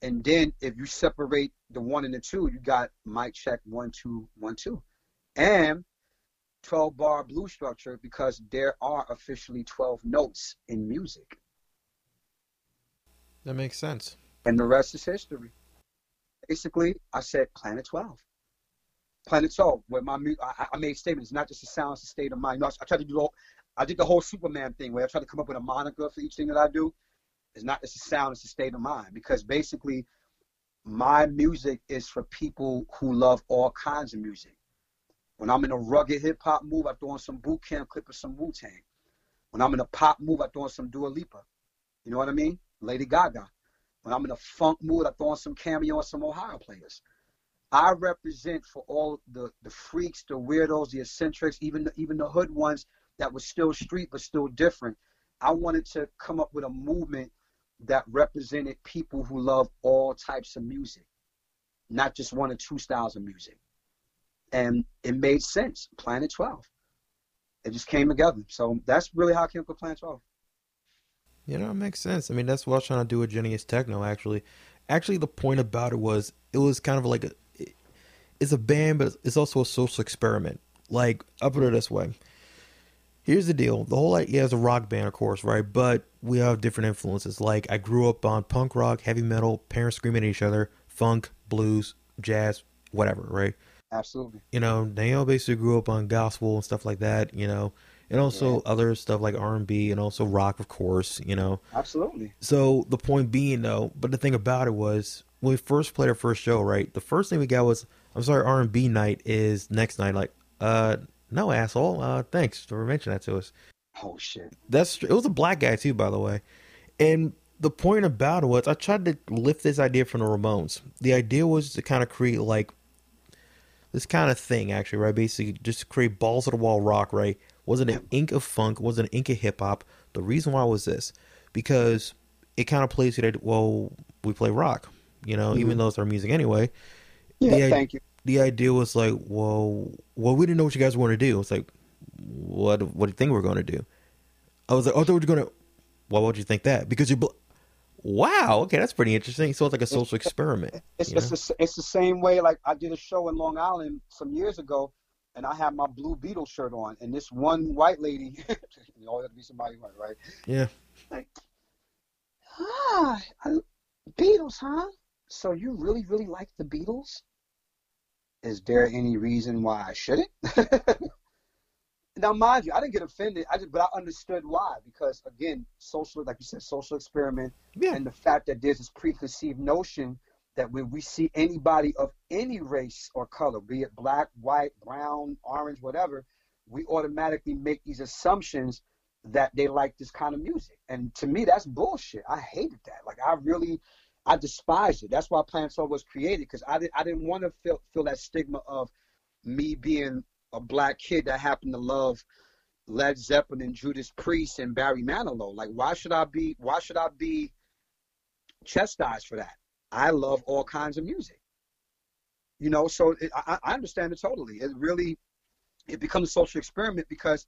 And then if you separate the one and the two, you got mic check one, two, one, two. And 12 bar blues structure because there are officially 12 notes in music. That makes sense. And the rest is history. Basically, I said Planet 12. Planet 12, where my I, I made statements, not just a sound, it's a state of mind. You know, I, I tried to do all, I did the whole Superman thing where I tried to come up with a moniker for each thing that I do. It's not just a sound, it's a state of mind. Because basically, my music is for people who love all kinds of music. When I'm in a rugged hip hop move, I throw on some Boot Camp Clik of some Wu Tang. When I'm in a pop move, I throw on some Dua Lipa. You know what I mean? Lady Gaga. When I'm in a funk mood, I throw on some Cameo on some Ohio players. I represent for all the, the freaks, the weirdos, the eccentrics, even the, even the hood ones that were still street but still different. I wanted to come up with a movement that represented people who love all types of music, not just one or two styles of music. And it made sense. Planet 12. It just came together. So that's really how I came up with Planet 12. You know, it makes sense. I mean, that's what I was trying to do with Genius Techno, actually. Actually, the point about it was, it was kind of like a, it's a band, but it's also a social experiment. Like, I'll put it this way. Here's the deal. The whole idea is a rock band, of course, right? But we have different influences. Like, I grew up on punk rock, heavy metal, parents screaming at each other, funk, blues, jazz, whatever, right? Absolutely. You know, Danielle basically grew up on gospel and stuff like that, you know, and also Yeah. other stuff like R&B and also rock, of course, you know. Absolutely. So the point being, though, but the thing about it was when we first played our first show, right? The first thing we got was, "I'm sorry, R and B night is next night." Like, uh, no, asshole. Uh, thanks for mentioning that to us. Oh shit. That's it was a black guy too, by the way. And the point about it was I tried to lift this idea from the Ramones. The idea was to kind of create like this kind of thing, actually, right? Basically, just to create balls of the wall rock, right? Wasn't an ink of funk, wasn't an ink of hip hop. The reason why was this because it kind of plays it. Well, we play rock, you know, mm-hmm. even though it's our music anyway. Yeah, the, thank you. The idea was like, well, well, we didn't know what you guys were going to do. It's like, what, what do you think we're going to do? I was like, oh, I were going to. Why would you think that? Because you. Bl- wow, okay, that's pretty interesting. So it's like a social it's, experiment. It's it's the, it's the same way. Like I did a show in Long Island some years ago, and I had my blue Beatles shirt on, and this one white lady, you always have to be somebody white, right? Yeah. Like, ah, Beatles, huh? So you really, really like the Beatles? Is there any reason why I shouldn't? now, mind you, I didn't get offended. I just, but I understood why because again, social, like you said, social experiment, yeah. and the fact that there's this preconceived notion that when we see anybody of any race or color, be it black, white, brown, orange, whatever, we automatically make these assumptions that they like this kind of music. And to me, that's bullshit. I hated that. Like I really, I despised it. That's why Planet Soul was created because I didn't, I didn't want to feel feel that stigma of me being a black kid that happened to love Led Zeppelin and Judas Priest and Barry Manilow. Like why should I be? Why should I be chastised for that? I love all kinds of music. You know, so it, I, I understand it totally. It really it becomes a social experiment because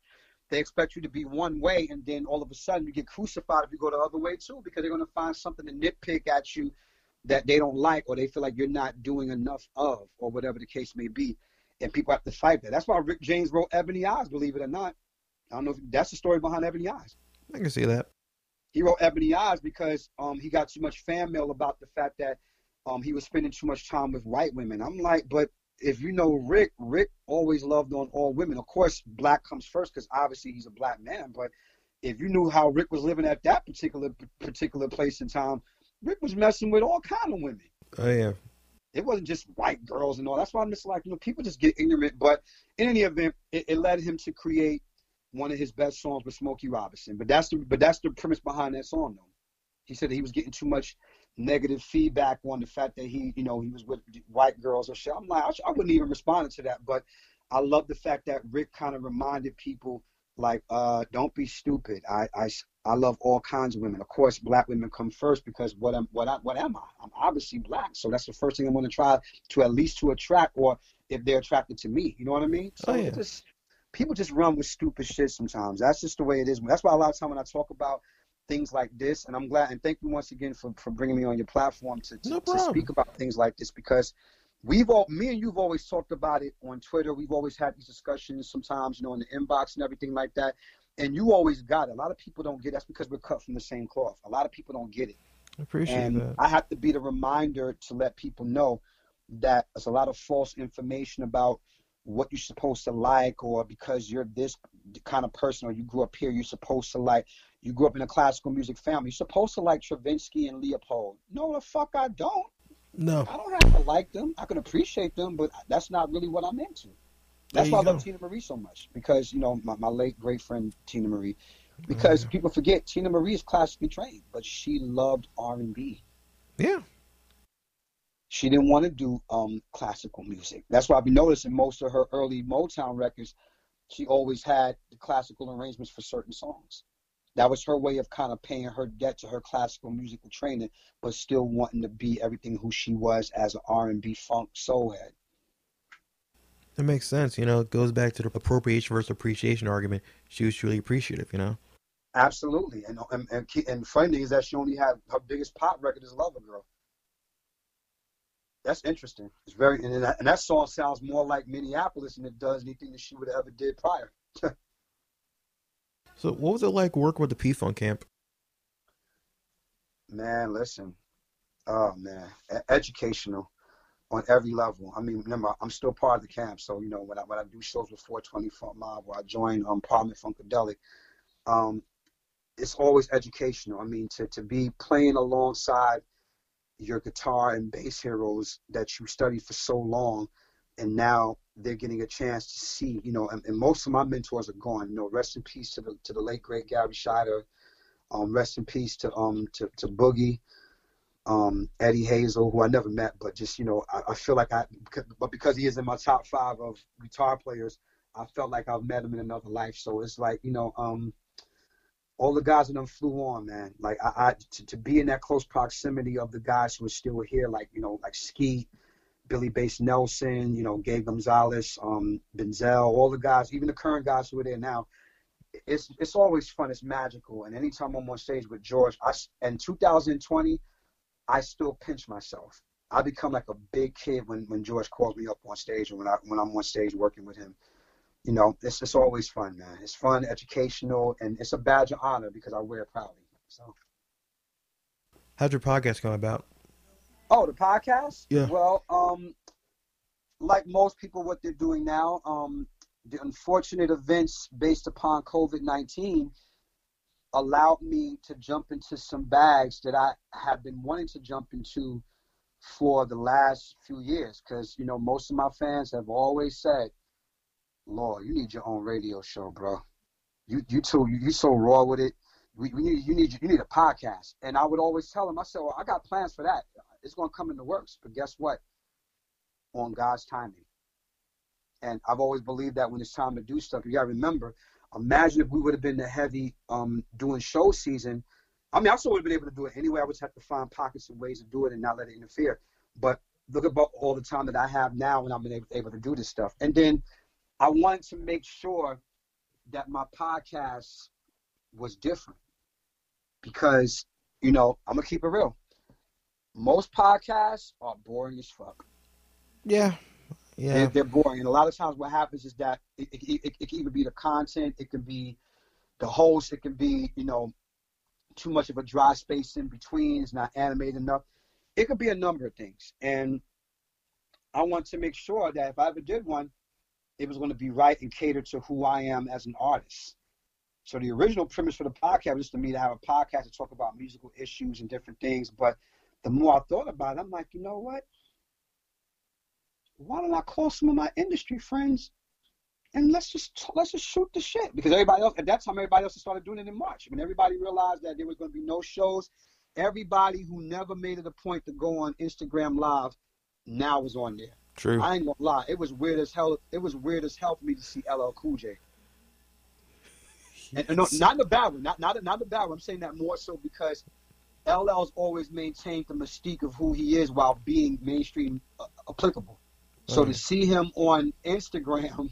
they expect you to be one way, and then all of a sudden you get crucified if you go the other way too, because they're going to find something to nitpick at you that they don't like, or they feel like you're not doing enough of, or whatever the case may be. And people have to fight that. That's why Rick James wrote Ebony Eyes, believe it or not. I don't know if that's the story behind Ebony Eyes. I can see that he wrote Ebony Eyes because um, he got too much fan mail about the fact that um, he was spending too much time with white women. I'm like, but if you know Rick, Rick always loved on all women. Of course, black comes first because obviously he's a black man. But if you knew how Rick was living at that particular particular place in time, Rick was messing with all kind of women. Oh yeah. It wasn't just white girls and all. That's why I'm just like, you know, people just get ignorant. But in any event, it, it led him to create one of his best songs with Smokey Robinson. But that's the but that's the premise behind that song though. He said that he was getting too much negative feedback on the fact that he, you know, he was with white girls or shit. I'm like, I, wouldn't even respond to that, but I love the fact that Rick kind of reminded people like, uh, don't be stupid. I, I, I love all kinds of women. Of course, black women come first because what am what I, what am I? I'm obviously black, so that's the first thing I'm going to try to at least to attract, or if they're attracted to me. You know what I mean? So oh, yeah. just people just run with stupid shit sometimes. That's just the way it is. That's why a lot of time when I talk about things like this, and I'm glad and thank you once again for, for bringing me on your platform to, to, no to speak about things like this because we've all me and you've always talked about it on Twitter. We've always had these discussions sometimes, you know, in the inbox and everything like that. And you always got it. A lot of people don't get it. That's because we're cut from the same cloth. A lot of people don't get it. I appreciate and that. I have to be the reminder to let people know that there's a lot of false information about what you're supposed to like or because you're this kind of person or you grew up here you're supposed to like you grew up in a classical music family. You're supposed to like Stravinsky and Leopold. No the fuck I don't. No. I don't have to like them. I can appreciate them but that's not really what I'm into. That's why I love Teena Marie so much because you know my, my late great friend Teena Marie. Because people forget Teena Marie is classically trained but she loved R&B yeah. She didn't want to do um, classical music. That's why I've noticed in most of her early Motown records, she always had the classical arrangements for certain songs. That was her way of kind of paying her debt to her classical musical training, but still wanting to be everything who she was as an R&B funk soul head. That makes sense. You know, it goes back to the appropriation versus appreciation argument. She was truly appreciative, you know? Absolutely. And and, and, and funny is that she only had her biggest pop record is Lover Girl. That's interesting. It's very and that, and that song sounds more like Minneapolis than it does anything that she would have ever did prior. so, what was it like working with the P Funk camp? Man, listen. Oh man, e- educational on every level. I mean, remember, I'm still part of the camp, so you know when I when I do shows with 420 Funk Mob or I join um Parliament Funkadelic, um, it's always educational. I mean, to to be playing alongside your guitar and bass heroes that you studied for so long and now they're getting a chance to see, you know, and, and, most of my mentors are gone. You know, rest in peace to the to the late great Gary Shider. Um, rest in peace to um to, to Boogie, um, Eddie Hazel, who I never met, but just you know, I, I feel like I, but because he is in my top five of guitar players, I felt like I've met him in another life. So it's like you know, um, all the guys that them flew on, man. Like I, I to, to be in that close proximity of the guys who are still here, like you know, like Skeet Billy Bass Nelson, you know, Gabe Gonzalez, um, Benzel, all the guys, even the current guys who are there now. It's it's always fun. It's magical. And anytime I'm on stage with George, I in 2020, I still pinch myself. I become like a big kid when, when George calls me up on stage or when I when I'm on stage working with him. You know, it's it's always fun, man. It's fun, educational, and it's a badge of honor because I wear it proudly. So, how's your podcast going about? Oh, the podcast? Yeah. Well, um, like most people, what they're doing now, um, the unfortunate events based upon COVID 19 allowed me to jump into some bags that I have been wanting to jump into for the last few years. Because, you know, most of my fans have always said, Lord, you need your own radio show, bro. You you too, you, you so raw with it. We, we need you need you need a podcast. And I would always tell them, I said, well, I got plans for that it's going to come into works. But guess what? On God's timing. And I've always believed that when it's time to do stuff, you got to remember. Imagine if we would have been the heavy um, doing show season. I mean, I still would have been able to do it anyway. I would have to find pockets and ways to do it and not let it interfere. But look about all the time that I have now when I'm able, able to do this stuff. And then I wanted to make sure that my podcast was different because, you know, I'm going to keep it real most podcasts are boring as fuck. Yeah. Yeah. They're, they're boring. And a lot of times what happens is that it, it, it, it can either be the content, it can be the host, it can be, you know, too much of a dry space in between, it's not animated enough. It could be a number of things. And I want to make sure that if I ever did one, it was going to be right and cater to who I am as an artist. So the original premise for the podcast was to me to have a podcast to talk about musical issues and different things, but the more I thought about it, I'm like, you know what? Why don't I call some of my industry friends and let's just let's just shoot the shit because everybody else at that time everybody else started doing it in March. When everybody realized that there was going to be no shows, everybody who never made it a point to go on Instagram Live now was on there. True. I ain't gonna lie, it was weird as hell. It was weird as hell for me to see LL Cool J. And, and no, not in the bad one, not not not the bad one. I'm saying that more so because LL's always maintained the mystique of who he is while being mainstream uh, applicable. So to see him on Instagram,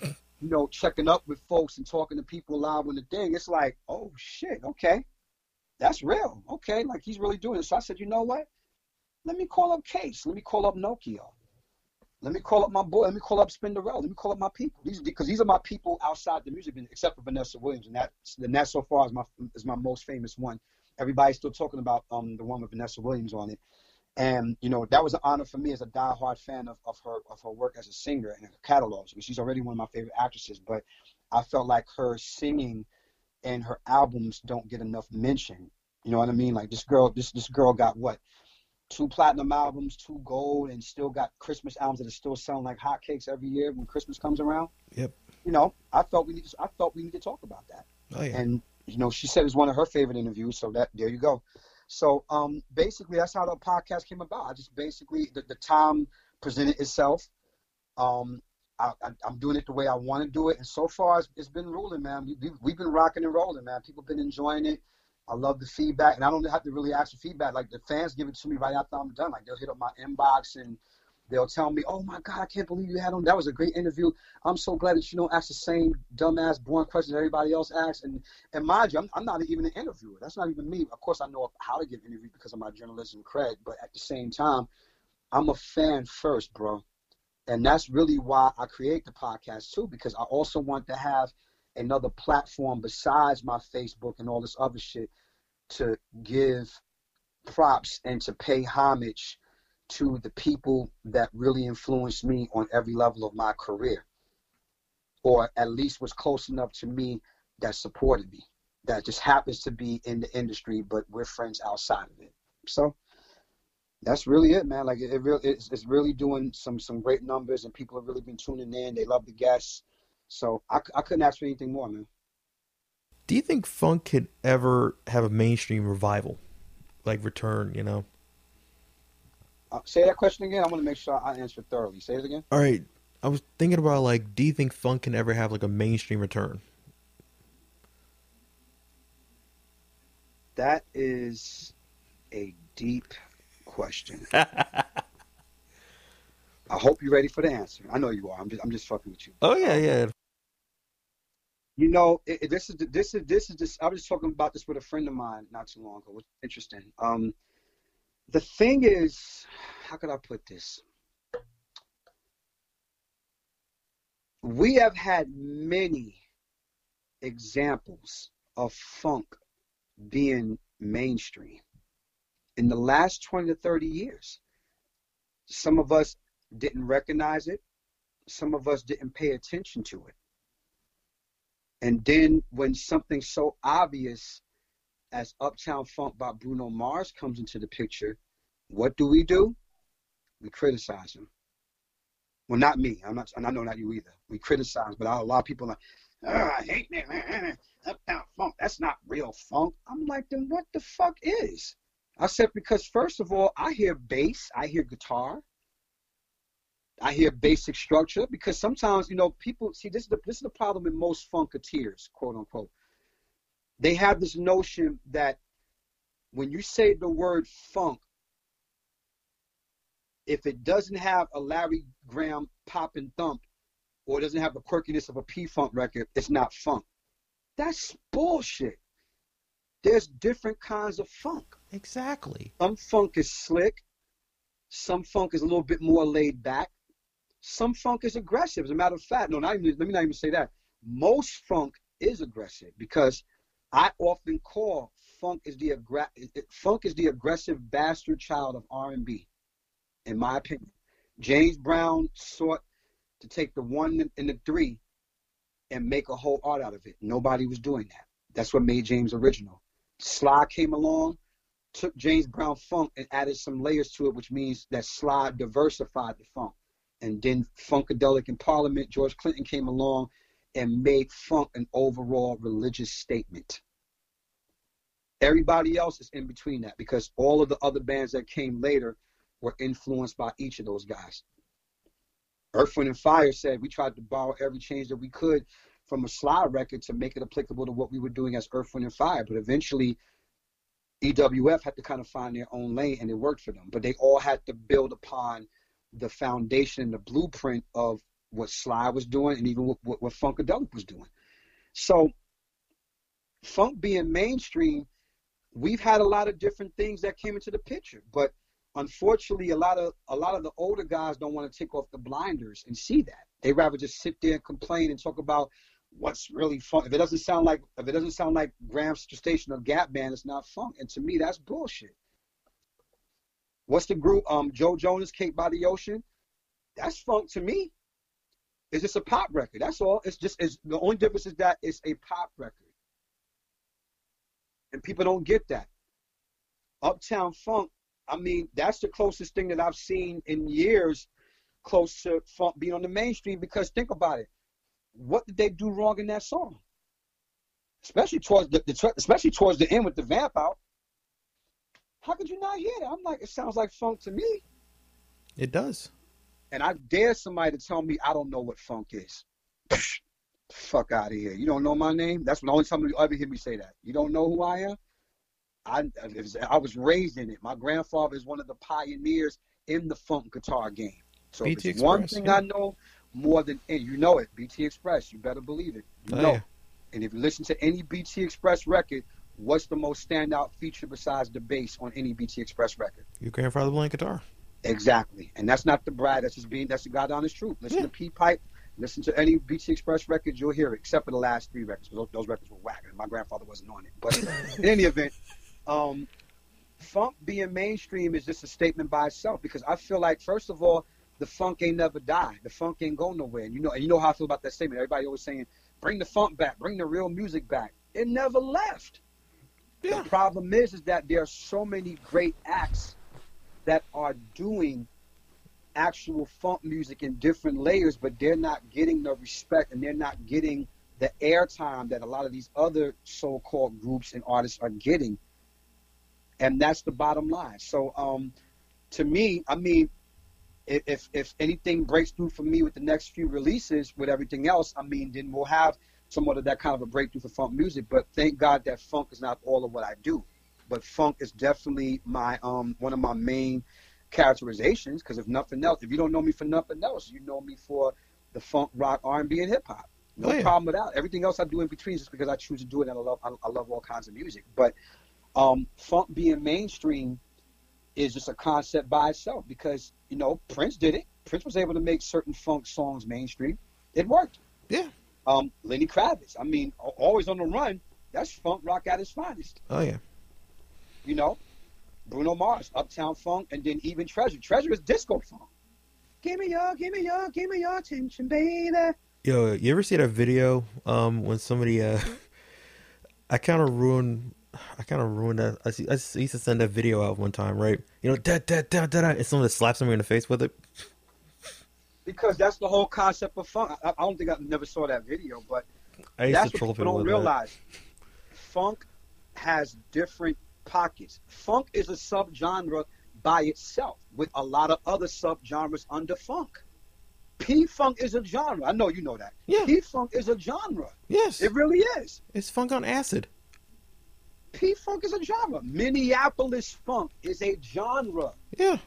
you know, checking up with folks and talking to people live on the thing, it's like, oh shit, okay, that's real. Okay, like he's really doing it. So I said, you know what? Let me call up Case. Let me call up Nokio. Let me call up my boy. Let me call up Spinderella. Let me call up my people. These because these are my people outside the music, except for Vanessa Williams, and that and that so far is my is my most famous one everybody's still talking about um, the one with Vanessa Williams on it. And you know that was an honor for me as a diehard fan of, of her of her work as a singer and her catalog. Because she's already one of my favorite actresses, but I felt like her singing and her albums don't get enough mention. You know what I mean? Like this girl, this this girl got what two platinum albums, two gold, and still got Christmas albums that are still selling like hotcakes every year when Christmas comes around. Yep. You know, I felt we need to, I thought we need to talk about that. Oh, yeah. And you know, she said it was one of her favorite interviews. So that there you go. So um, basically, that's how the podcast came about. I just basically the, the time presented itself. Um, I, am doing it the way I want to do it, and so far it's, it's been ruling, man. We, have we, been rocking and rolling, man. People been enjoying it. I love the feedback, and I don't have to really ask for feedback. Like the fans give it to me right after I'm done. Like they'll hit up my inbox and they'll tell me, "Oh my God, I can't believe you had on. That was a great interview. I'm so glad that you don't ask the same dumbass, boring questions everybody else asks." And and mind you, I'm, I'm not even an interviewer. That's not even me. Of course, I know how to give interviews because of my journalism cred, but at the same time, I'm a fan first, bro. And that's really why I create the podcast too, because I also want to have another platform besides my Facebook and all this other shit to give props and to pay homage to the people that really influenced me on every level of my career, or at least was close enough to me that supported me, that just happens to be in the industry, but we're friends outside of it. So that's really it, man. Like it, it really, it's, it's really doing some some great numbers, and people have really been tuning in. They love the guests, so I, I couldn't ask for anything more, man. Do you think funk could ever have a mainstream revival, like return? You know. Uh, say that question again. I want to make sure I answer thoroughly. Say it again. All right. I was thinking about like, do you think funk can ever have like a mainstream return? That is a deep question. I hope you're ready for the answer. I know you are. I'm just I'm just fucking with you. Oh yeah, yeah. You know, it, it, this is this is this is just I was just talking about this with a friend of mine not too long ago. It's interesting. Um, the thing is, how could I put this? We have had many examples of funk being mainstream in the last 20 to 30 years. Some of us didn't recognize it, some of us didn't pay attention to it. And then when something so obvious as Uptown Funk by Bruno Mars comes into the picture, what do we do? We criticize him. Well, not me. I'm not. And I know not you either. We criticize, but a lot of people are like, I hate that. Uptown Funk. That's not real funk. I'm like, then what the fuck is? I said because first of all, I hear bass, I hear guitar, I hear basic structure. Because sometimes, you know, people see this is the this is the problem in most funketeers, quote unquote. They have this notion that when you say the word funk, if it doesn't have a Larry Graham pop and thump, or it doesn't have the quirkiness of a P Funk record, it's not funk. That's bullshit. There's different kinds of funk. Exactly. Some funk is slick. Some funk is a little bit more laid back. Some funk is aggressive. As a matter of fact, no, not even, let me not even say that. Most funk is aggressive because I often call funk is the aggra- funk is the aggressive bastard child of R&B, in my opinion. James Brown sought to take the one and the three and make a whole art out of it. Nobody was doing that. That's what made James original. Sly came along, took James Brown funk and added some layers to it, which means that Sly diversified the funk. And then Funkadelic in Parliament, George Clinton came along and made funk an overall religious statement. Everybody else is in between that because all of the other bands that came later were influenced by each of those guys. Earth, Wind, and Fire said we tried to borrow every change that we could from a Sly record to make it applicable to what we were doing as Earth, Wind, and Fire. But eventually, EWF had to kind of find their own lane, and it worked for them. But they all had to build upon the foundation, and the blueprint of what Sly was doing, and even what, what, what Funkadelic was doing. So, funk being mainstream, we've had a lot of different things that came into the picture, but unfortunately, a lot of a lot of the older guys don't want to take off the blinders and see that. They rather just sit there and complain and talk about what's really fun. If it doesn't sound like if it doesn't sound like Graham's Station or Gap Band, it's not funk. And to me, that's bullshit. What's the group? Um, Joe Jonas, Cake by the Ocean. That's funk to me. It's just a pop record. That's all. It's just it's the only difference is that it's a pop record. And people don't get that. Uptown Funk, I mean, that's the closest thing that I've seen in years close to funk being on the mainstream because think about it what did they do wrong in that song? Especially towards the, the especially towards the end with the vamp out. How could you not hear that? I'm like, it sounds like funk to me. It does. And I dare somebody to tell me I don't know what funk is. Fuck out of here. You don't know my name? That's the only time you ever hear me say that. You don't know who I am? I, I was raised in it. My grandfather is one of the pioneers in the funk guitar game. So if it's one thing yeah. I know, more than any. You know it, BT Express. You better believe it. You oh, know. Yeah. And if you listen to any BT Express record, what's the most standout feature besides the bass on any BT Express record? Your grandfather playing guitar. Exactly, and that's not the brag. That's just being that's the God honest truth. Listen yeah. to Peace Pipe. Listen to any BT Express record, you'll hear it, except for the last three records. Those, those records were whack, and my grandfather wasn't on it. But in any event, um, funk being mainstream is just a statement by itself because I feel like, first of all, the funk ain't never die. The funk ain't go nowhere. And you know, and you know how I feel about that statement. Everybody always saying, "Bring the funk back, bring the real music back." It never left. Yeah. The problem is, is that there are so many great acts that are doing actual funk music in different layers, but they're not getting the respect and they're not getting the airtime that a lot of these other so-called groups and artists are getting. And that's the bottom line. So, um, to me, I mean, if if anything breaks through for me with the next few releases, with everything else, I mean, then we'll have somewhat of that kind of a breakthrough for funk music. But thank God that funk is not all of what I do. But funk is definitely my um one of my main characterizations. Because if nothing else, if you don't know me for nothing else, you know me for the funk, rock, R and B, and hip hop. No oh, yeah. problem with that. Everything else I do in between is just because I choose to do it, and I love I, I love all kinds of music. But um, funk being mainstream is just a concept by itself because you know Prince did it. Prince was able to make certain funk songs mainstream. It worked. Yeah. Um, Lenny Kravitz. I mean, always on the run. That's funk rock at its finest. Oh yeah. You know, Bruno Mars, Uptown Funk, and then even Treasure. Treasure is disco funk. Give me your, give me your, give me your attention, baby. Yo, you ever see that video um, when somebody uh, I kind of ruined I kind of ruined that. I, I, used to send that video out one time, right? You know, da da da da da, and someone that slaps me in the face with it. Because that's the whole concept of funk. I, I don't think I never saw that video, but I used that's to what people don't realize. That. Funk has different pockets. Funk is a subgenre by itself, with a lot of other subgenres under funk. P funk is a genre. I know you know that. Yeah. P funk is a genre. Yes. It really is. It's funk on acid. P funk is a genre. Minneapolis funk is a genre. Yeah.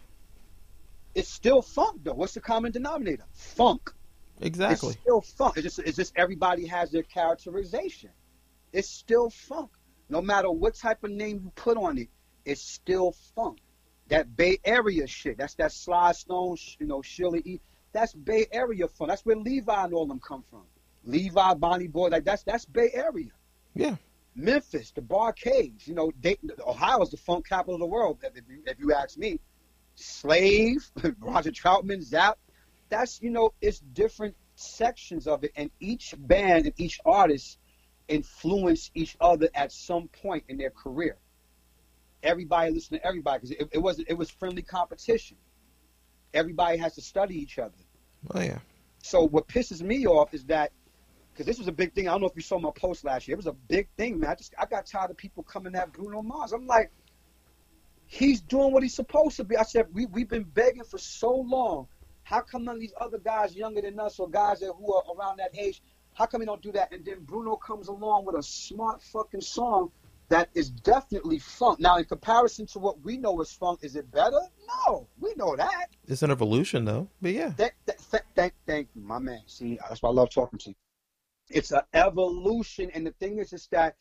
It's still funk though. What's the common denominator? Funk. Exactly. It's still funk. It's just, it's just everybody has their characterization. It's still funk. No matter what type of name you put on it, it's still funk. That Bay Area shit. That's that Sly Stone, you know, Sheila E. That's Bay Area funk. That's where Levi and all them come from. Levi, Bonnie Boy, like that's that's Bay Area. Yeah. Memphis, the Bar-Kays, you know, Dayton, Ohio's the funk capital of the world, if you, if you ask me. Slave, Roger Troutman, Zapp. That's, you know, it's different sections of it, and each band and each artist influence each other at some point in their career. Everybody listen to everybody because it, it was it was friendly competition. Everybody has to study each other. Oh yeah. So what pisses me off is that because this was a big thing. I don't know if you saw my post last year. It was a big thing, man. I just I got tired of people coming at Bruno Mars. I'm like, he's doing what he's supposed to be. I said we we've been begging for so long. How come none of these other guys younger than us or guys that who are around that age, how come he don't do that? And then Bruno comes along with a smart fucking song that is definitely funk. Now, in comparison to what we know as funk, is it better? No, we know that. It's an evolution, though. But yeah. Thank, thank, thank, thank you, my man. See, that's why I love talking to you. It's an evolution, and the thing is, is that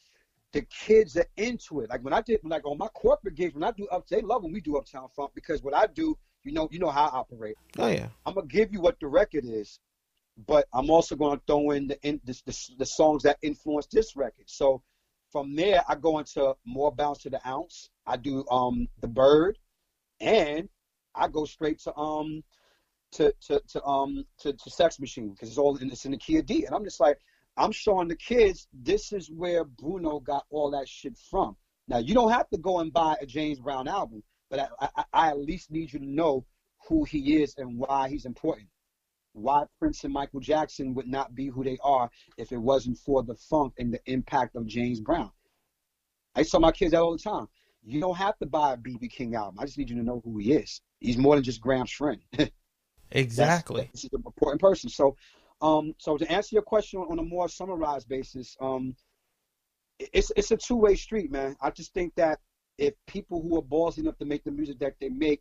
the kids are into it. Like when I did, like on my corporate gigs, when I do up, they love when we do Uptown Funk because what I do, you know, you know how I operate. Oh yeah. I'm gonna give you what the record is, but I'm also gonna throw in the in the, the, the songs that influence this record. So from there, I go into more bounce to the ounce. I do um the bird, and I go straight to um to to, to um to, to Sex Machine because it's all in it's in the key of D, and I'm just like I'm showing the kids this is where Bruno got all that shit from. Now you don't have to go and buy a James Brown album, but I, I, I at least need you to know who he is and why he's important. Why Prince and Michael Jackson would not be who they are if it wasn't for the funk and the impact of James Brown. I tell my kids that all the time. You don't have to buy a BB King album. I just need you to know who he is. He's more than just Graham's friend. exactly. This is an important person. So um, so to answer your question on a more summarized basis, um, it's it's a two way street, man. I just think that if people who are ballsy enough to make the music that they make,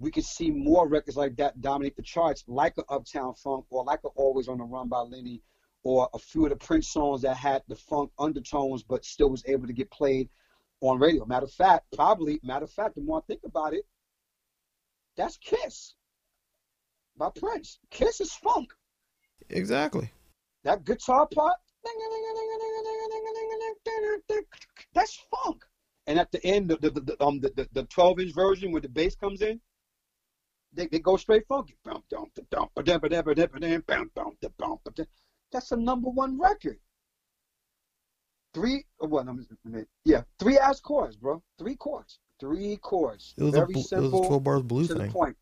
we could see more records like that dominate the charts, like a Uptown Funk or like a Always on the Run by Lenny, or a few of the Prince songs that had the funk undertones but still was able to get played on radio. Matter of fact, probably matter of fact, the more I think about it, that's Kiss by Prince. Kiss is funk. Exactly. That guitar part, that's funk. And at the end, the the, the um the, the 12 inch version where the bass comes in, they, they go straight funky. That's a number one record. Three, what? Yeah, three ass chords, bro. Three chords. Three chords. It was Very a simple. it was a twelve bars blues to thing. the point.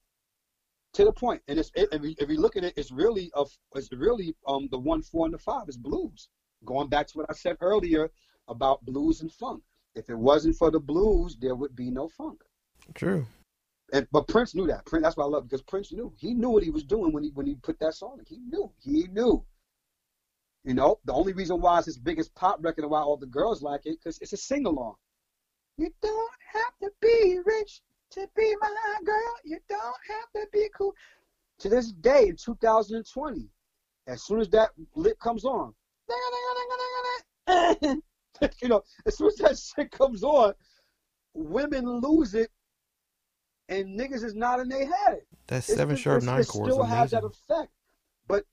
To the point. point, and it's it, if, you, if you look at it, it's really a, it's really um the one, four, and the five is blues. Going back to what I said earlier about blues and funk. If it wasn't for the blues, there would be no funk. True. And but Prince knew that. Prince, that's what I love because Prince knew. He knew what he was doing when he when he put that song. He knew. He knew. You know, the only reason why it's his biggest pop record and why all the girls like it, because it's a sing along. You don't have to be rich to be my girl. You don't have to be cool. To this day, in 2020, as soon as that lit comes on, you know, as soon as that shit comes on, women lose it, and niggas is nodding their head. That It's- seven it's- sharp it's- nine it chords still has that effect. But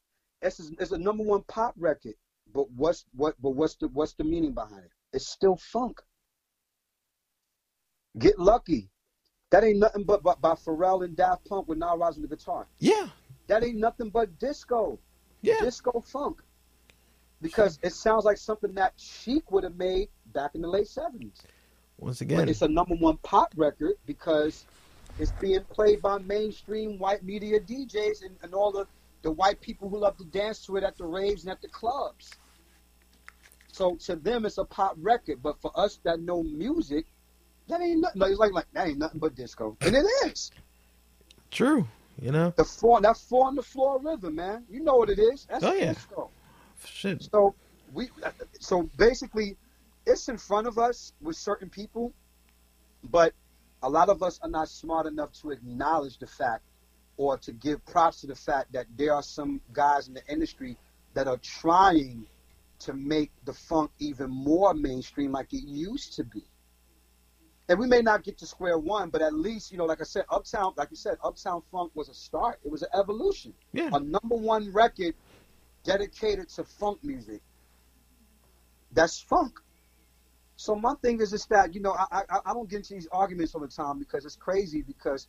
it's it's a number one pop record. But what's what? But what's the what's the meaning behind it? It's still funk. Get lucky. That ain't nothing but by, by Pharrell and Daft Punk with Nile Rodgers on the guitar. Yeah. That ain't nothing but disco, Yeah. disco funk. Because it sounds like something that Chic would have made back in the late seventies. Once But again, it's a number one pop record because it's being played by mainstream white media DJs and, and all the, the white people who love to dance to it at the raves and at the clubs. So to them, it's a pop record, but for us that know music, that ain't nothing. Like, it's like, like that ain't nothing but disco, and it is true. You know. the four that four on the floor rhythm, man. You know what it is? That's Oh, yeah. disco. Shit. So we, so basically, it's in front of us with certain people, but a lot of us are not smart enough to acknowledge the fact or to give props to the fact that there are some guys in the industry that are trying to make the funk even more mainstream like it used to be. And we may not get to square one, but at least, you know, like I said, Uptown, like you said, Uptown Funk was a start. It was an evolution Yeah. a number one record dedicated to funk music. That's funk. So my thing is just that you know I, I I don't get into these arguments all the time because it's crazy because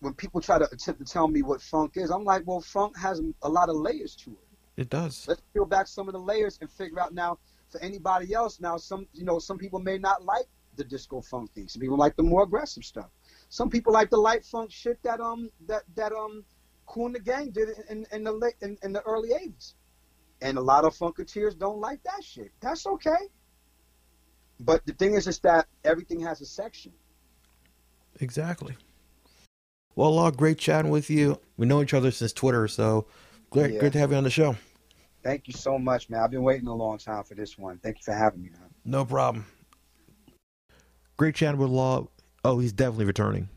when people try to attempt to tell me what funk is, I'm like, well, funk has a lot of layers to it. It does. Let's peel back some of the layers and figure out now for anybody else. Now some you know some people may not like the disco funk thing. Some people like the more aggressive stuff. Some people like the light funk shit that um that that um Kool and the Gang did in, in the late in, in the early '80s. And a lot of funketeers don't like that shit. That's okay. But the thing is is that everything has a section. Exactly. Well, Lord, great chatting with you. We know each other since Twitter, so great, Yeah. great to have you on the show. Thank you so much, man. I've been waiting a long time for this one. Thank you for having me, man. No problem. Great chatting with Lord. Oh, he's definitely returning.